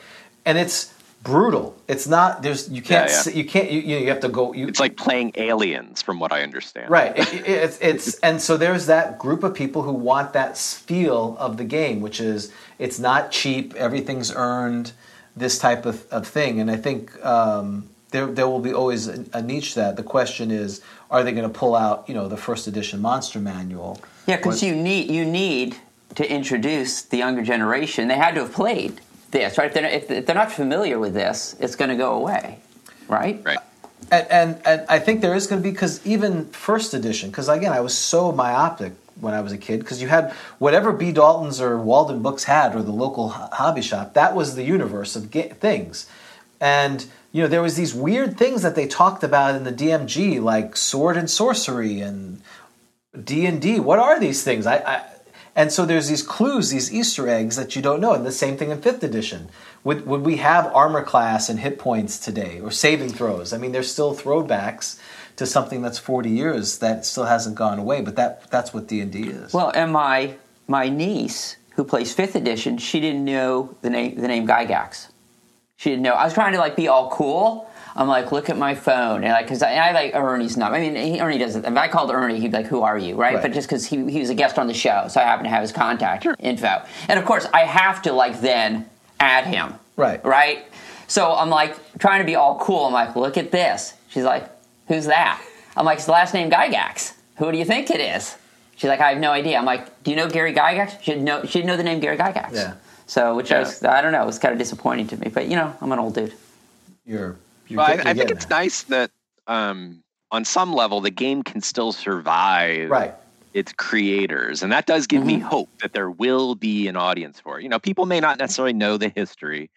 S3: and it's brutal. It's not there's you can't
S5: Yeah, yeah.
S3: you can't you, you know, you have to go you
S5: it's like playing aliens, from what I understand.
S3: Right. It, it, it's, it's and so there's that group of people who want that feel of the game, which is it's not cheap, everything's earned, this type of, of thing. And I think um, there there will be always a, a niche that. The question is, are they going to pull out you know the first edition monster manual?
S2: Yeah, because you need you need to introduce the younger generation. They had to have played this, right? If they're, if, if they're not familiar with this, it's going to go away, right?
S5: Right.
S3: And, and, and I think there is going to be because even first edition, because again, I was so myopic when I was a kid because you had whatever B. Dalton's or Walden Books had or the local ho- hobby shop. That was the universe of ga- things, and you know there was these weird things that they talked about in the DMG, like sword and sorcery and D and D. What are these things? I, I and so there's these clues, these Easter eggs that you don't know. And the same thing in fifth edition. Would would we have armor class and hit points today, or saving throws? I mean, there's still throwbacks to something that's 40 years that still hasn't gone away. But that that's what D and D is.
S2: Well, and my my niece who plays fifth edition, she didn't know the name the name Gygax. She didn't know. I was trying to like be all cool. I'm like, look at my phone, and like, because I, I like Ernie's number. I mean, he, Ernie doesn't. If I called Ernie, he'd be like, "Who are you?" Right?
S3: Right.
S2: But just because he, he was a guest on the show, so I happen to have his contact info, and of course, I have to like then add him.
S3: Right.
S2: Right. So I'm like trying to be all cool. I'm like, look at this. She's like, who's that? I'm like, it's the last name Gygax. Who do you think it is? She's like, I have no idea. I'm like, do you know Gary Gygax? She didn't know. She didn't know the name Gary Gygax.
S3: Yeah.
S2: So, which I, was, I don't know, it was kind of disappointing to me. But you know, I'm an old dude.
S3: you're. You're
S5: Well, I, I think it's
S3: there.
S5: nice that um, on some level the game can still survive
S3: Right.
S5: its creators, and that does give me
S2: Mm-hmm.
S5: hope that there will be an audience for it. You know, people may not necessarily know the history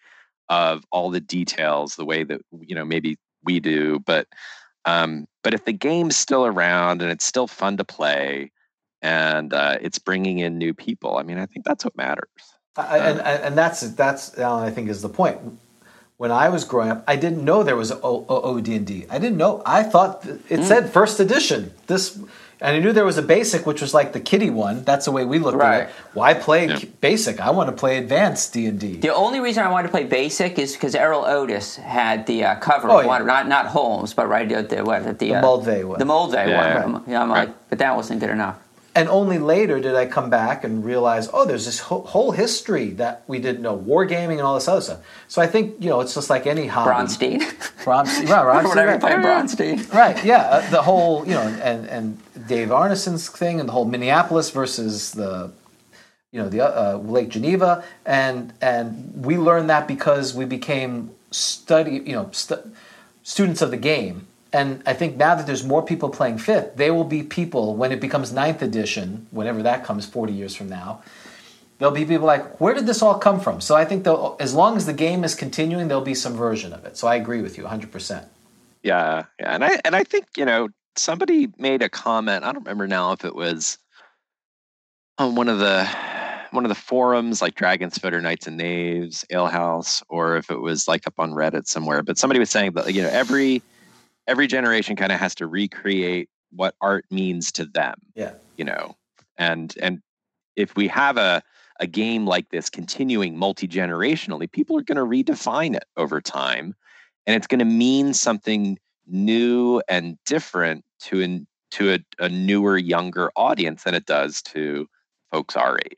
S5: of all the details the way that you know maybe we do, but um, but if the game's still around and it's still fun to play, and uh, it's bringing in new people, I mean, I think that's what matters.
S3: I, and, and and that's that's Allan, I think is the point. When I was growing up, I didn't know there was O- O- OD&D. I didn't know. I thought th- it said first edition. This, and I knew there was a basic, which was like the kitty one. That's the way we looked
S2: Right.
S3: at it. Why play
S5: Yeah.
S3: basic? I want to play advanced D and D.
S2: The only reason I wanted to play Basic is because Erol Otus had the uh, cover
S3: Oh,
S2: of
S3: yeah.
S2: one, not not Holmes, but right at the what at the, uh,
S3: Moldvay one.
S2: The Moldvay
S5: Yeah.
S2: one. Yeah, I'm
S5: Right.
S2: like, but that wasn't good enough.
S3: And only later did I come back and realize, oh, there's this whole, whole history that we didn't know, wargaming and all this other stuff. So I think you know, it's just like any hobby.
S2: Braunstein.
S3: Braunstein, right? Braunstein,
S2: Whatever
S3: right.
S2: play Braunstein.
S3: Right, yeah, uh, the whole you know, and and Dave Arneson's thing, and the whole Minneapolis versus the, you know, the uh, Lake Geneva, and and we learned that because we became study, you know, stu- students of the game, and I think now that there's more people playing fifth, there will be people when it becomes ninth edition, whenever that comes, forty years from now. There'll be people like, where did this all come from? So I think as long as the game is continuing, there'll be some version of it. So I agree with you 100%.
S5: Yeah, yeah, and I and I think you know somebody made a comment. I don't remember now if it was on one of the one of the forums like Dragonsfoot or Knights and Knaves, Alehouse, or if it was like up on Reddit somewhere. But somebody was saying that you know every every generation kind of has to recreate what art means to them.
S3: Yeah.
S5: You know, and and if we have a a game like this continuing multi generationally, people are going to redefine it over time, and it's going to mean something new and different to an to a, a newer, younger audience than it does to folks our age.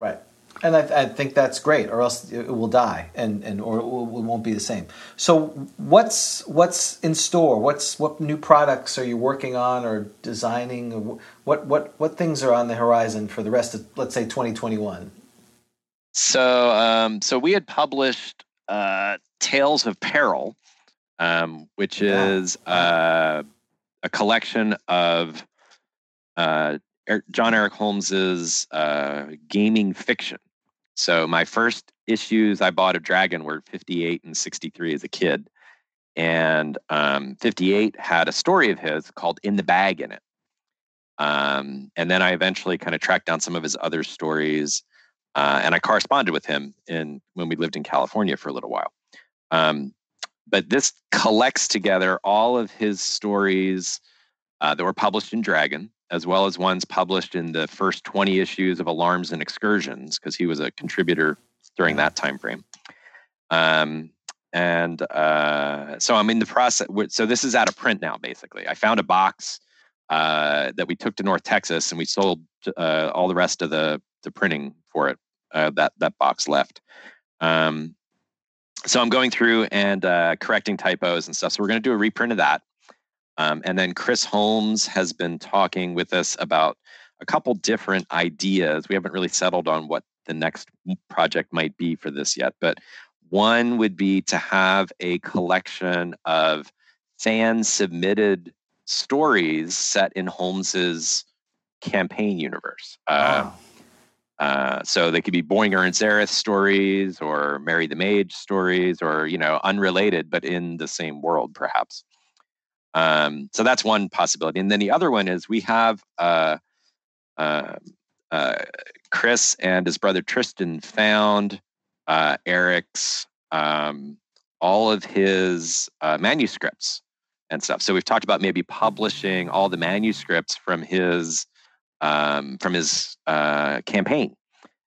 S3: Right. And I, I, think that's great, or else it will die, and, and or it, won't be the same. So, what's what's in store? What's what new products are you working on or designing? Or what what what things are on the horizon for the rest of, let's say, 2021?
S5: So, um, so we had published uh, Tales of Peril, um, which is uh, a collection of uh, John Eric Holmes's uh, gaming fiction. So my first issues I bought of Dragon were 58 and 63 as a kid. And um, 58 had a story of his called In the Bag in it. Um, and then I eventually kind of tracked down some of his other stories. Uh, and I corresponded with him in when we lived in California for a little while. Um, but this collects together all of his stories uh, that were published in Dragon, as well as ones published in the first 20 issues of Alarms and Excursions, because he was a contributor during that time frame. Um, and uh, so I'm in the process. So this is out of print now, basically. I found a box uh, that we took to North Texas, and we sold uh, all the rest of the the printing for it. Uh, that that box left. Um, so I'm going through and uh, correcting typos and stuff. So we're going to do a reprint of that. Um, and then Chris Holmes has been talking with us about a couple different ideas. We haven't really settled on what the next project might be for this yet, but one would be to have a collection of fan submitted stories set in Holmes's campaign universe. Uh, wow. Uh, so they could be Boinger and Zereth stories or Mary the Mage stories or, you know, unrelated, but in the same world, perhaps. Um, so that's one possibility. And then the other one is we have uh, uh, uh Chris and his brother Tristan found uh, Eric's, um, all of his manuscripts and stuff. So we've talked about maybe publishing all the manuscripts from his um, from his uh, campaign,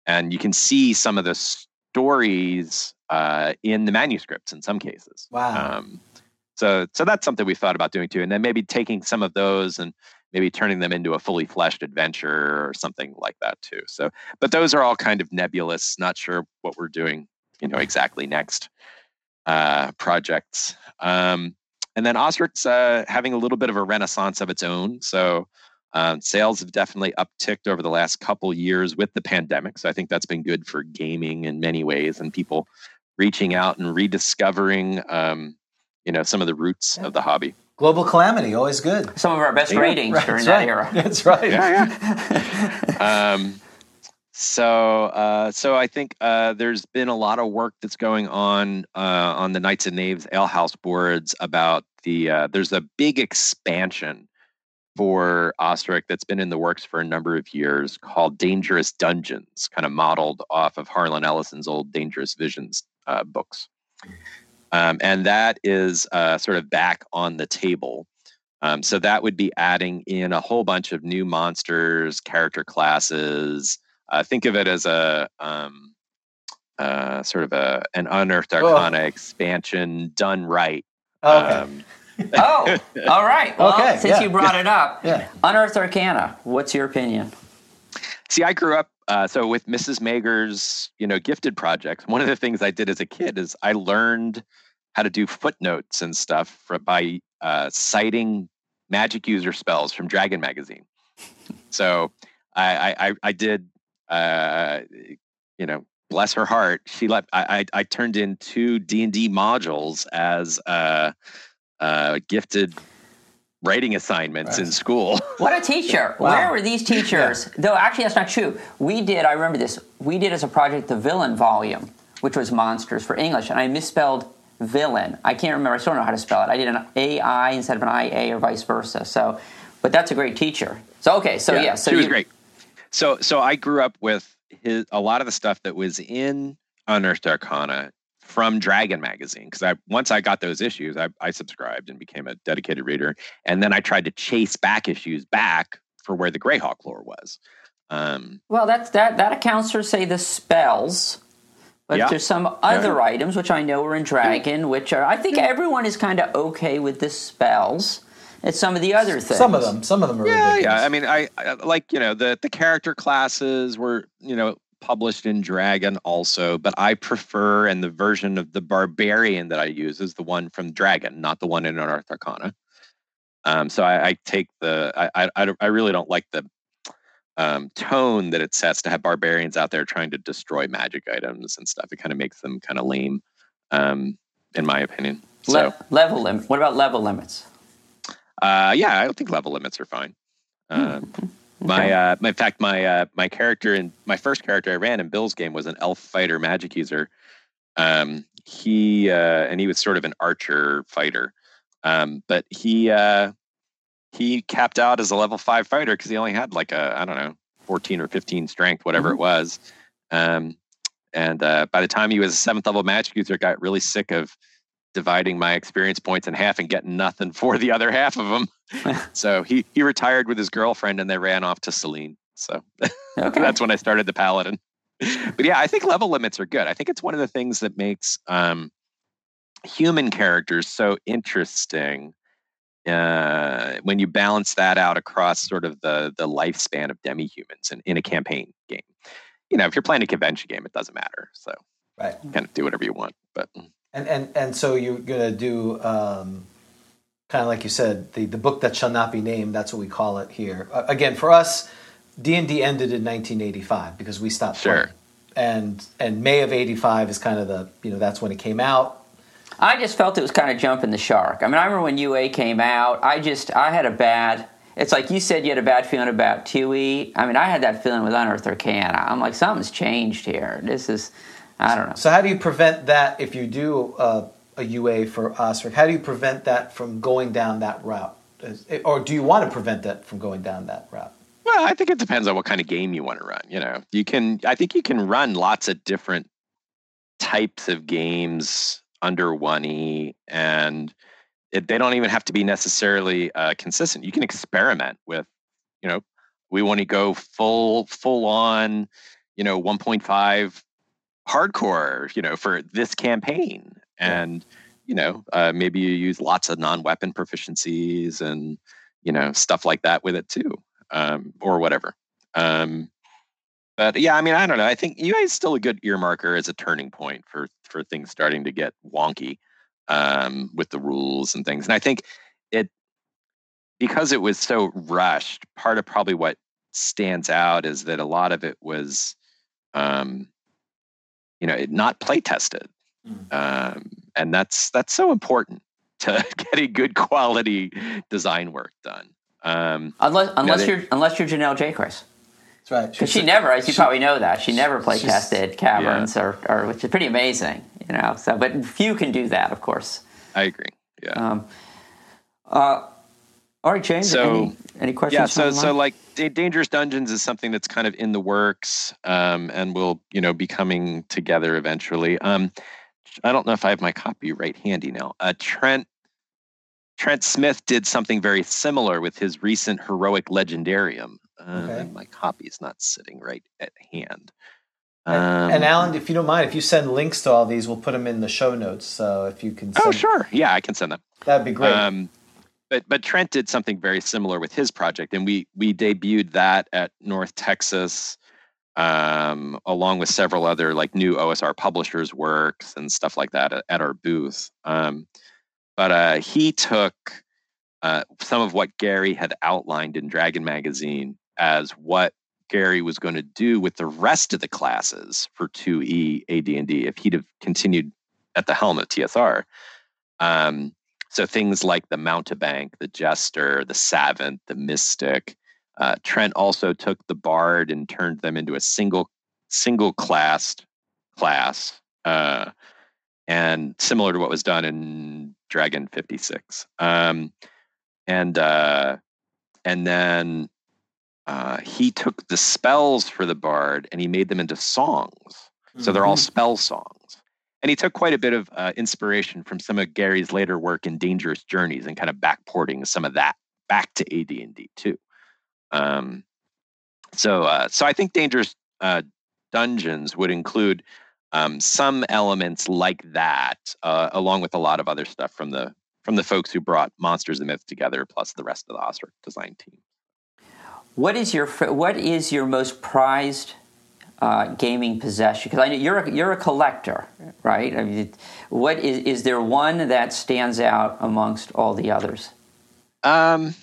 S5: and you can see some of the stories uh, in the manuscripts in some cases.
S3: Wow.
S5: So, so that's something we thought about doing too, and then maybe taking some of those and maybe turning them into a fully fleshed adventure or something like that too. So, but those are all kind of nebulous. Not sure what we're doing, you know, exactly next uh, projects. Um, and then OSRIC's uh, having a little bit of a renaissance of its own. So um, sales have definitely upticked over the last couple years with the pandemic. So I think that's been good for gaming in many ways and people reaching out and rediscovering, um, you know, some of the roots yeah. of the hobby.
S3: Global calamity, always good.
S2: Some of our best yeah, ratings right, during
S3: that
S2: right. era.
S3: That's right.
S5: Yeah, yeah. um, so, uh, so I think uh, there's been a lot of work that's going on uh, on the Knights and Knaves Alehouse boards about the. Uh, there's a big expansion for OSRIC that's been in the works for a number of years called Dangerous Dungeons, kind of modeled off of Harlan Ellison's old Dangerous Visions uh, books. Um, and that is uh, sort of back on the table. Um, so that would be adding in a whole bunch of new monsters, character classes. Uh, think of it as a um, uh, sort of a an unearthed arcana oh. expansion done right.
S3: Oh, okay. Um,
S2: oh, all right. Well,
S3: okay,
S2: since
S3: yeah,
S2: you brought
S3: yeah,
S2: it up,
S3: yeah.
S2: Unearthed Arcana. What's your opinion?
S5: See, I grew up uh, so with Mrs. Mager's, you know, gifted projects. One of the things I did as a kid is I learned how to do footnotes and stuff for, by uh, citing magic user spells from Dragon magazine. So I I, I did, uh, you know, bless her heart. She let I I, I turned in two D and D modules as. Uh, uh, gifted writing assignments right. in school.
S2: What a teacher! Wow. Where were these teachers? yeah. Though actually, that's not true. We did. I remember this. We did as a project the villain volume, which was monsters for English, and I misspelled villain. I can't remember. I still don't know how to spell it. I did an AI instead of an IA or vice versa. So, but that's a great teacher. So okay, so yeah, so
S5: she was
S2: you-
S5: great. So so I grew up with his a lot of the stuff that was in Unearthed Arcana from Dragon magazine because I once I got those issues, I, I subscribed and became a dedicated reader, and then I tried to chase back issues back for where the Greyhawk lore was. Um,
S2: Well, that's that that accounts for say the spells. But
S5: Yeah.
S2: there's some other items which I know are in Dragon, which are I think everyone is kind of okay with the spells. It's some of the other things.
S3: Some of them, some of them are
S5: yeah,
S3: ridiculous.
S5: yeah. I mean, I, I like you know the the character classes were you know published in Dragon also, but I prefer and the version of the barbarian that I use is the one from Dragon, not the one in Unearthed Arcana. Um, so I, I take the I, I I really don't like the um, tone that it sets to have barbarians out there trying to destroy magic items and stuff. It kind of makes them kind of lame, um, in my opinion. So
S2: level limit. What about level limits?
S5: uh, yeah, I think level limits are fine. Uh, My, uh, my, in fact, my uh, my character in my first character I ran in Bill's game was an elf fighter magic user. Um, he uh, and he was sort of an archer fighter, um, but he uh, he capped out as a level five fighter because he only had like a I don't know fourteen or fifteen strength, whatever it was. Um, and uh, by the time he was a seventh level magic user, got really sick of dividing my experience points in half and getting nothing for the other half of them. so he he retired with his girlfriend and they ran off to Celene. So
S2: Okay.
S5: that's when I started the paladin. But yeah, I think level limits are good. I think it's one of the things that makes um, human characters so interesting uh, when you balance that out across sort of the the lifespan of demi-humans in, in a campaign game. You know, if you're playing a convention game, it doesn't matter. So
S3: Right.
S5: kind of do whatever you want. But
S3: And and and so you're gonna do um, kind of like you said the the book that shall not be named. That's what we call it here. Uh, again, for us, D and D ended in 1985 because we stopped
S5: Sure.
S3: playing. And and May of '85 is kind of the you know that's when it came out.
S2: I just felt it was kind of jumping the shark. I mean, I remember when UA came out. I just I had a bad. It's like you said you had a bad feeling about 2E. I mean, I had that feeling with Unearthed Arcana. I'm like, something's changed here. This is, I don't know.
S3: So how do you prevent that if you do uh, a UA for OSRIC? How do you prevent that from going down that route? Is- Or do you want to prevent that from going down that route?
S5: Well, I think it depends on what kind of game you want to run. You know, you can. I think you can run lots of different types of games under one e, and it, they don't even have to be necessarily uh, consistent. You can experiment with. You know, we want to go full full on. You know, one point five hardcore. You know, for this campaign, and you know, uh, maybe you use lots of non-weapon proficiencies and you know stuff like that with it too um, or whatever. Um, but yeah, I mean, I don't know. I think UA is still a good earmarker as a turning point for for things starting to get wonky um, with the rules and things. And I think it because it was so rushed. Part of probably what stands out is that a lot of it was, um, you know, it not play tested, um, and that's that's so important to getting good quality design work done. Um,
S2: Unless unless
S5: they-
S2: you're unless you're Jennell Jaquays.
S3: That's right.
S2: Because she never, as you probably know that, she never play tested caverns or, or which is pretty amazing, you know. So, but few can do that, of course.
S5: I agree. Yeah.
S2: Um, uh, all right, James.
S5: So-
S2: any, any questions?
S5: yeah so so like Da- dangerous dungeons is something that's kind of in the works um, and will you know be coming together eventually um, i don't know if i have my copy right handy now uh, trent trent smith did something very similar with his recent heroic legendarium um,
S3: Okay.
S5: my copy is not sitting right at hand
S3: And,
S5: Um,
S3: and Allan, if you don't mind, if you send links to all these, we'll put them in the show notes. So if you can,
S5: oh sure yeah i can send them
S3: that'd be great.
S5: Um, but but Trent did something very similar with his project, and we we debuted that at North Texas, um, along with several other like new OSR publishers' works and stuff like that at, at our booth. Um, but uh, he took uh, some of what Gary had outlined in Dragon Magazine as what Gary was going to do with the rest of the classes for 2E AD&D if he'd have continued at the helm of TSR. Um, so things like the Mountebank, the Jester, the Savant, the Mystic. Uh, Trent also took the Bard and turned them into a single single classed class. Uh, and similar to what was done in Dragon 56. Um, and uh, and then uh, he took the spells for the bard and he made them into songs. So they're all
S3: Mhm.
S5: spell songs. And he took quite a bit of uh, inspiration from some of Gary's later work in Dangerous Journeys and kind of backporting some of that back to AD&D too. Um, so, uh, so I think Dangerous uh, Dungeons would include um, some elements like that, uh, along with a lot of other stuff from the from the folks who brought Monsters of Myth together, plus the rest of the OSRIC design team.
S2: What is your what is your most prized uh, gaming possession? Because I know you're a, you're a collector, right? I mean, what is is there one that stands out amongst all the others?
S5: Um,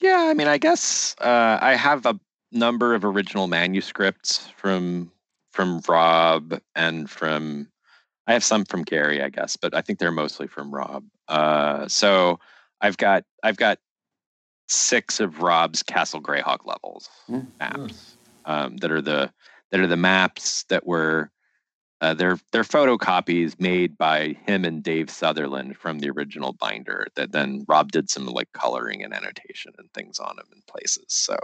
S5: yeah, I mean, I guess uh, I have a number of original manuscripts from from Rob and from I have some from Gary, I guess, but I think they're mostly from Rob. Uh, so I've got I've got six of Rob's Castle Greyhawk levels
S2: Mm.
S5: maps um, that are the that are the maps that were uh, they're they're photocopies made by him and Dave Sutherland from the original binder. That then Rob did some like coloring and annotation and things on them in places. So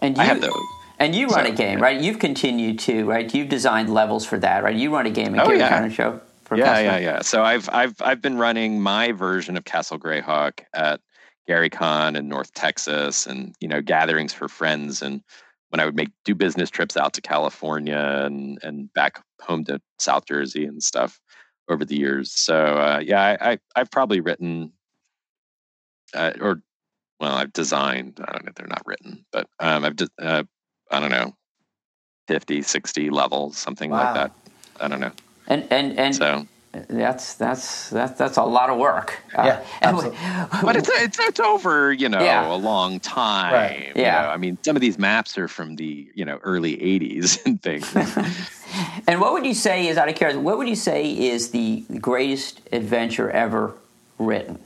S2: And you,
S5: I have those.
S2: And you run
S5: So,
S2: a game,
S5: yeah.
S2: right? You've continued to, right? You've designed levels for that, right? You run a game at
S5: Oh, yeah.
S2: Counter Show. For
S5: yeah,
S2: Castle.
S5: yeah, yeah. So I've I've I've been running my version of Castle Greyhawk at GaryCon in North Texas, and you know gatherings for friends, and when I would make do business trips out to California and and back home to South Jersey and stuff over the years. So uh, yeah, I, I I've probably written uh, or well I've designed. I don't know. If they're not written, but um, I've de- uh, I don't know 50, 60 levels, something
S3: Wow.
S5: like that. I don't know.
S2: And and and
S5: So.
S2: That's that's that's that's a lot of work. Uh,
S3: Yeah,
S2: and-
S3: absolutely.
S5: but it's it's it's over you know
S2: Yeah.
S5: a long time
S3: Right.
S5: you
S2: Yeah.
S5: know? i mean some of these maps are from the you know early 80s and things
S2: And what would you say is out of curiosity? What would you say is the greatest adventure ever written?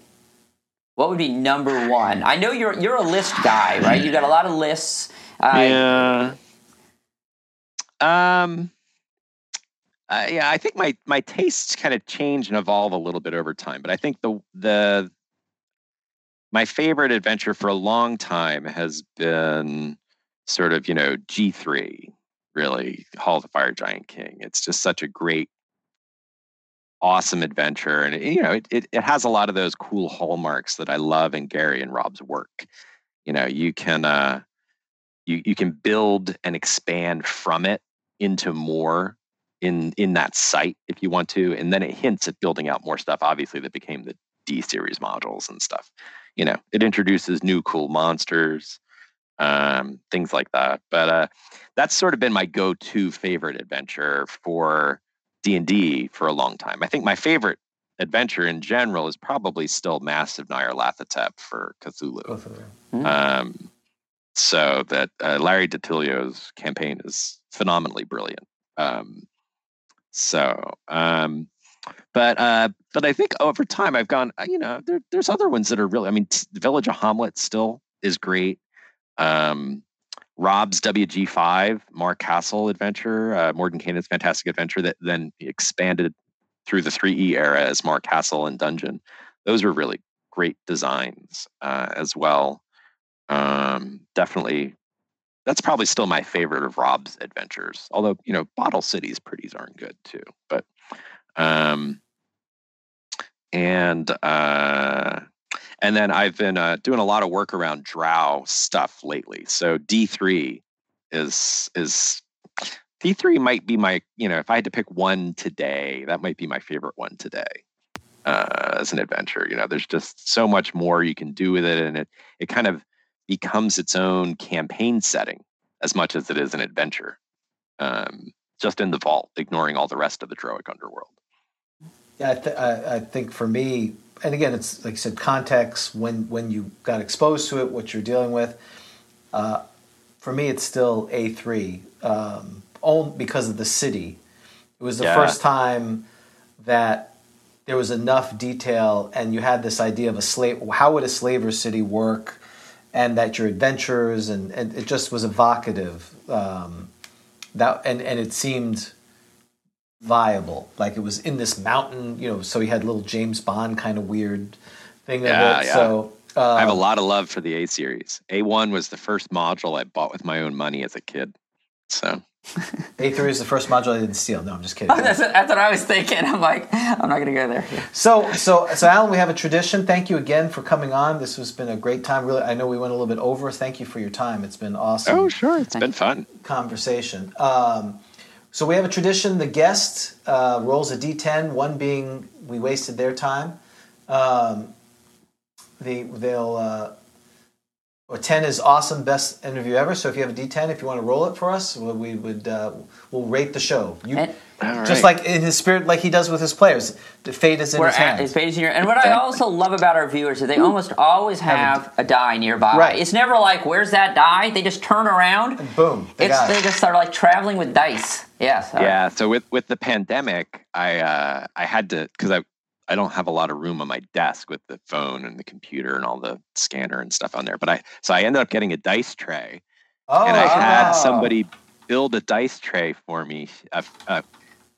S2: What would be number one? I know you're you're a list guy, right? You got a lot of lists. Uh,
S5: yeah um uh, yeah i think my my tastes kind of change and evolve a little bit over time but i think the the my favorite adventure for a long time has been sort of you know g3 really hall of the fire giant king. It's just such a great awesome adventure and it, you know it, it, it has a lot of those cool hallmarks that i love in gary and rob's work. You know you can uh you you can build and expand from it into more in in that site if you want to and then it hints at building out more stuff obviously that became the d series modules and stuff. You know it introduces new cool monsters um things like that. But uh that's sort of been my go-to favorite adventure for d&d for a long time. I think my favorite adventure in general is probably still Masks of Nyarlathotep for cthulhu.
S3: Both of them.
S5: um, so that uh, Larry DiTillio's campaign is phenomenally brilliant. Um, so, um, but uh, but I think over time I've gone. You know, there, there's other ones that are really. I mean, the Village of Hommlet still is great. Um, Rob's WG5 Maure Castle adventure, uh, Mordenkainen's fantastic adventure that then expanded through the 3E era as Maure Castle and Dungeon. Those were really great designs uh, as well um definitely that's probably still my favorite of rob's adventures although you know bottle city's pretty darn good too but um and uh and then i've been uh, doing a lot of work around drow stuff lately so d3 is is d3 might be my you know if i had to pick one today that might be my favorite one today uh, as an adventure you know there's just so much more you can do with it and it it kind of becomes its own campaign setting as much as it is an adventure. Um, just in the vault, ignoring all the rest of the Droic underworld.
S3: Yeah, I, th- I, I think for me, and again, it's like I said, context when when you got exposed to it, what you're dealing with. Uh, for me, it's still A three, um, all because of the city. It was the
S5: Yeah.
S3: first time that there was enough detail, and you had this idea of a slave. How would a slaver city work? And that your adventures, and, and it just was evocative. Um, that and and it seemed viable. Like it was in this mountain, you know. So he had a little James Bond kind of weird thing.
S5: Yeah, yeah.
S3: So uh,
S5: I have a lot of love for the A series. A1 was the first module I bought with my own money as a kid. So
S3: A three is the first module I didn't steal. No, I'm just kidding.
S2: that's, that's what I was thinking. I'm like, I'm not going to go there.
S3: So, so, so, Allan, we have a tradition. Thank you again for coming on. This has been a great time. Really, I know we went a little bit over. Thank you for your time. It's been awesome
S5: Oh, sure. It's been fun.
S3: conversation. Um, so we have a tradition. The guest uh, rolls a d10. One being we wasted their time. Um, the they'll uh, or ten is awesome, best interview ever. So if you have a d10, if you want to roll it for us, we, we would uh, we'll rate the show. You,
S2: And-
S3: just
S5: right.
S3: like in his spirit, like he does with his players. The fate is in
S2: We're
S3: his
S2: at
S3: hands.
S2: his page here. And what I also love about our viewers is they almost always have a die nearby.
S3: Right.
S2: It's never like, where's that die? They just turn around.
S3: Boom. They
S2: It's
S3: got
S2: they
S3: it.
S2: just are like traveling with dice. Yes. all right.
S5: Yeah. So with with the pandemic, I uh, I had to because I I don't have a lot of room on my desk with the phone and the computer and all the scanner and stuff on there. But I so I ended up getting a dice tray,
S3: Oh,
S5: and I had somebody build a dice tray for me. A, a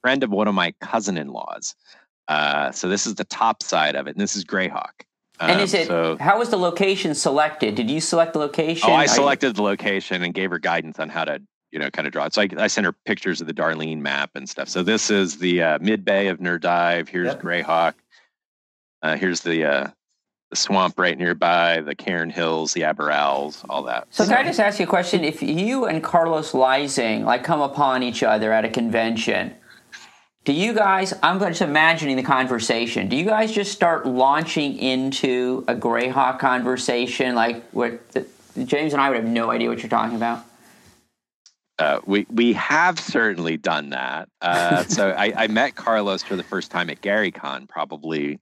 S5: friend of one of my cousin-in-laws. Uh, so this is the top side of it, and this is Greyhawk.
S2: And
S5: Um,
S2: is it
S5: so-
S2: how was the location selected? Did you select the location?
S5: Oh, I
S2: you-
S5: selected the location and gave her guidance on how to, you know, kind of draw it. So I, I sent her pictures of the Darlene map and stuff. So this is the uh, mid bay of Nyr Dyv. Here's
S3: Yep.
S5: Greyhawk. Uh, here's the uh, the swamp right nearby, the Cairn Hills, the Abbor-Alz, all that.
S2: So can I just ask you a question? If you and Carlos Lising like come upon each other at a convention, do you guys? I'm just imagining the conversation. Do you guys just start launching into a Greyhawk conversation? Like what? The, James and I would have no idea what you're talking about.
S5: Uh, we we have certainly done that. Uh, so I, I met Carlos for the first time at GaryCon, probably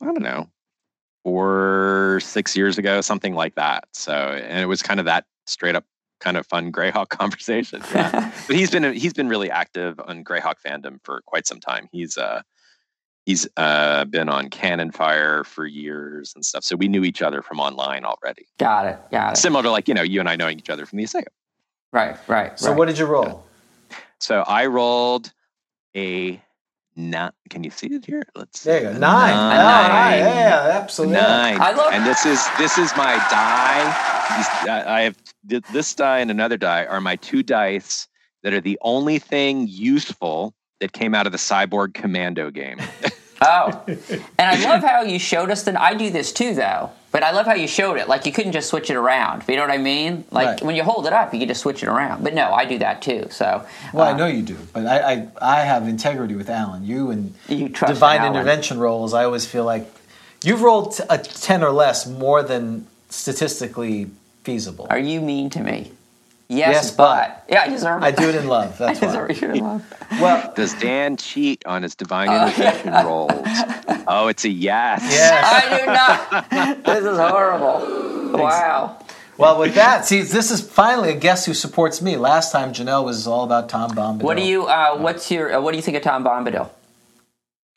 S5: I don't know, four six years ago, something like that. So and it was kind of that straight up kind of fun Greyhawk conversation. Yeah. but he's been he's been really active on Greyhawk fandom for quite some time. He's uh he's uh been on Canonfire for years and stuff. So we knew each other from online already.
S2: Got it. Got it.
S5: Similar to like you know you and I knowing each other from the Acaeum.
S2: Right. Right.
S3: So
S2: right.
S3: what did you roll?
S5: So I rolled a nine. Can you see it here? Let's see.
S3: There you go. Nine.
S2: Nine.
S3: Ah, yeah, absolutely.
S5: Nine.
S2: I love-
S5: and this is this is my die. I have this die and another die are my two dice that are the only thing useful that came out of the Cyborg Commando game.
S2: Oh, and I love how you showed us that. I do this too, though. But I love how you showed it. Like you couldn't just switch it around. You know what I mean? Like
S3: Right.
S2: when you hold it up, you can just switch it around. But no, I do that too. So
S3: Well,
S2: uh,
S3: I know you do, but I, I, I have integrity with Allan. You and
S2: You
S3: divine
S2: Alan.
S3: intervention rolls. I always feel like you've rolled a ten or less more than statistically feasible.
S2: Are you mean to me? Yes,
S3: Yes,
S2: but yeah, I deserve it.
S3: I do it in love.
S2: I
S3: That's why.
S2: deserve your love.
S3: Well,
S5: Does Dan cheat on his divine
S2: Uh,
S5: intervention rolls? Oh, it's a yes.
S3: yes.
S2: I do not. This is horrible. Wow.
S3: Well, with that, see, this is finally a guest who supports me. Last time Jennell was all about Tom Bombadil.
S2: What do you? Uh, what's your? Uh, what do you think of Tom Bombadil?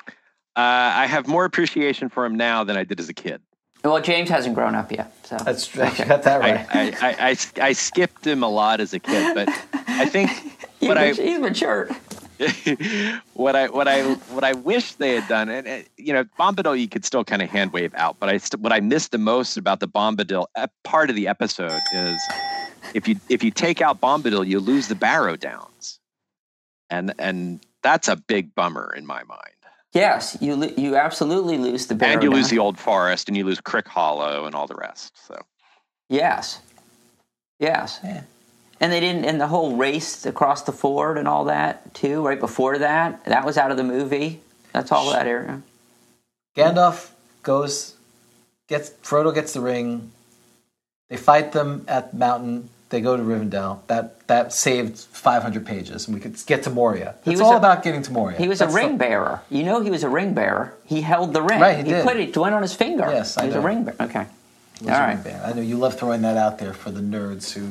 S5: Uh, I have more appreciation for him now than I did as a kid.
S2: Well, James hasn't grown up yet, so
S3: That's you got that
S5: I,
S3: right.
S5: I, I, I, I skipped him a lot as a kid, but I think
S2: he's,
S5: what I
S2: he's matured.
S5: what I what I what I wish they had done, and uh, you know, Bombadil you could still kind of hand wave out, but I st- what I missed the most about the Bombadil ep- part of the episode is if you if you take out Bombadil, you lose the Barrow Downs, and and that's a big bummer in my mind.
S2: Yes, you you absolutely lose the barrel
S5: and you lose the Old Forest, and you lose Crickhollow, and all the rest. So
S2: Yes. Yes.
S3: Yeah.
S2: And they didn't, and the whole race across the ford and all that too. Right before that, that was out of the movie. That's all that area.
S3: Gandalf goes, gets Frodo gets the ring. They fight them at the mountain. They go to Rivendell. That that saved 500 pages, and we could get to Moria.
S2: He
S3: It's
S2: was
S3: all
S2: a-
S3: about getting to Moria.
S2: He was
S3: That's
S2: a ring
S3: the-
S2: bearer. You know, he was a ring bearer. He held the ring.
S3: Right, he
S2: he
S3: did.
S2: put it. It went on his finger.
S3: Yes, I
S2: he was a ring bearer. Okay.
S3: was
S2: All
S3: a
S2: right.
S3: ring. I know you love throwing that out there for the nerds who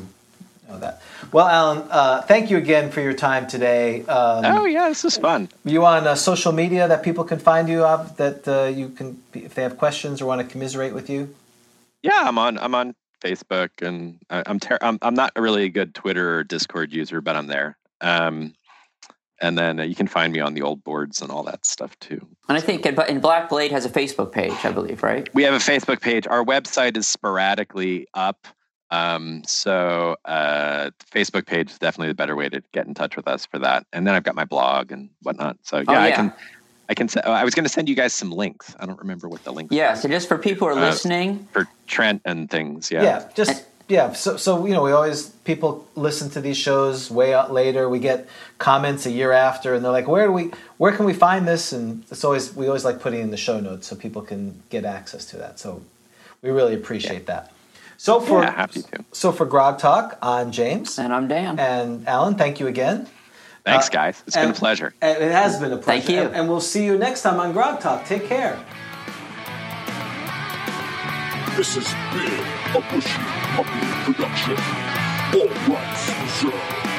S3: know that. Well, Allan, uh, thank you again for your time today. Um,
S5: oh yeah, this is fun.
S3: You on uh, social media that people can find you up that uh, you can if they have questions or want to commiserate with you.
S5: Yeah, I'm on I'm on Facebook, and I, I'm, ter- I'm I'm not a really a good Twitter or Discord user, but I'm there. Um, and then uh, you can find me on the old boards and all that stuff too.
S2: And I think and Black Blade has a Facebook page, I believe, right?
S5: We have a Facebook page. Our website is sporadically up. Um, so uh, Facebook page is definitely the better way to get in touch with us for that. And then I've got my blog and whatnot. So yeah,
S2: Oh,
S5: I can. I can. se- I was going to send you guys some links. I don't remember what the links.
S2: Yeah.
S5: are
S2: So just for people who are
S5: Uh,
S2: listening,
S5: for Trent and things. Yeah.
S3: Yeah, just yeah. So so you know, we always people listen to these shows way out later. We get comments a year after, and they're like, "Where do we? Where can we find this?" And it's always we always like putting in the show notes so people can get access to that. So we really appreciate that. So for
S5: Yeah, happy to.
S3: so for Grog Talk, I'm James
S2: and I'm Dan.
S3: and Alan. Thank you again.
S5: Thanks,
S3: Uh,
S5: guys. It's been a pleasure.
S3: It has been a pleasure.
S2: Thank you.
S3: And, and we'll see you next time on Grog Talk. Take care.
S6: This has been a Bushy Puppy production. All rights reserved.